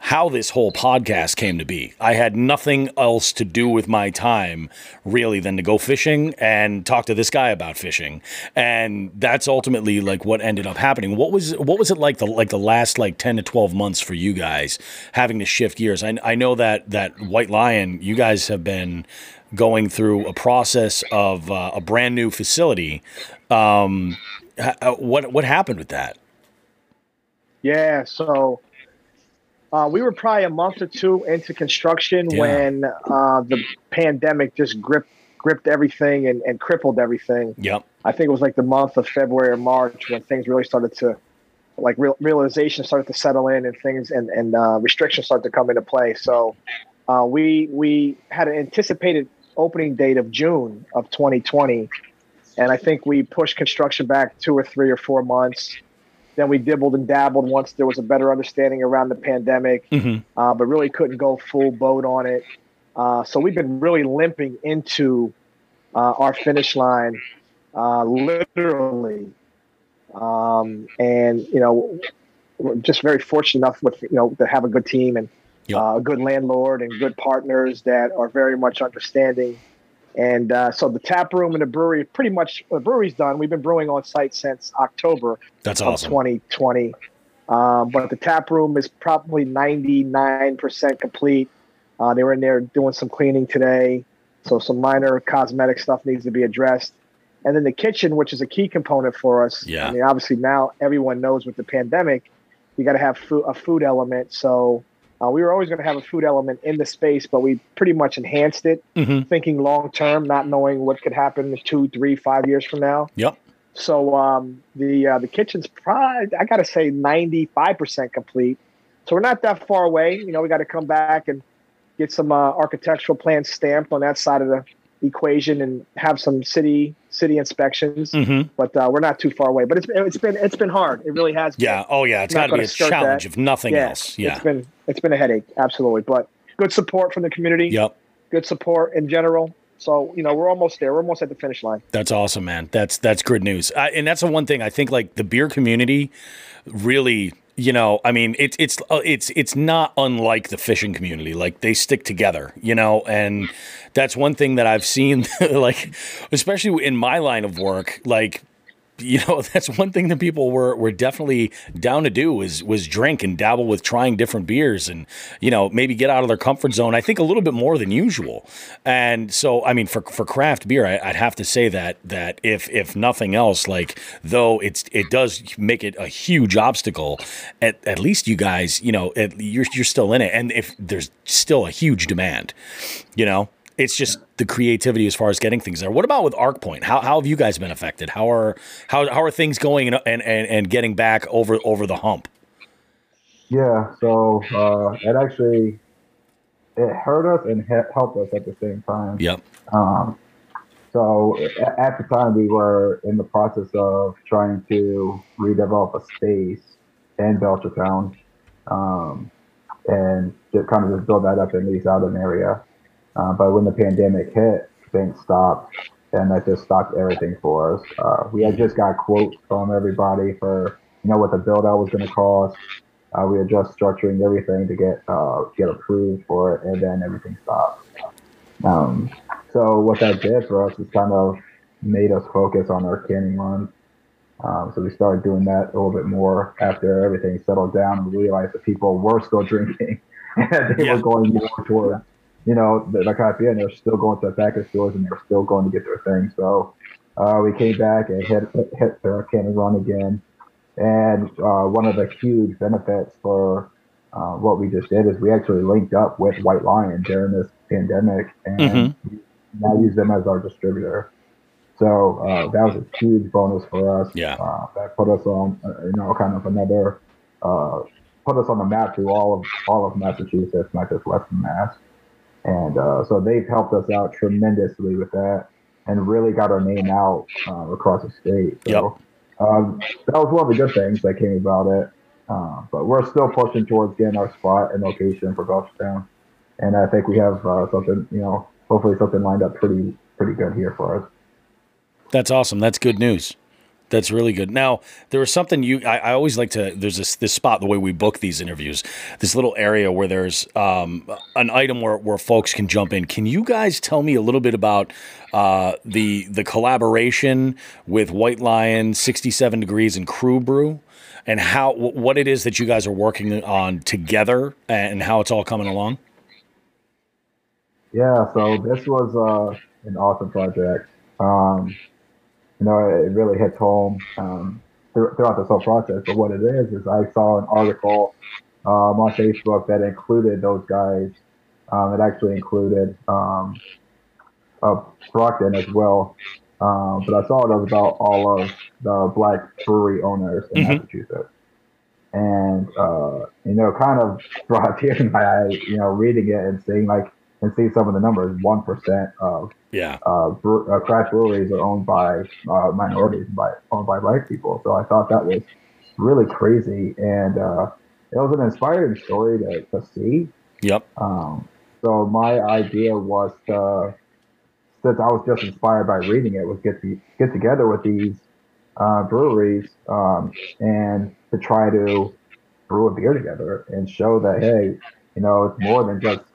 how this whole podcast came to be. I had nothing else to do with my time really than to go fishing and talk to this guy about fishing. And that's ultimately like what ended up happening. What was what was it like the like the last like 10 to 12 months for you guys having to shift gears? I, I know that that White Lion, you guys have been going through a process of uh, a brand new facility. Um, what what happened with that? Yeah, so uh, we were probably a month or two into construction yeah. when uh, the pandemic just gripped gripped everything and, and crippled everything. Yep. I think it was like the month of February or March when things really started to, like real, realization started to settle in and things and and uh, restrictions started to come into play. So uh, we we had an anticipated opening date of June of 2020, and I think we pushed construction back two or three or four months. Then we dibbled and dabbled once there was a better understanding around the pandemic, mm-hmm. uh, but really couldn't go full boat on it. Uh, so we've been really limping into uh, our finish line, uh, literally. Um, and you know, we're just very fortunate enough with you know to have a good team and yep. Uh, a good landlord and good partners that are very much understanding and uh, so the tap room and the brewery, pretty much the brewery's done. We've been brewing on site since October That's of awesome. 2020. Um, but the tap room is probably 99% complete. Uh, they were in there doing some cleaning today. So some minor cosmetic stuff needs to be addressed. And then the kitchen, which is a key component for us. Yeah. I mean, obviously now everyone knows with the pandemic, you got to have food, a food element. So uh, we were always going to have a food element in the space, but we pretty much enhanced it, mm-hmm. thinking long term, not knowing what could happen two, three, five years from now. Yep. So um, the uh, the kitchen's probably I got to say ninety five percent complete. So we're not that far away. You know, we got to come back and get some uh, architectural plans stamped on that side of the equation and have some city city inspections. Mm-hmm. But uh, we're not too far away. But it's it's been it's been hard. It really has. Been. Yeah. Oh yeah. It's got to be a challenge that. if nothing yeah, else. Yeah. It's been it's been a headache. Absolutely. But good support from the community. Yep. Good support in general. So you know we're almost there. We're almost at the finish line. That's awesome, man. That's that's good news. I, and that's the one thing I think like the beer community really you know, I mean, it's it's uh, it's it's not unlike the fishing community. Like they stick together, you know, and that's one thing that I've seen. like, especially in my line of work, like you know that's one thing that people were were definitely down to do was was drink and dabble with trying different beers and you know maybe get out of their comfort zone i think a little bit more than usual. And so i mean for for craft beer I, would have to say that that if if nothing else like though it's it does make it a huge obstacle at, at least you guys you know it, you're you're still in it. And if there's still a huge demand you know it's just the creativity as far as getting things there. What about with ArcPoint? How, how have you guys been affected? How are how, how are things going and, and, and getting back over over the hump? Yeah, so uh, it actually it hurt us and helped us at the same time. Yep. Um, so at the time, we were in the process of trying to redevelop a space in Belchertown, um, and just kind of just build that up and lease out an area. Uh, but when the pandemic hit, things stopped, and that just stopped everything for us. Uh, we had just got quotes from everybody for you know what the build out was going to cost. Uh, we were just structuring everything to get uh, get approved for it, and then everything stopped. Um, so what that did for us is kind of made us focus on our canning runs. Um, so we started doing that a little bit more after everything settled down, and we realized that people were still drinking, and they yeah. were going more toward, you know, the, the coffee, and they're still going to the of stores, and they're still going to get their thing. So uh, we came back and hit hit the canning run again. And uh, one of the huge benefits for uh, what we just did is we actually linked up with White Lion during this pandemic and mm-hmm. now use them as our distributor. So uh, that was a huge bonus for us. Yeah, uh, that put us on, uh, you know, kind of another uh, put us on the map through all of all of Massachusetts, not just Western Mass. And so they've helped us out tremendously with that, and really got our name out across the state. So, yep um, that was one of the good things that came about it. Uh, but we're still pushing towards getting our spot and location for Belchertown, and I think we have uh, something, you know, hopefully something lined up pretty pretty good here for us. That's awesome. That's good news. That's really good. Now, there was something you, I, I, always like to, there's this, this spot, the way we book these interviews, this little area where there's um, an item where, where folks can jump in. Can you guys tell me a little bit about uh, the, the collaboration with White Lion, 67 Degrees, and Crew Brew? And how what it is that you guys are working on together, and how it's all coming along. Yeah, so this was uh, an awesome project. Um, you know, it really hits home um, throughout this whole process. But what it is is I saw an article um, on Facebook that included those guys. Um, it actually included um, uh, Brockton as well. Um, but I saw it was about all of the black brewery owners in mm-hmm. Massachusetts. And, uh, you know, kind of brought tears in my eye, you know, reading it and seeing like, and see some of the numbers, 1% of yeah. Uh, bre- uh, craft breweries are owned by uh, minorities, by owned by black people. So I thought that was really crazy, and uh, it was an inspiring story to, to see. Yep. Um, so my idea was to, since I was just inspired by reading it, was get to get together with these uh, breweries um, and to try to brew a beer together and show that hey, you know, it's more than just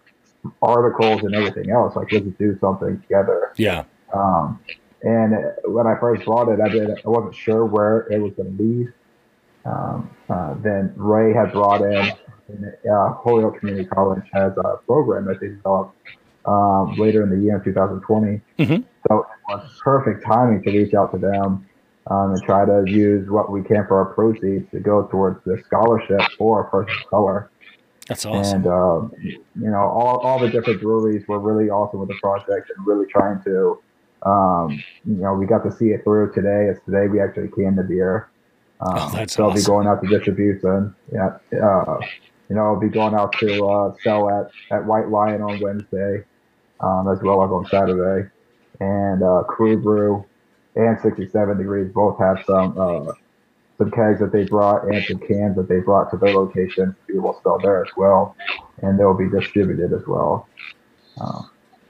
articles and everything else. Like, let's do something together. Yeah. Um, and when I first bought it, I did. I wasn't sure where it was going to be. Um, uh, then Ray had brought in, uh, Holyoke Community College has a program that they developed um, later in the year in 2020. Mm-hmm. So it was perfect timing to reach out to them um, and try to use what we can for our proceeds to go towards the scholarship for a person of color. That's awesome. And um, you know, all, all the different breweries were really awesome with the project and really trying to, um, you know, we got to see it through today. It's today we actually canned the beer. Um, oh, that's so awesome. I'll be going out to distribution. Yeah. Uh, you know, I'll be going out to uh, sell at, at White Lion on Wednesday, um, as well as on Saturday. And uh, Crew Brew and 67 Degrees both have some uh, some kegs that they brought and some cans that they brought to their location. We will sell there as well, and they'll be distributed as well. Uh,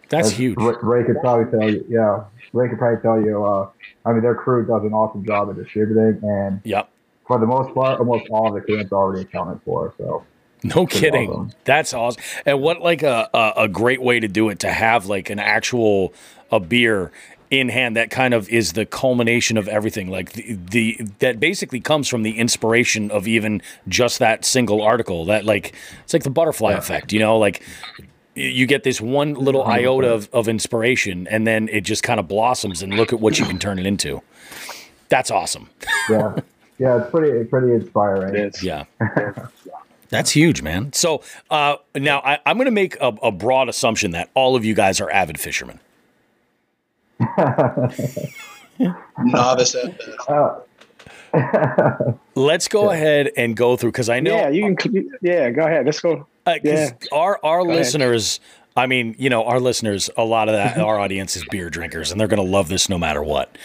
That's huge. Ray, Ray, could probably tell you, yeah, Ray could probably tell you. Uh, I mean, their crew does an awesome job of distributing, and yep. for the most part, almost all of the cans are already accounted for. So. No kidding. Awesome. That's awesome. And what like a, a, a great way to do it to have like an actual a beer in hand that kind of is the culmination of everything. Like the, the that basically comes from the inspiration of even just that single article. That like it's like the butterfly yeah. effect you know? Like you get this one little iota of, of inspiration and then it just kind of blossoms and look at what you can turn it into. That's awesome. Yeah. Yeah it's pretty pretty inspiring. It's, yeah. That's huge, man. So uh, now I, am going to make a, a broad assumption that all of you guys are avid fishermen. Novice at best. Uh, Let's go yeah. ahead and go through because I know. Yeah, you can. Yeah, go ahead. Let's go. Uh, yeah. Our our go listeners. Ahead I mean, you know, our listeners, a lot of that, our audience is beer drinkers, and they're going to love this no matter what.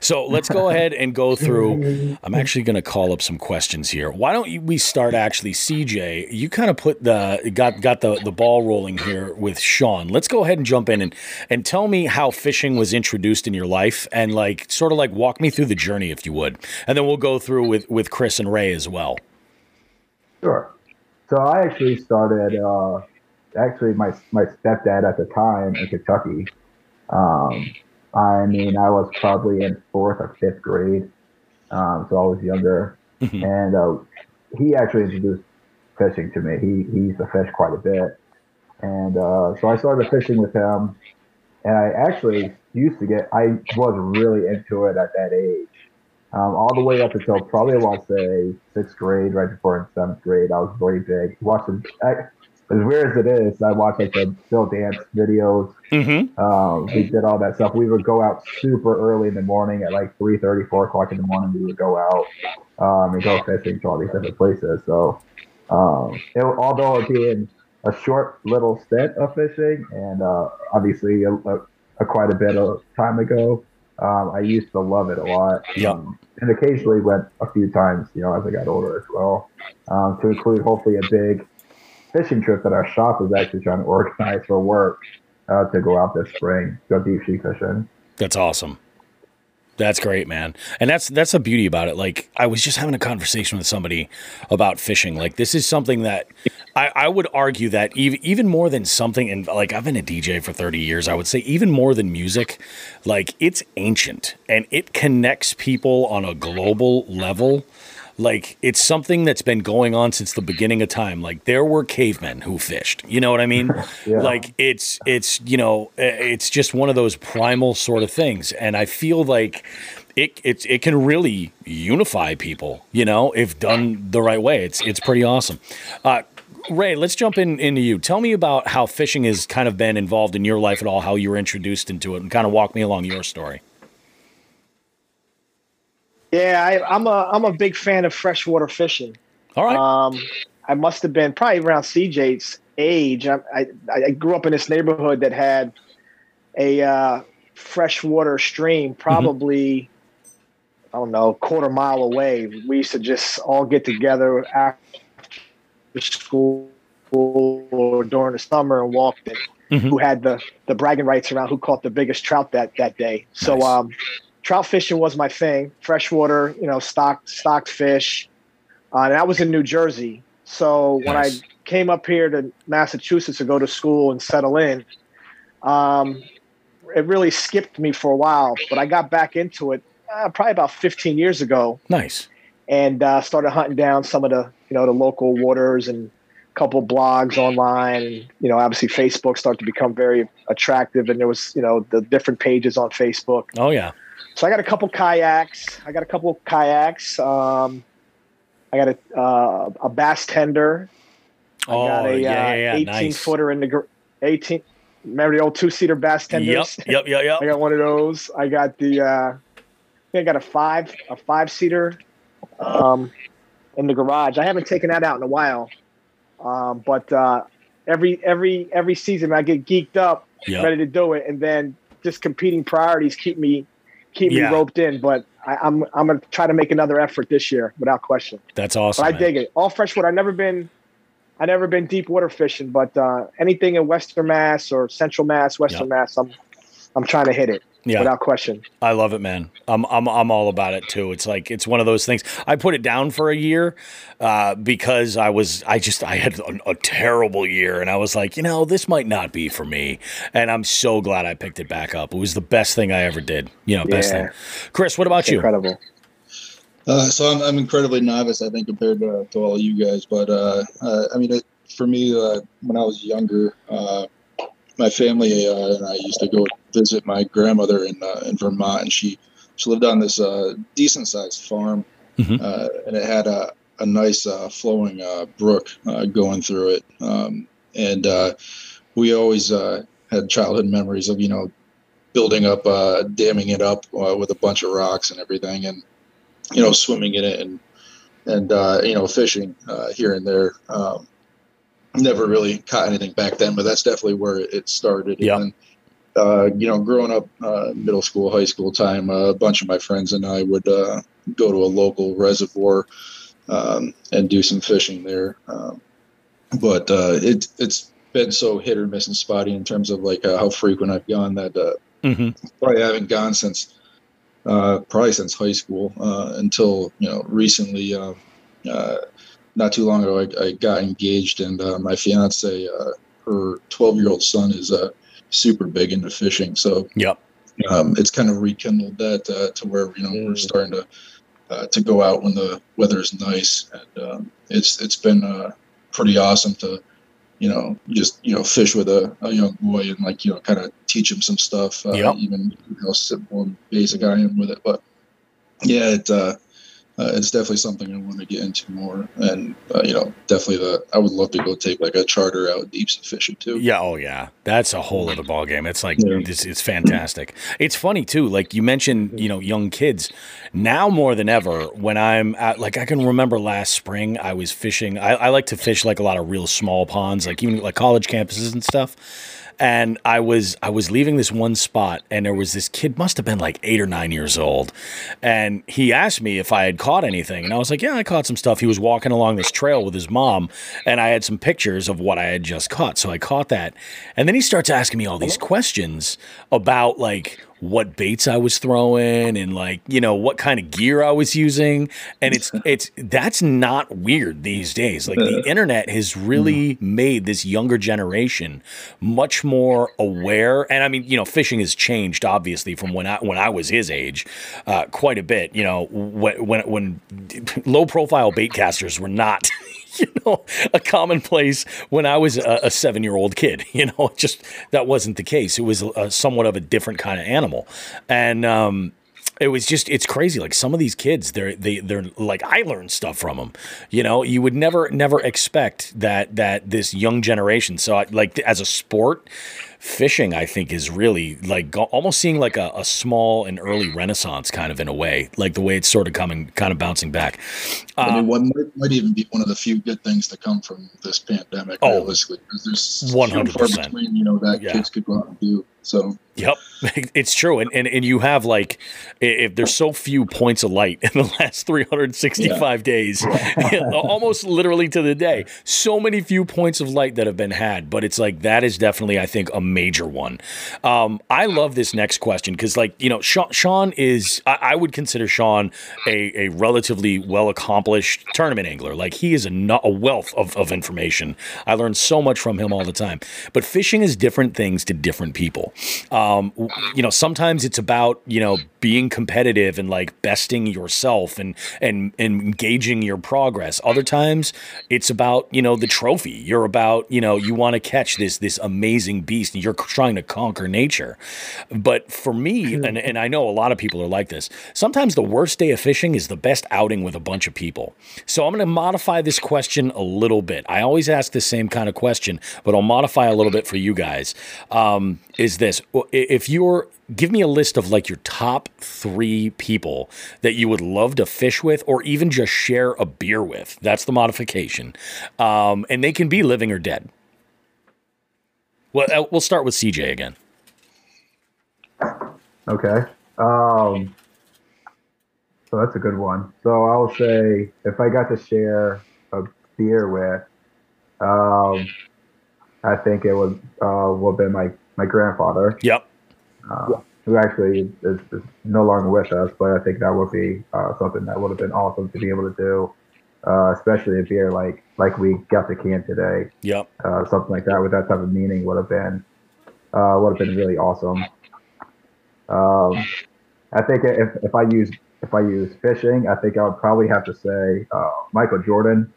So let's go ahead and go through. I'm actually going to call up some questions here. Why don't we start actually, CJ? You kind of put the got got the the ball rolling here with Sean. Let's go ahead and jump in and and tell me how fishing was introduced in your life, and like sort of like walk me through the journey, if you would, and then we'll go through with with Chris and Ray as well. Sure. So I actually started. Uh, actually my my stepdad at the time in Kentucky. Um, I mean, I was probably in fourth or fifth grade, um, so I was younger, mm-hmm. and uh, he actually introduced fishing to me. He he used to fish quite a bit, and uh, so I started fishing with him. And I actually used to get. I was really into it at that age, um, all the way up until probably I want to say sixth grade, right before in seventh grade. I was very big. Watching as weird as it is, I watched like the Bill Dance videos. Mm-hmm. Um, we did all that stuff. We would go out super early in the morning at like 3 30, 4 o'clock in the morning. We would go out um, and go fishing to all these different places. So, um, it, although it being a short little stint of fishing and uh, obviously a, a, a, quite a bit of time ago, um, I used to love it a lot. Yeah. Um, and occasionally went a few times, you know, as I got older as well, um, to include hopefully a big fishing trip that our shop is actually trying to organize for work uh, to go out this spring, go deep sea fishing. That's awesome. That's great, man. And that's that's the beauty about it. Like I was just having a conversation with somebody about fishing. Like this is something that I, I would argue that even even more than something and like I've been a DJ for 30 years, I would say even more than music, like it's ancient and it connects people on a global level like it's something that's been going on since the beginning of time. Like there were cavemen who fished. You know what I mean? yeah. Like it's it's you know it's just one of those primal sort of things, and I feel like it it it can really unify people. You know, if done the right way, it's it's pretty awesome. Uh, Ray, let's jump in into you. Tell me about how fishing has kind of been involved in your life at all, how you were introduced into it, and kind of walk me along your story. Yeah, I, am a I'm a big fan of freshwater fishing. All right. Um, I must have been probably around CJ's age. I, I, I grew up in this neighborhood that had a uh, freshwater stream, mm-hmm. probably mm-hmm. I don't know, quarter mile away. We used to just all get together after school or during the summer and walk it. Mm-hmm. Who had the the bragging rights around who caught the biggest trout that that day? So nice. um, trout fishing was my thing. Freshwater, you know, stocked stocked fish. Uh, and that was in New Jersey. So when I came up here to Massachusetts to go to school and settle in, um, it really skipped me for a while. But I got back into it uh, probably about 15 years ago. Nice. And uh, started hunting down some of the you know the local waters and a couple blogs online. And, you know, obviously Facebook started to become very attractive, and there was you know the different pages on Facebook. Oh yeah. So I got a couple kayaks. I got a couple kayaks. Um, I got a uh, a bass tender. Oh, I got a yeah, uh, yeah, uh, 18 nice. footer in the 18. Remember the old two seater bass tenders? Yep, yep, yep, yep. I got one of those. I got the. Uh, I, I got a five a five seater um, in the garage. I haven't taken that out in a while, um, but uh, every every every season I get geeked up, yep. ready to do it, and then just competing priorities keep me keep yeah. me roped in. But I, am I'm, I'm gonna try to make another effort this year without question. That's awesome. But I dig it. All freshwater. I've never been I never been deep water fishing, but uh, anything in Western Mass or Central Mass, Western yep. Mass, I'm I'm trying to hit it yeah. without question. I love it, man. I'm I'm I'm all about it too. It's like it's one of those things. I put it down for a year uh, because I was I just I had a, a, terrible year, and I was like, you know, this might not be for me. And I'm so glad I picked it back up. It was the best thing I ever did. You know, best yeah. thing. Chris, what about it's you? Incredible. Uh, so I'm, I'm incredibly novice, I think, compared to, to all of you guys. But uh, uh I mean, it, for me, uh, when I was younger, uh, my family and I used to go visit my grandmother in uh, in Vermont, and she she lived on this uh, decent sized farm, mm-hmm. uh, and it had a a nice uh, flowing uh, brook uh, going through it, um, and we always had childhood memories of you know building up, damming it up with a bunch of rocks and everything, and you know, swimming in it and and uh, you know, fishing uh, here and there. Um, never really caught anything back then, but that's definitely where it started. Yeah. And, uh, you know, growing up, uh, middle school, high school time, uh, a bunch of my friends and I would uh, go to a local reservoir um, and do some fishing there. Um, but uh, it, it's been so hit or miss and spotty in terms of like uh, how frequent I've gone that Mm-hmm. probably haven't gone since probably since high school until you know recently. Not too long ago, I, I got engaged, and my fiance, her 12 year old son, is a super big into fishing. So Yep. um, it's kind of rekindled that uh, to where you know we're Mm. starting to uh, to go out when the weather is nice, and um, it's it's been uh, pretty awesome to you know just you know fish with a, a young boy and like you know kind of teach him some stuff. Uh, Yep. Even you know simple and basic I am with it, but yeah, it. Uh, it's definitely something I want to get into more, and uh, you know, definitely the I would love to go take like a charter out deep sea fishing too. Yeah, oh yeah, that's a whole other ball game. It's like Yeah. it's, it's fantastic. It's funny too. Like you mentioned, you know, young kids. Now more than ever, when I'm at, like, I can remember last spring I was fishing. I, I like to fish like a lot of real small ponds, like even like college campuses and stuff. And I was I was leaving this one spot, and there was this kid, must have been like eight or nine years old, and he asked me if I had caught anything, and I was like, yeah, I caught some stuff. He was walking along this trail with his mom, and I had some pictures of what I had just caught, so I caught that, and then he starts asking me all these questions about like what baits I was throwing and like you know what kind of gear I was using. And it's it's that's not weird these days. Like the internet has really made this younger generation much more aware. And I mean you know fishing has changed obviously from when I when I was his age uh, quite a bit. You know when when, when low profile bait casters were not you know, a commonplace when I was a, a seven year old kid. You know, just that wasn't the case. It was a, somewhat of a different kind of animal. And, um, it was just it's crazy like some of these kids they're they they're like i learned stuff from them you know you would never never expect that that this young generation so like as a sport fishing i think is really like go, almost seeing like a, a small and early renaissance kind of in a way like the way it's sort of coming kind of bouncing back I Uh, mean, one might, might even be one of the few good things to come from this pandemic. Oh, realistically, because there's 100%. few and far between, you know, that Yeah. kids could go out and do. So Yep, it's true, and, and and you have like if there's so few points of light in the last 365 days, almost literally to the day, so many few points of light that have been had. But it's like that is definitely, I think, a major one. Um, I love this next question because, like, you know, Sean, Sean is I, I would consider Sean a, a relatively well accomplished tournament angler. Like he is a, no- a wealth of, of information. I learn so much from him all the time. But fishing is different things to different people. Um, you know, sometimes it's about you know being competitive and like besting yourself and and and engaging your progress. Other times it's about you know the trophy. You're about you know you want to catch this this amazing beast and you're trying to conquer nature. But for me, and and I know a lot of people are like this. Sometimes the worst day of fishing is the best outing with a bunch of people. So I'm going to modify this question a little bit. I always ask the same kind of question, but I'll modify a little bit for you guys. Um, is this if you're give me a list of like your top three people that you would love to fish with or even just share a beer with. That's the modification. Um, and they can be living or dead. Well uh, we'll start with cj again. Okay. Um, so that's a good one. So I'll say if I got to share a beer with, um, I think it would uh, would have been my my grandfather, yep uh, who actually is, is no longer with us. But I think that would be uh, something that would have been awesome to be able to do, uh, especially a beer like like we got the can today. yep uh, something like that with that type of meaning would have been uh, would have been really awesome. Um, I think if, if I use if I use fishing, I think I would probably have to say uh, Michael Jordan.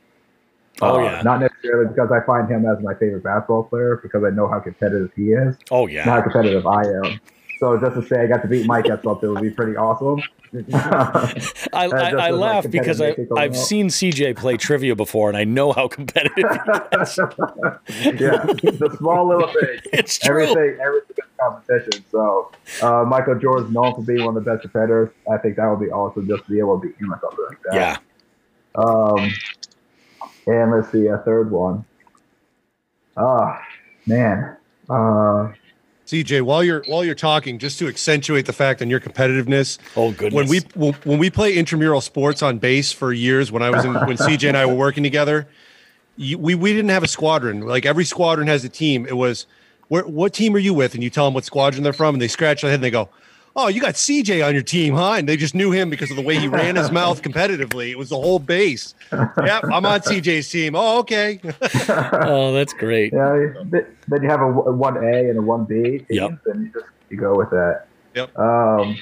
Oh, Uh, yeah. not necessarily because I find him as my favorite basketball player, because I know how competitive he is, oh yeah. not yeah how competitive I am. So just to say I got to beat Mike at something would be pretty awesome. I, I, I laugh like because I, I've out. seen CJ play trivia before, and I know how competitive. yeah, the small little thing. It's true. Everything, everything is competition. So uh, Michael Jordan's known for being one of the best defenders. I think that would be awesome just to be able to beat him or something like that. Yeah. Um, and let's see a third one. Ah, man. Uh, CJ, while you're while you're talking, just to accentuate the fact on your competitiveness. Oh goodness! When we when, when we play intramural sports on base for years, when I was in when CJ and I were working together, you, we we didn't have a squadron. Like every squadron has a team. It was, where, what team are you with? And you tell them what squadron they're from, and they scratch their head and they go, oh, you got CJ on your team, huh? And they just knew him because of the way he ran his mouth competitively. It was the whole base. yep, I'm on CJ's team. Oh, okay. oh, that's great. Yeah, then you have a one A and a one B. Yep. And you just you go with that. Yep. Um,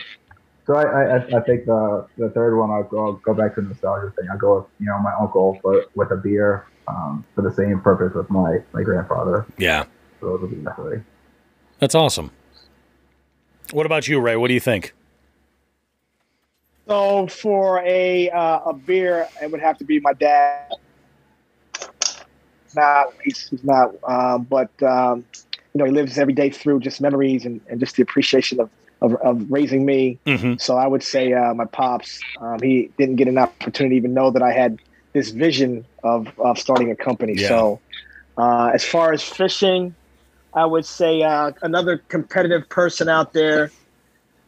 so I, I, I think the the third one I'll go, I'll go back to the nostalgia thing. I'll go with you know my uncle but with a beer um, for the same purpose with my my grandfather. Yeah. So it'll be definitely. That's awesome. What about you, Ray? What do you think? So for a uh, a beer, it would have to be my dad. Not he's, he's not, um, but um, you know he lives every day through just memories and, and just the appreciation of of, of raising me. Mm-hmm. So I would say uh, my pops. Um, he didn't get an opportunity to even know that I had this vision of of starting a company. Yeah. So uh, as far as fishing, I would say uh, another competitive person out there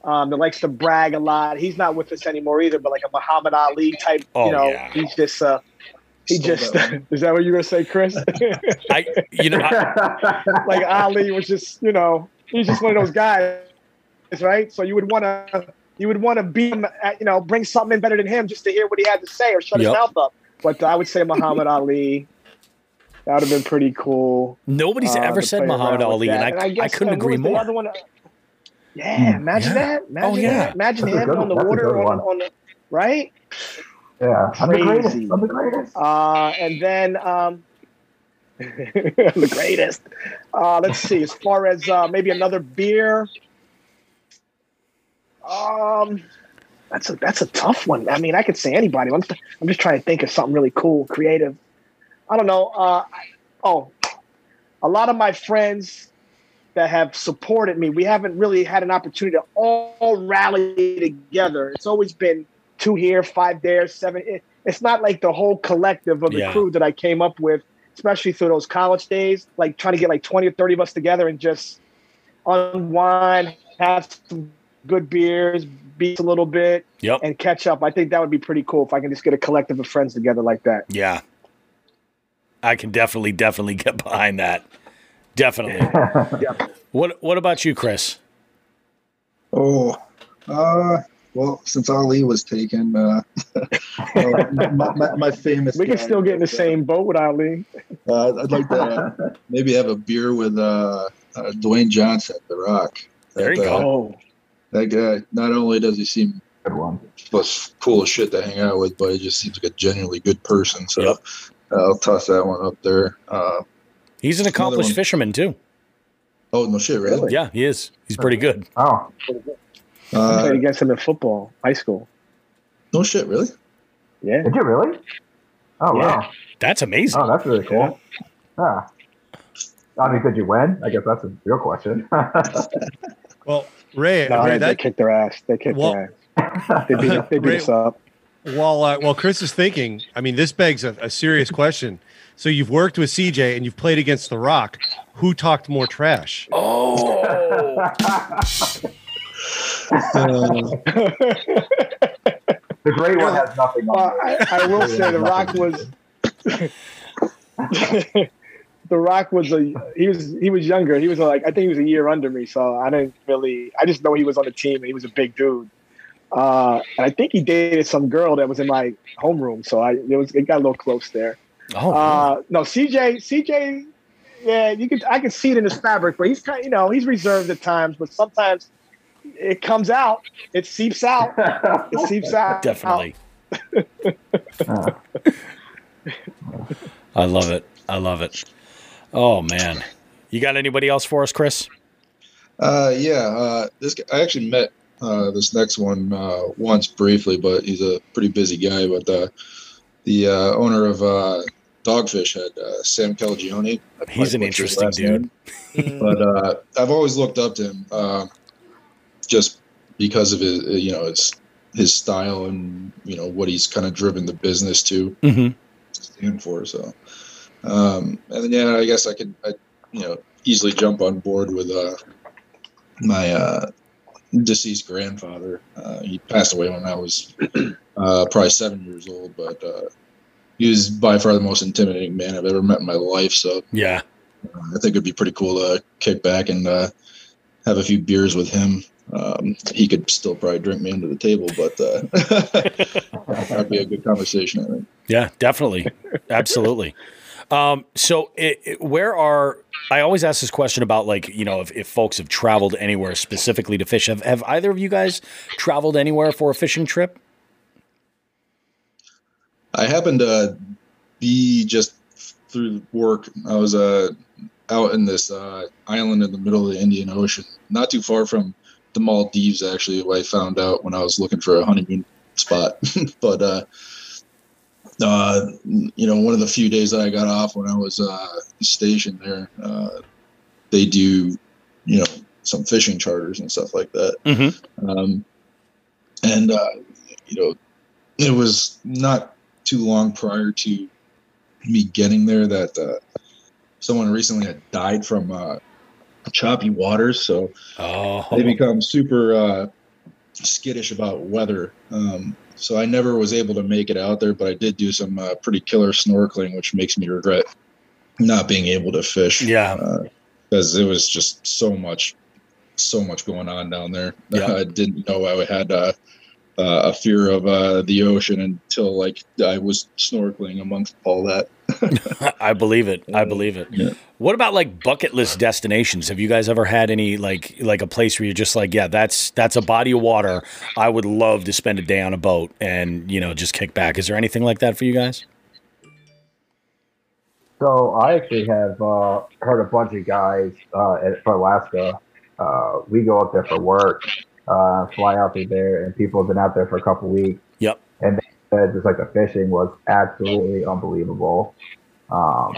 um, that likes to brag a lot. He's not with us anymore either, but like a Muhammad Ali type, oh, you know, yeah. he's just uh, he just is that what you're gonna say, Chris? I you know I, like Ali was just you know he's just one of those guys, right? So you would want to you would want to be him, at, you know, bring something in better than him just to hear what he had to say or shut yep. his mouth up. But I would say Muhammad Ali. That would have been pretty cool. Nobody's uh, ever said Muhammad Ali, and I, and I, guess, I couldn't agree more. One, yeah, imagine yeah. that. Imagine oh, yeah. that. Imagine him on the water on, on, the right. Yeah. I'm the greatest. I'm the greatest. Uh, and then um, the greatest. Uh, let's see. As far as uh, maybe another beer, um, that's a that's a tough one. I mean, I could say anybody. I'm, I'm just trying to think of something really cool, creative. I don't know. Uh, oh, a lot of my friends that have supported me, we haven't really had an opportunity to all rally together. It's always been two here, five there, seven. It's not like the whole collective of the Yeah. crew that I came up with, especially through those college days, like trying to get like 20 or 30 of us together and just unwind, have some good beers, beat a little bit, Yep. and catch up. I think that would be pretty cool if I can just get a collective of friends together like that. Yeah. I can definitely, definitely get behind that. Definitely. What What about you, Chris? Oh, uh, well, since Ali was taken, uh, well, my, my, my famous. We can still get in the same boat with Ali. Uh, I'd like to maybe have a beer with uh, uh, Dwayne Johnson, The Rock. There you That, uh, go. That guy. Not only does he seem Good one. was cool as shit to hang out with, but he just seems like a genuinely good person. So Yep. I'll toss that one up there. Uh, He's an accomplished fisherman too. oh no shit, really? Yeah, he is. He's pretty good. Oh, I Uh, played against him in football, high school. no shit, really? Yeah. did you really? Oh Yeah. wow. That's amazing. Oh, that's really cool. Yeah. I mean, did you win? I guess that's a real question. Well, Ray, No, Ray they that, kicked their ass. They kicked Well- their ass. They beat, they beat us up. While uh, while Chris is thinking, I mean, this begs a, a serious question. So you've worked with CJ and you've played against The Rock. Who talked more trash? Oh, the great one has nothing Uh, on I, I will say The Rock was. the Rock was a he was he was younger. He was like I think he was a year under me, so I didn't really. I just know he was on the team. and He was a big dude. Uh, and I think he dated some girl that was in my homeroom, so I it was it got a little close there. oh, Uh, no, CJ, CJ, yeah, you could I can see it in his fabric, but he's kind, you know, he's reserved at times, but sometimes it comes out, it seeps out, it seeps out. definitely. I love it. I love it. Oh man, you got anybody else for us, Chris? Uh, yeah, uh, this guy, I actually met uh, this next one uh, once briefly, but he's a pretty busy guy. But uh, the uh, owner of uh, Dogfish Head uh, Sam Calagione. He's an interesting dude. but uh, I've always looked up to him uh, just because of his, you know, his his style and you know what he's kind of driven the business to Mm-hmm. stand for. So, um, and then yeah, I guess I could, I, you know, easily jump on board with uh, my uh, deceased grandfather. Uh, he passed away when I was uh, probably seven years old, but uh, he was by far the most intimidating man I've ever met in my life. So Yeah. uh, I think it'd be pretty cool to kick back and uh, have a few beers with him. Um, he could still probably drink me under the table, but uh, that'd be a good conversation. I think. Yeah, definitely. Absolutely. Um, so it, it- where are I always ask this question about like, you know, if, if folks have traveled anywhere specifically to fish. Have have either of you guys traveled anywhere for a fishing trip? I happened to be just through work. I was uh, out in this uh, island in the middle of the Indian Ocean, not too far from the Maldives. Actually, I found out when I was looking for a honeymoon spot. but uh, uh, you know, one of the few days that I got off when I was uh, stationed there, uh, they do, you know, some fishing charters and stuff like that. Mm-hmm. Um, and uh, you know, it was not too long prior to me getting there that uh, someone recently had died from uh, choppy waters. So Oh, they become super uh, skittish about weather. Um, so I never was able to make it out there, but I did do some uh, pretty killer snorkeling, which makes me regret not being able to fish. Yeah. because it was just so much, so much going on down there. Yeah. I didn't know I had uh, uh, a fear of uh, the ocean until like I was snorkeling amongst all that. I believe it. I believe it. Yeah. What about like bucket list destinations? Have you guys ever had any like like a place where you're just like, yeah, that's that's a body of water. I would love to spend a day on a boat and you know just kick back. Is there anything like that for you guys? So I actually have uh, heard a bunch of guys uh, at, for Alaska. Uh, we go up there for work, uh, fly out through there, and people have been out there for a couple weeks. Yep. And they said just like the fishing was absolutely unbelievable. Um,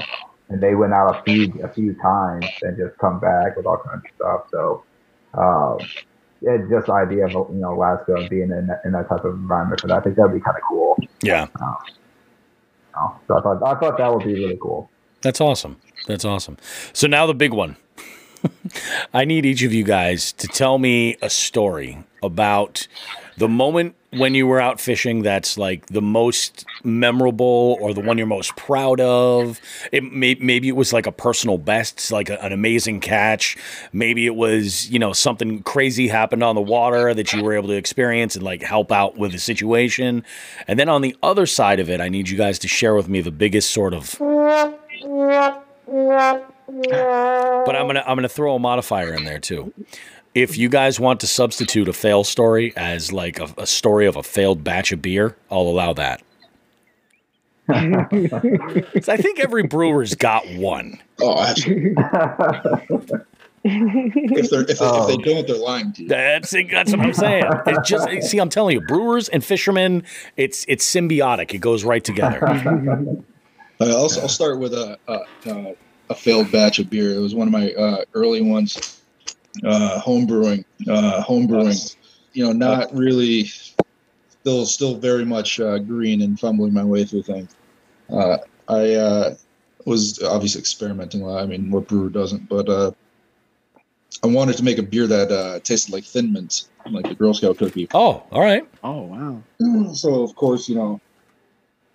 and they went out a few a few times and just come back with all kinds of stuff. So um, just the idea of you know Alaska and being in that, in that type of environment that, I think that'd be kind of cool. Yeah. Know? So I thought I thought that would be really cool. That's awesome. That's awesome. So now the big one. I need each of you guys to tell me a story about the moment when you were out fishing that's like the most memorable or the one you're most proud of. It may, maybe it was like a personal best, like a, an amazing catch. Maybe it was, you know, something crazy happened on the water that you were able to experience and like help out with the situation. And then on the other side of it, I need you guys to share with me the biggest sort of but I'm gonna I'm gonna throw a modifier in there too. If you guys want to substitute a fail story as like a, a story of a failed batch of beer, I'll allow that. I think every brewer's got one. Oh, absolutely. if they're if they, if they don't, they're lying to you. That's that's what I'm saying. It just see, I'm telling you, brewers and fishermen, it's it's symbiotic. It goes right together. Uh, I'll, I'll start with a, a, a, a failed batch of beer. It was one of my uh, early ones, uh, home brewing. Uh, home brewing, you know, not really, still still very much uh, green and fumbling my way through things. Uh, I uh, was obviously experimenting a lot. I mean, what brewer doesn't? But uh, I wanted to make a beer that uh, tasted like Thin Mints, like the Girl Scout cookie. Oh, all right. Oh wow. So of course, you know,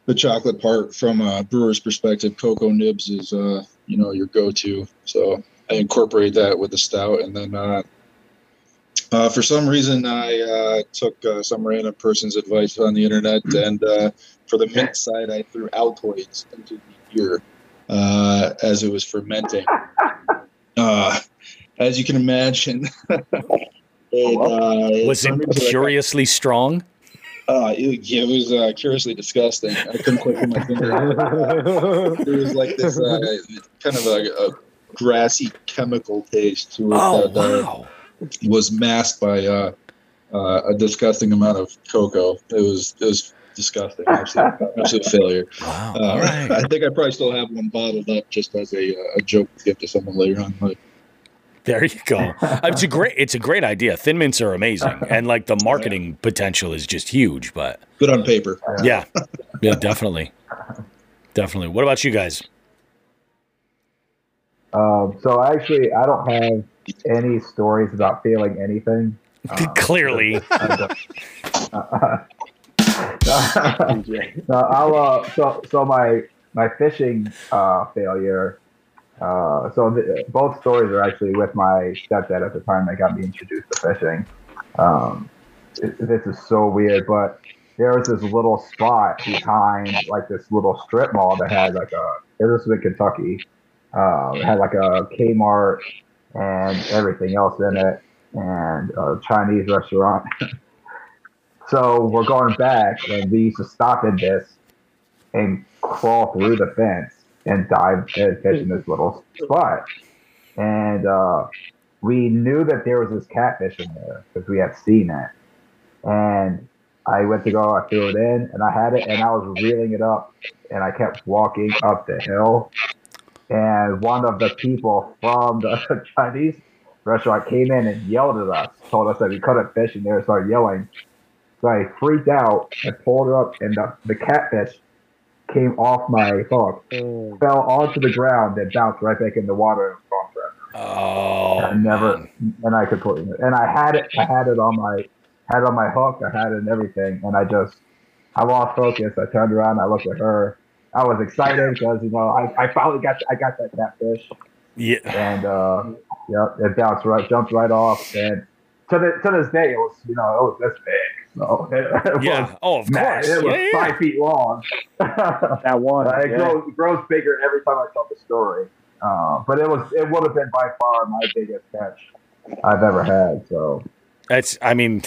the chocolate part from a brewer's perspective, cocoa nibs is uh, you know, your go-to. So I incorporate that with the stout, and then uh, uh, for some reason I uh, took uh, some random person's advice on the internet, and uh, for the mint side, I threw Altoids into the beer uh, as it was fermenting. Uh, as you can imagine. it, uh, Was it into like curiously strong? uh, it, yeah, it was uh, curiously disgusting. I couldn't quite put my finger on it. There was like this uh, kind of a, a grassy chemical taste to it Oh that uh, wow! was masked by uh, uh, a disgusting amount of cocoa. It was it was disgusting, absolute, absolute failure. Wow! Uh, All right. I think I probably still have one bottled up just as a, uh, a joke to give to someone later on. But There you go. Uh, It's a great. It's a great idea. Thin mints are amazing, and like the marketing potential is just huge. But good on paper. yeah, yeah, definitely, definitely. What about you guys? Um, so actually, I don't have any stories about feeling anything. Um, Clearly, no, I'll, uh, so so my my fishing uh, failure. Uh, so th- both stories are actually with my stepdad at the time that got me introduced to fishing. Um, it, this is so weird, but there was this little spot behind like this little strip mall that had like a. It was in Kentucky. It had like a Kmart and everything else in it, and a Chinese restaurant. So we're going back, and we used to stop in this and crawl through the fence and dive and fish in this little spot. And uh, we knew that there was this catfish in there because we had seen it. And I went to go, I threw it in, and I had it, and I was reeling it up, and I kept walking up the hill. And one of the people from the Chinese restaurant came in and yelled at us, told us that we couldn't fish in there, started yelling. So I freaked out and pulled her up, and the, the catfish came off my hook, Mm. fell onto the ground, and bounced right back in the water and was gone forever. oh, I never, man. and I completely, and I had it, I had it on my, had it on my hook, I had it and everything, and I just, I lost focus. I turned around, I looked at her. I was excited because you know I, I finally got I got that catfish, Yeah. and uh, yep, it bounced right, jumped right off, and to the to this day it was you know it was this big. So it, it Yeah. was, Oh, of man, course. it was Yeah, yeah. five feet long. That one. it, yeah. grows, grows bigger every time I tell the story. Uh, but it was it would have been by far my biggest catch I've ever had. So That's. I mean,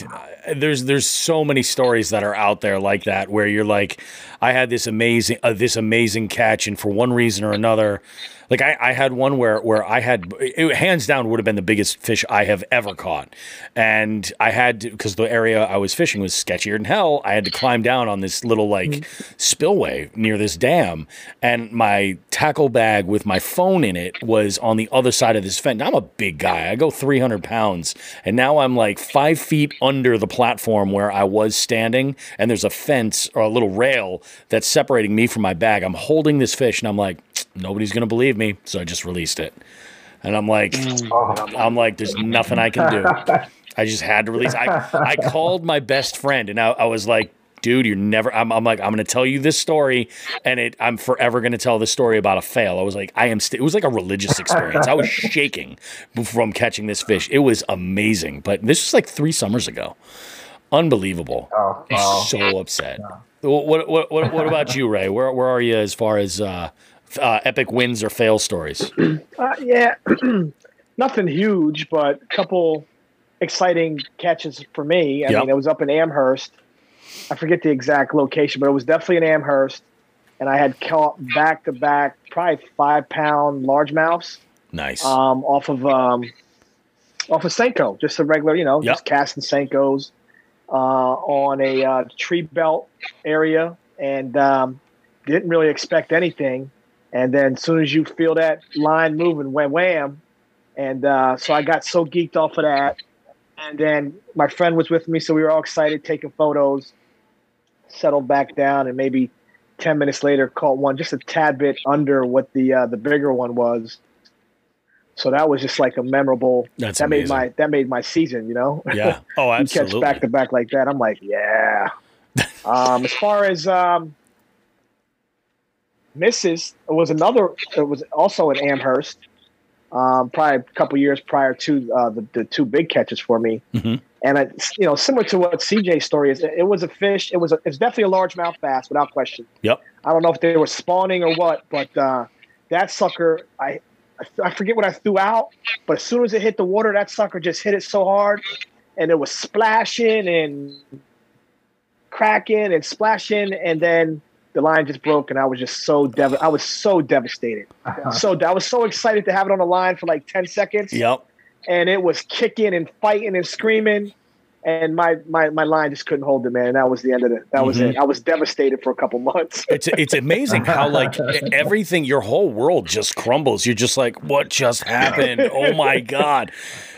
there's there's so many stories that are out there like that where you're like, I had this amazing uh, this amazing catch, and for one reason or another, like I, I had one where where I had it, hands down would have been the biggest fish I have ever caught, and I had because the area I was fishing was sketchier than hell. I had to climb down on this little like mm-hmm. spillway near this dam, and my tackle bag with my phone in it was on the other side of this fence. Now, I'm a big guy. I go 300 pounds, and now I'm like five feet under the platform where I was standing, and there's a fence or a little rail that's separating me from my bag. I'm holding this fish, and I'm like, nobody's gonna believe me, so I just released it, and I'm like, oh, I'm like, there's nothing I can do. I just had to release. I I called my best friend, and I, I was like. Dude, you're never. I'm, I'm like, I'm gonna tell you this story, and it. I'm forever gonna tell this story about a fail. I was like, I am. St- it was like a religious experience. I was shaking from catching this fish. It was amazing. But this was like three summers ago. Unbelievable. oh, oh. So upset. What, what what what about you, Ray? Where where are you as far as uh, uh, epic wins or fail stories? Uh, yeah, nothing huge, but a couple exciting catches for me. I Yep. mean, it was up in Amherst. I forget the exact location, but it was definitely in Amherst. And I had caught back to back, probably five pound largemouths Nice. um, off of um, off of Senko, just a regular, you know, Yep. just casting Senkos uh, on a uh, tree belt area, and um, didn't really expect anything. And then as soon as you feel that line moving, wham wham, and uh, so I got so geeked off of that. And then my friend was with me, so we were all excited, taking photos. Settled back down, and maybe ten minutes later, caught one just a tad bit under what the uh, the bigger one was. So that was just like a memorable. That's that made my that made my season. You know. yeah. Oh, you catch back to back like that, I'm like, yeah. um, as far as um, misses, it was another. It was also in Amherst. Um, probably a couple years prior to uh, the, the two big catches for me, Mhm. and it's you know similar to what CJ's story is. It was a fish. It was a, it's definitely a largemouth bass without question. Yep. I don't know if they were spawning or what, but uh, that sucker, I I forget what I threw out, but as soon as it hit the water, that sucker just hit it so hard, and it was splashing and cracking and splashing, and then the line just broke, and I was just so dev- I was so devastated. so I was so excited to have it on the line for like ten seconds. Yep. And it was kicking and fighting and screaming, and my my my line just couldn't hold it, man. And that was the end of it. That was Mhm. it. I was devastated for a couple months. It's it's amazing how like everything, your whole world just crumbles. You're just like, what just happened? Oh my god!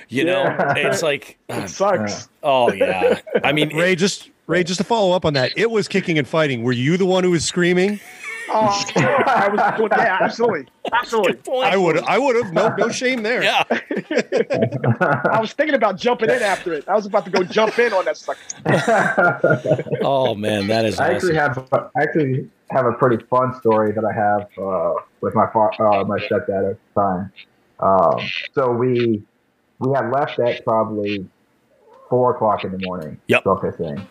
You know, it's like, it sucks. oh yeah. I mean, Ray, just Ray, just to follow up on that, it was kicking and fighting. Were you the one who was screaming? Oh, I was, yeah, absolutely, absolutely. I would, I would have. No, no shame there. Yeah. I was thinking about jumping in after it. I was about to go jump in on that sucker. Oh man, that is I actually have I actually have a pretty fun story that I have uh, with my fa- uh, my stepdad at the time. Um, so we we had left at probably four o'clock in the morning. Yep. Go fishing.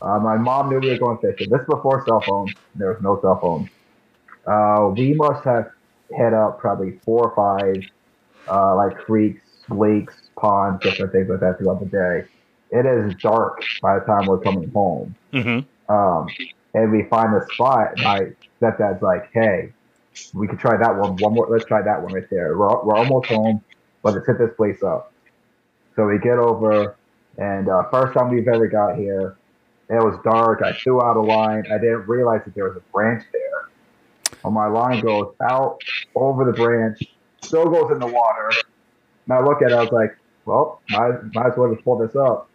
Uh, my mom knew we were going fishing. This is before cell phones. There was no cell phones. Uh, we must have hit up probably four or five uh, like creeks, lakes, ponds, different things like that throughout the day. It is dark by the time we're coming home. Mm-hmm. Um, and we find a spot. My stepdad's like, "Hey, we could try that one. One more. Let's try that one right there. We're, we're almost home, but let's hit this place up." So we get over, and uh, first time we've ever got here, it was dark. I threw out a line. I didn't realize that there was a branch there. And my line goes out over the branch, still goes in the water. And I look at it. I was like, "Well, might, might as well just pull this up."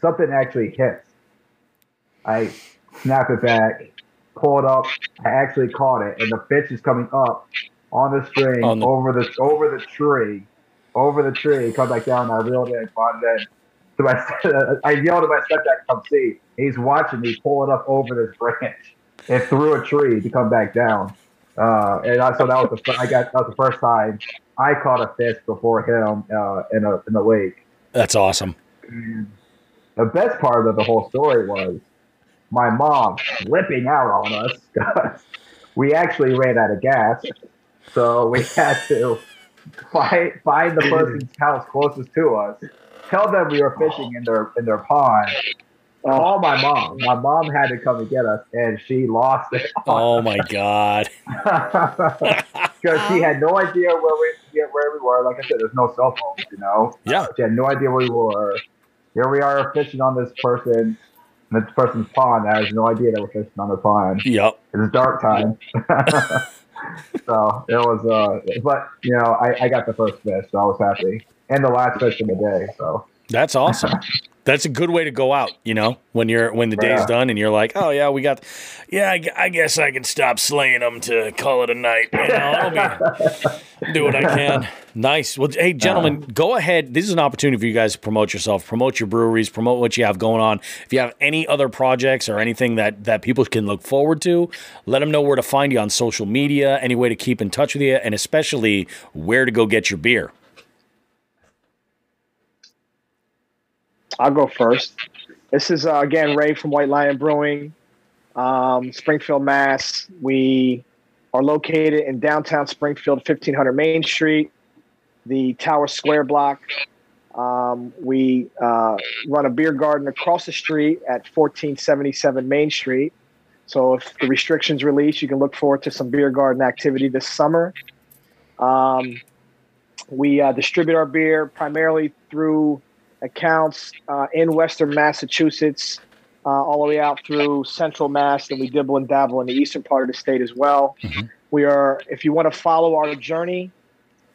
Something actually hits. I snap it back, pull it up. I actually caught it, and the fish is coming up on the string On the- over the over the tree, over the tree. Come back down. I reeled in, caught it. My, I yelled at my stepdad to come see. He's watching me pull it up over this branch and through a tree to come back down. Uh, and I, so that was the I got that was the first time I caught a fish before him uh, in a in a lake. That's awesome. The best part of the whole story was my mom flipping out on us because we actually ran out of gas. So we had to find, find the person's house closest to us, tell them we were fishing in their in their pond, call my mom. My mom had to come and get us, and she lost it Oh my god. because she had no idea where we where we were. Like I said, there's no cell phones, you know. Yeah. She had no idea where we were. Here we are fishing on this person, this person's pond. I has no idea that we're fishing on the pond. Yep. It's dark time. so it was, uh, but you know, I, I got the first fish, so I was happy, and the last fish of the day. So That's awesome. That's a good way to go out, you know, when you're when the day's Yeah. done and you're like, oh yeah, we got, yeah, I, I guess I can stop slaying them to call it a night. You know, I'll be, do what I can. Nice. Well, hey, gentlemen, uh-huh. go ahead. This is an opportunity for you guys to promote yourself, promote your breweries, promote what you have going on. If you have any other projects or anything that that people can look forward to, let them know where to find you on social media, any way to keep in touch with you, and especially where to go get your beer. I'll go first. This is uh, again Ray from White Lion Brewing, um, Springfield, Mass. We are located in downtown Springfield, 1500 Main Street, the Tower Square block. Um, we uh, run a beer garden across the street at 1477 Main Street. So if the restrictions release, you can look forward to some beer garden activity this summer. Um, we uh, distribute our beer primarily through accounts uh, in Western Massachusetts, uh, all the way out through Central Mass, and we dibble and dabble in the eastern part of the state as well. We are, if you want to follow our journey,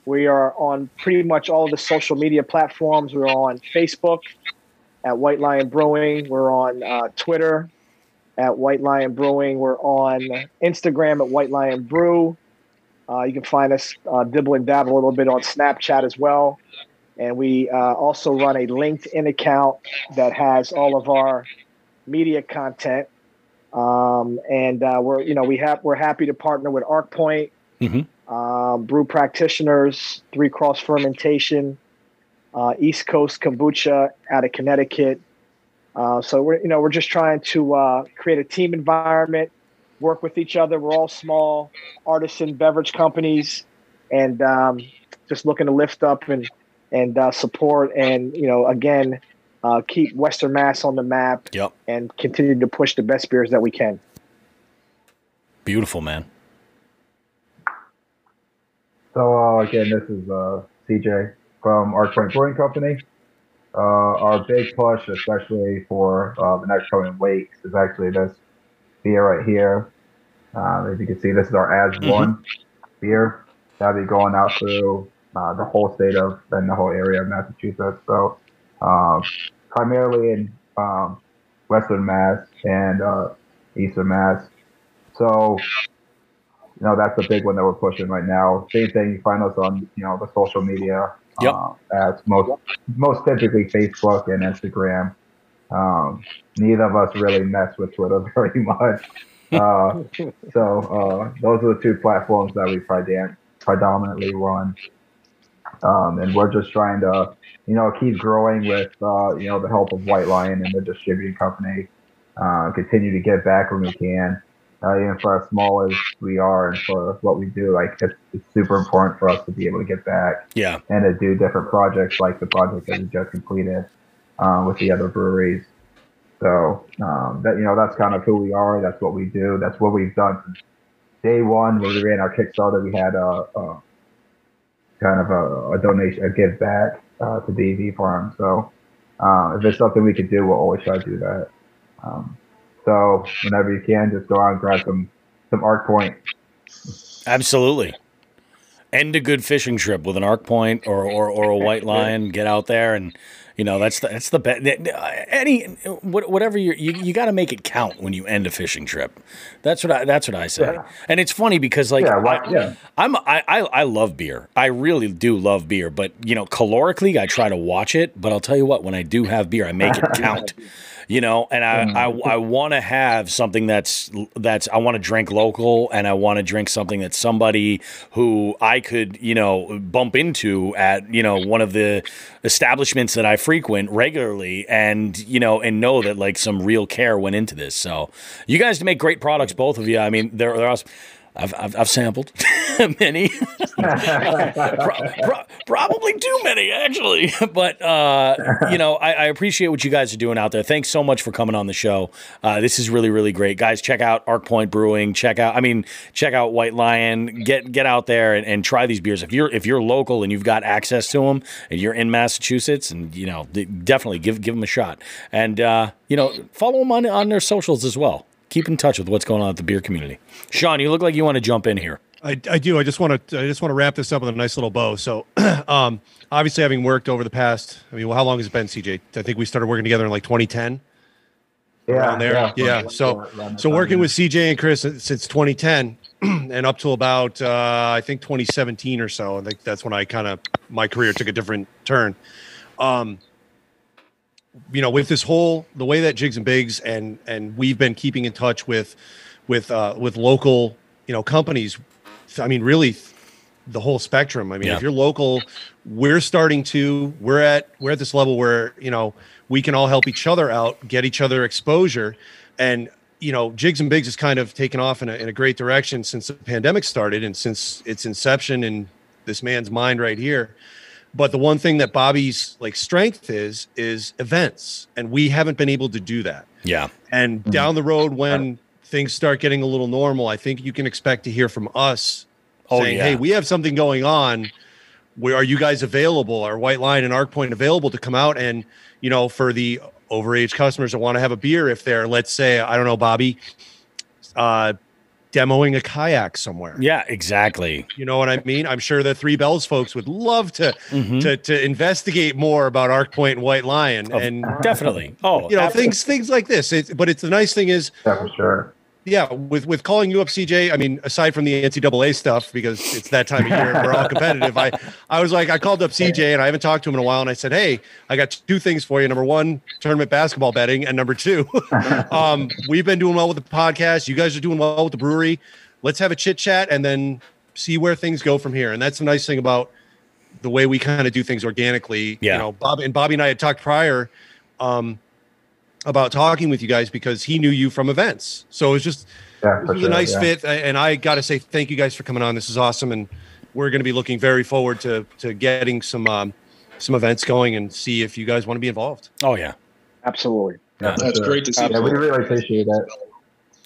we are on pretty much all the social media platforms. We're on Facebook at White Lion Brewing. We're on uh, Twitter at White Lion Brewing. We're on Instagram at White Lion Brew. Uh, you can find us uh, dibble and dabble a little bit on Snapchat as well. And we uh, also run a LinkedIn account that has all of our media content. Um, and uh, we're, you know, we have we're happy to partner with ArcPoint, Mhm. um, Brew Practitioners, Three Cross Fermentation, uh, East Coast Kombucha out of Connecticut. Uh, so we're, you know, we're just trying to uh, create a team environment, work with each other. We're all small artisan beverage companies, and um, just looking to lift up and and uh, support and you know again uh, keep Western Mass on the map Yep. and continue to push the best beers that we can. Beautiful, man. So uh, again, this is uh, CJ from ArcPoint Brewing Company. Uh, our big push, especially for uh, the next coming weeks, is actually this beer right here. Uh, as you can see, this is our As Mhm. One beer that'll be going out through uh, the whole state of and the whole area of Massachusetts. So um, primarily in um, Western Mass and uh, Eastern Mass. So you know that's the big one that we're pushing right now. Same thing, you find us on you know the social media. Yep. Uh, as most most typically Facebook and Instagram. Um, neither of us really mess with Twitter very much. Uh, so uh, those are the two platforms that we predominantly run. Um, and we're just trying to, you know, keep growing with, uh, you know, the help of White Lion and the distributing company. Uh, continue to get back when we can, uh, even for as small as we are and for what we do. Like it's, it's super important for us to be able to get back Yeah. and to do different projects like the project that we just completed uh, with the other breweries. So um, that you know that's kind of who we are. That's what we do. That's what we've done day one when we ran our Kickstarter. We had a, a kind of a, a donation, a give back uh, to DV Farm. So uh, if it's something we could do, we'll always try to do that. Um, so whenever you can, just go out and grab some some Arc Point. Absolutely. End a good fishing trip with an ArcPoint or, or, or a White Lion. Get out there and you know that's the that's the best. Uh, any whatever you you, got to make it count when you end a fishing trip. That's what I that's what I say. Yeah. And it's funny because like Yeah, I, yeah. I'm I, I I love beer. I really do love beer. But you know, calorically, I try to watch it. But I'll tell you what, when I do have beer, I make it count. You know, and I mm. I, I want to have something that's that's I want to drink local, and I want to drink something that somebody who I could you know bump into at you know one of the establishments that I frequent regularly, and you know and know that like some real care went into this. So you guys make great products, both of you. I mean, they're they're awesome. I've, I've, I've sampled many, Pro- pro- probably too many actually. But uh, you know, I, I appreciate what you guys are doing out there. Thanks so much for coming on the show. Uh, this is really, really great, guys. Check out ArcPoint Brewing. Check out, I mean, check out White Lion. Get get out there and, and try these beers. If you're if you're local and you've got access to them, and you're in Massachusetts, and you know, definitely give give them a shot. And uh, you know, follow them on on their socials as well. Keep in touch with what's going on at the beer community. Sean, you look like you want to jump in here. I, I do. I just want to. I just want to wrap this up with a nice little bow. So, um, obviously, having worked over the past, I mean, well, how long has it been, CJ? I think we started working together in like 2010. Yeah, Around there? yeah, Yeah, so- So, working with CJ and Chris since 2010 and up to about uh, I think 2017 or so. I think that's when I kind of my career took a different turn. Um, you know, with this whole the way that Jigs and Bigs and and we've been keeping in touch with with uh, with local you know companies. I mean, really, the whole spectrum. I mean, Yeah. if you're local, we're starting to we're at we're at this level where you know we can all help each other out, get each other exposure, and you know, Jigs and Bigs has kind of taken off in a, in a great direction since the pandemic started and since its inception in this man's mind right here. But the one thing that Bobby's like strength is is events, and we haven't been able to do that. Yeah. And Mhm. down the road, when things start getting a little normal, I think you can expect to hear from us Oh, saying, yeah. "Hey, we have something going on. Where are you guys available? Are White Lion and ArcPoint available to come out and you know for the overage customers that want to have a beer if they're let's say I don't know Bobby, uh, demoing a kayak somewhere. Yeah, exactly. You know what I mean? I'm sure the Three Bells folks would love to Mhm. to, to investigate more about ArcPoint and White Lion Oh, and Definitely. Oh, you know ab- things things like this. It, but it's the nice thing is Yeah, for sure. Yeah, with with calling you up, CJ. I mean, aside from the NCAA stuff, because it's that time of year and we're all competitive. I I was like, I called up CJ and I haven't talked to him in a while, and I said, hey, I got two things for you. Number one, tournament basketball betting, and number two, um, we've been doing well with the podcast. You guys are doing well with the brewery. Let's have a chit chat and then see where things go from here. And that's the nice thing about the way we kind of do things organically. Yeah. You know, Bob and Bobby and I had talked prior. Um, about talking with you guys because he knew you from events. So it was just Yeah, this for was sure. a nice yeah. fit, and I got to say thank you guys for coming on. This is awesome, and we're going to be looking very forward to to getting some um, some events going and see if you guys want to be involved. oh yeah. Absolutely. Yeah, That's sure. great to see. Yeah, we really appreciate it.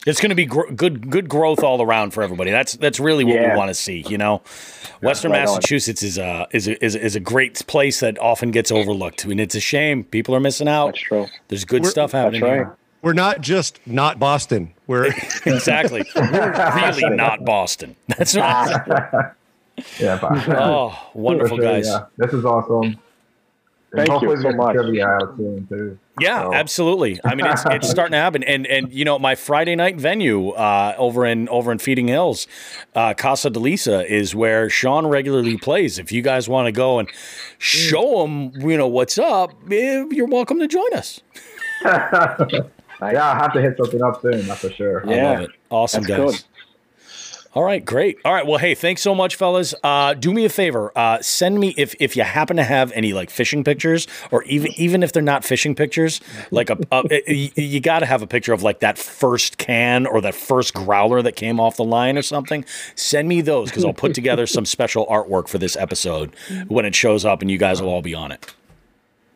It's going to be gr- good good growth all around for everybody. That's that's really what Yeah. we want to see. You know, Western right on. Massachusetts is a is a, is a, is a great place that often gets overlooked, and it's a shame people are missing out. That's true. There's good We're- stuff happening right. here. We're not just not Boston. We're Exactly. We're really not Boston. That's right. Yeah, bye. Oh, wonderful sure, guys. Yeah. This is awesome. And Thank you so much. Trivia out soon too. Yeah, So- absolutely. I mean, it's it's starting to happen, and and you know, my Friday night venue uh, over in over in Feeding Hills, uh, Casa de Lisa is where Sean regularly plays. If you guys want to go and show him, you know, what's up, eh, you're welcome to join us. Yeah, I'll have to hit something up soon. That's for sure. I Yeah, love it. Awesome that's guys. good. All right, great. All right, well, hey, thanks so much, fellas. Uh, do me a favor. Uh, send me if if you happen to have any like fishing pictures, or even even if they're not fishing pictures, like a, a you, you got to have a picture of like that first can or that first growler that came off the line or something. Send me those because I'll put together some special artwork for this episode when it shows up, and you guys will all be on it.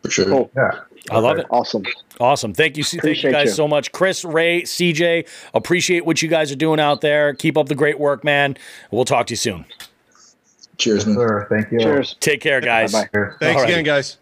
For sure. Cool. Yeah. I love it. Awesome. Awesome. Thank you. Thank you guys you. so much. Chris, Ray, CJ, appreciate what you guys are doing out there. Keep up the great work, man. We'll talk to you soon. Cheers, man. Sir, thank you. Cheers. Take care, guys. Bye-bye. Thanks All right. again, guys.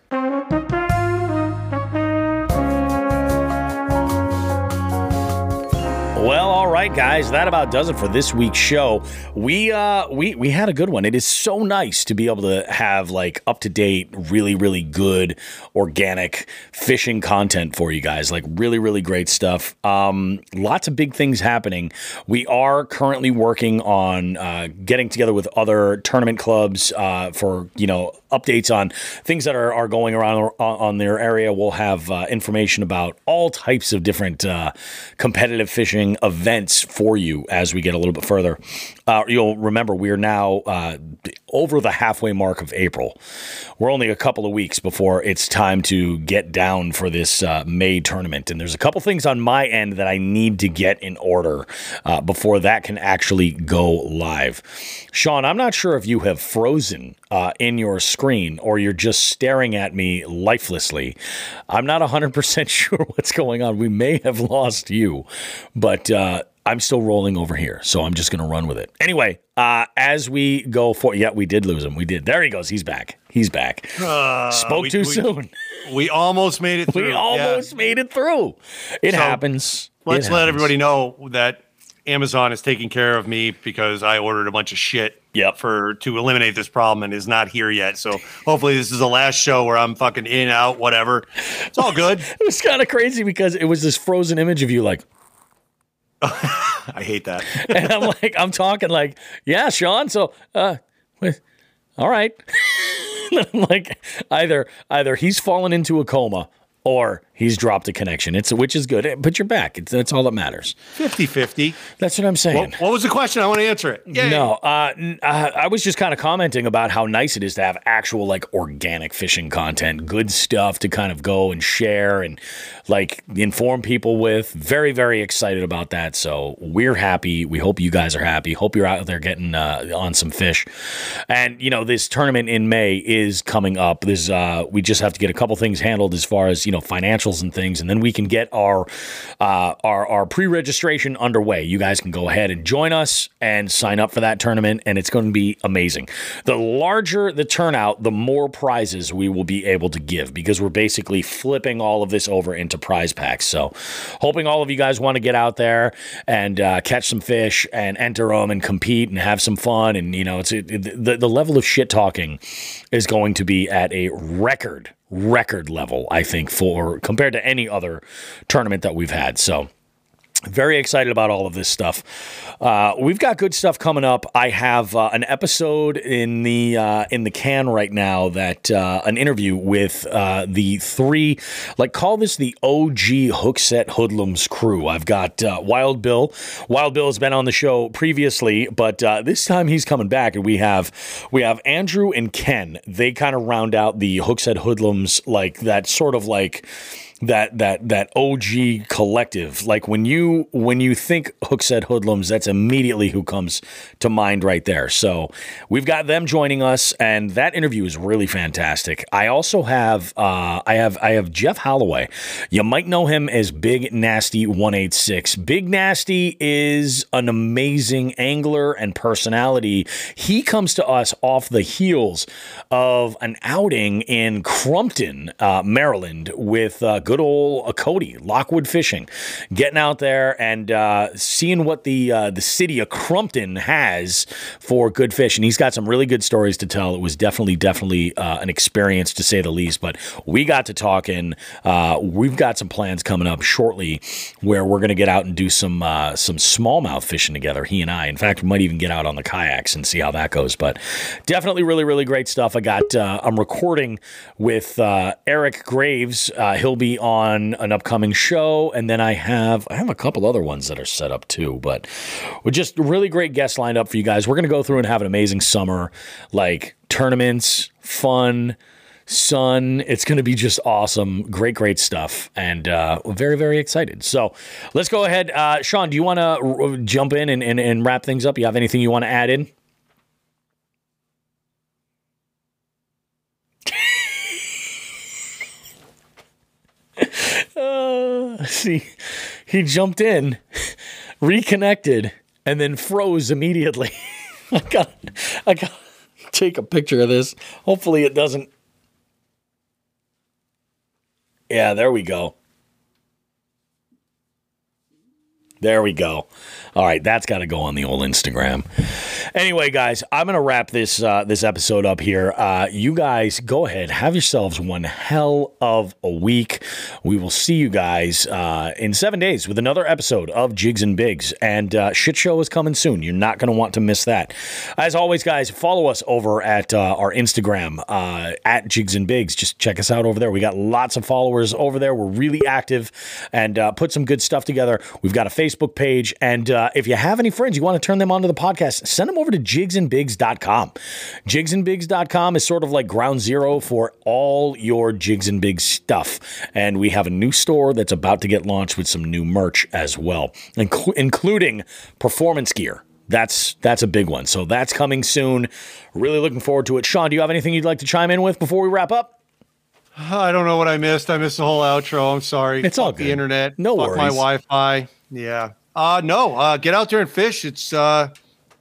Right, guys, that about does it for this week's show. We uh we we had a good one. It is so nice to be able to have like up to date, really really good organic fishing content for you guys. Like really really great stuff. Um, lots of big things happening. We are currently working on uh, getting together with other tournament clubs uh, for you know updates on things that are, are going around on, their area. We'll have uh, information about all types of different uh, competitive fishing events for you as we get a little bit further. Uh, you'll remember we are now uh, over the halfway mark of April. We're only a couple of weeks before it's time to get down for this uh, May tournament, and there's a couple things on my end that I need to get in order uh, before that can actually go live. Sean, I'm not sure if you have frozen uh, in your screen or you're just staring at me lifelessly. I'm not 100% sure what's going on. We may have lost you, but uh, I'm still rolling over here, so I'm just going to run with it. Anyway, uh, as we go for, yeah, we did lose him. We did. There he goes. He's back. He's back. Uh, Spoke we- too we- soon. We almost made it through. We Yeah. almost made it through. It So, happens. Let's It let everybody know that Amazon is taking care of me because I ordered a bunch of shit Yep. for to eliminate this problem and is not here yet. So hopefully this is the last show where I'm fucking in out whatever. It's all good. It was kind of crazy because it was this frozen image of you, like, I hate that. and I'm like, I'm talking like, yeah, Sean. So, uh, all right. I'm like, either either he's fallen into a coma or he's dropped a connection. It's which is good, but you're back. It's, that's all that matters. 50-50. That's what I'm saying. What, what was the question? I want to answer it. Yay. No, uh, uh, I was just kind of commenting about how nice it is to have actual like organic fishing content, good stuff to kind of go and share and like inform people with. Very, very excited about that. So we're happy. We hope you guys are happy. Hope you're out there getting uh, on some fish. And you know, this tournament in May is coming up. This uh, we just have to get a couple things handled as far as you know and things, and then we can get our uh, our our pre-registration underway. You guys can go ahead and join us and sign up for that tournament, and it's going to be amazing. The larger the turnout, the more prizes we will be able to give because we're basically flipping all of this over into prize packs. So, hoping all of you guys want to get out there and uh, catch some fish and enter them and compete and have some fun. And you know, it's it, the the level of shit talking is going to be at a record record level, I think, for compared to any other tournament that we've had. So very excited about all of this stuff. Uh, we've got good stuff coming up. I have uh, an episode in the uh, in the can right now that uh, an interview with uh, the three, like call this the OG Hookset Hoodlums crew. I've got uh, Wild Bill. Wild Bill has been on the show previously, but this time he's coming back, and we have we have Andrew and Ken. They kind of round out the Hookset Hoodlums, like that sort of like that that that OG collective. Like when you when you think Hookset Hoodlums, that's immediately who comes to mind right there. So we've got them joining us, and that interview is really fantastic. I also have uh, I have I have Jeff Holloway. You might know him as Big Nasty One Eight Six. Big Nasty is an amazing angler and personality. He comes to us off the heels of an outing in Crumpton, uh, Maryland, with. Uh, good old uh, Cody Lockwood Fishing, getting out there and uh, seeing what the uh, the city of Crumpton has for good fish, and he's got some really good stories to tell. It was definitely definitely uh, an experience to say the least. But we got to talking. Uh, we've got some plans coming up shortly where we're going to get out and do some uh, some smallmouth fishing together. He and I. In fact, we might even get out on the kayaks and see how that goes. But definitely really really great stuff. I got I'm recording with Eric Graves. he'll be on an upcoming show, and then I have I have a couple other ones that are set up too. But with just really great guests lined up for you guys. We're gonna go through and have an amazing summer, like tournaments, fun sun. It's going to be just awesome. Great, great stuff. And uh, very, very excited. So let's go ahead. Uh, Sean, do you want to r- jump in and, and, and wrap things up? You have anything you want to add in? Uh, see, he jumped in, reconnected, and then froze immediately. I got, I got take a picture of this. Hopefully, it doesn't. Yeah, there we go. There we go. All right, that's got to go on the old Instagram. Anyway, guys, I'm gonna wrap this uh, this episode up here. Uh, you guys, go ahead, have yourselves one hell of a week. We will see you guys uh, in seven days with another episode of Jigs and Bigs. And uh, shit show is coming soon. You're not gonna want to miss that. As always, guys, follow us over at uh, our Instagram uh, at Jigs and Bigs. Just check us out over there. We got lots of followers over there. We're really active and put some good stuff together. We've got a Facebook page and if you have any friends you want to turn them onto the podcast, send them over to jigsandbigs.com. Jigsandbigs.com is sort of like ground zero for all your Jigs and Bigs stuff. And we have a new store that's about to get launched with some new merch as well, inc- including performance gear. That's that's a big one. So that's coming soon. Really looking forward to it. Sean, do you have anything you'd like to chime in with before we wrap up? I don't know what I missed. I missed the whole outro. I'm sorry. It's all good. the internet. No Fuck worries. my Wi-Fi. Yeah. Uh no. Uh get out there and fish. It's uh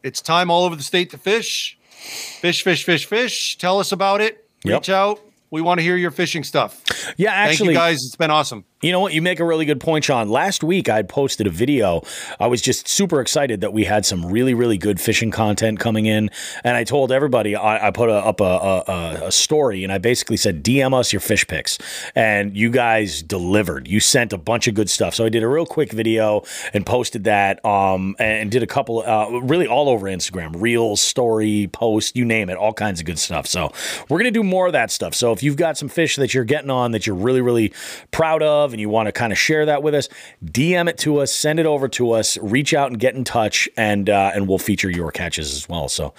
it's time all over the state to fish. Fish, fish, fish, fish. Tell us about it. Yep. Reach out. We want to hear your fishing stuff. Yeah, Thank actually, you guys. It's been awesome. You know what? You make a really good point, Sean. Last week I posted a video. I was just super excited that we had some really, really good fishing content coming in, and I told everybody I, I put a, up a, a, a story, and I basically said DM us your fish picks. and you guys delivered. You sent a bunch of good stuff. So I did a real quick video and posted that, um, and did a couple, uh, really all over Instagram, reels, story, post, you name it, all kinds of good stuff. So we're gonna do more of that stuff. So if you've got some fish that you're getting on that you're really, really proud of and you want to kind of share that with us, DM it to us, send it over to us, reach out and get in touch, and uh, and we'll feature your catches as well. So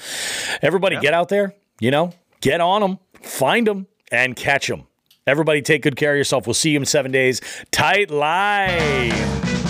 everybody, get out there, you know, get on them, find them, and catch them. Everybody, take good care of yourself. We'll see you in seven days. Tight live.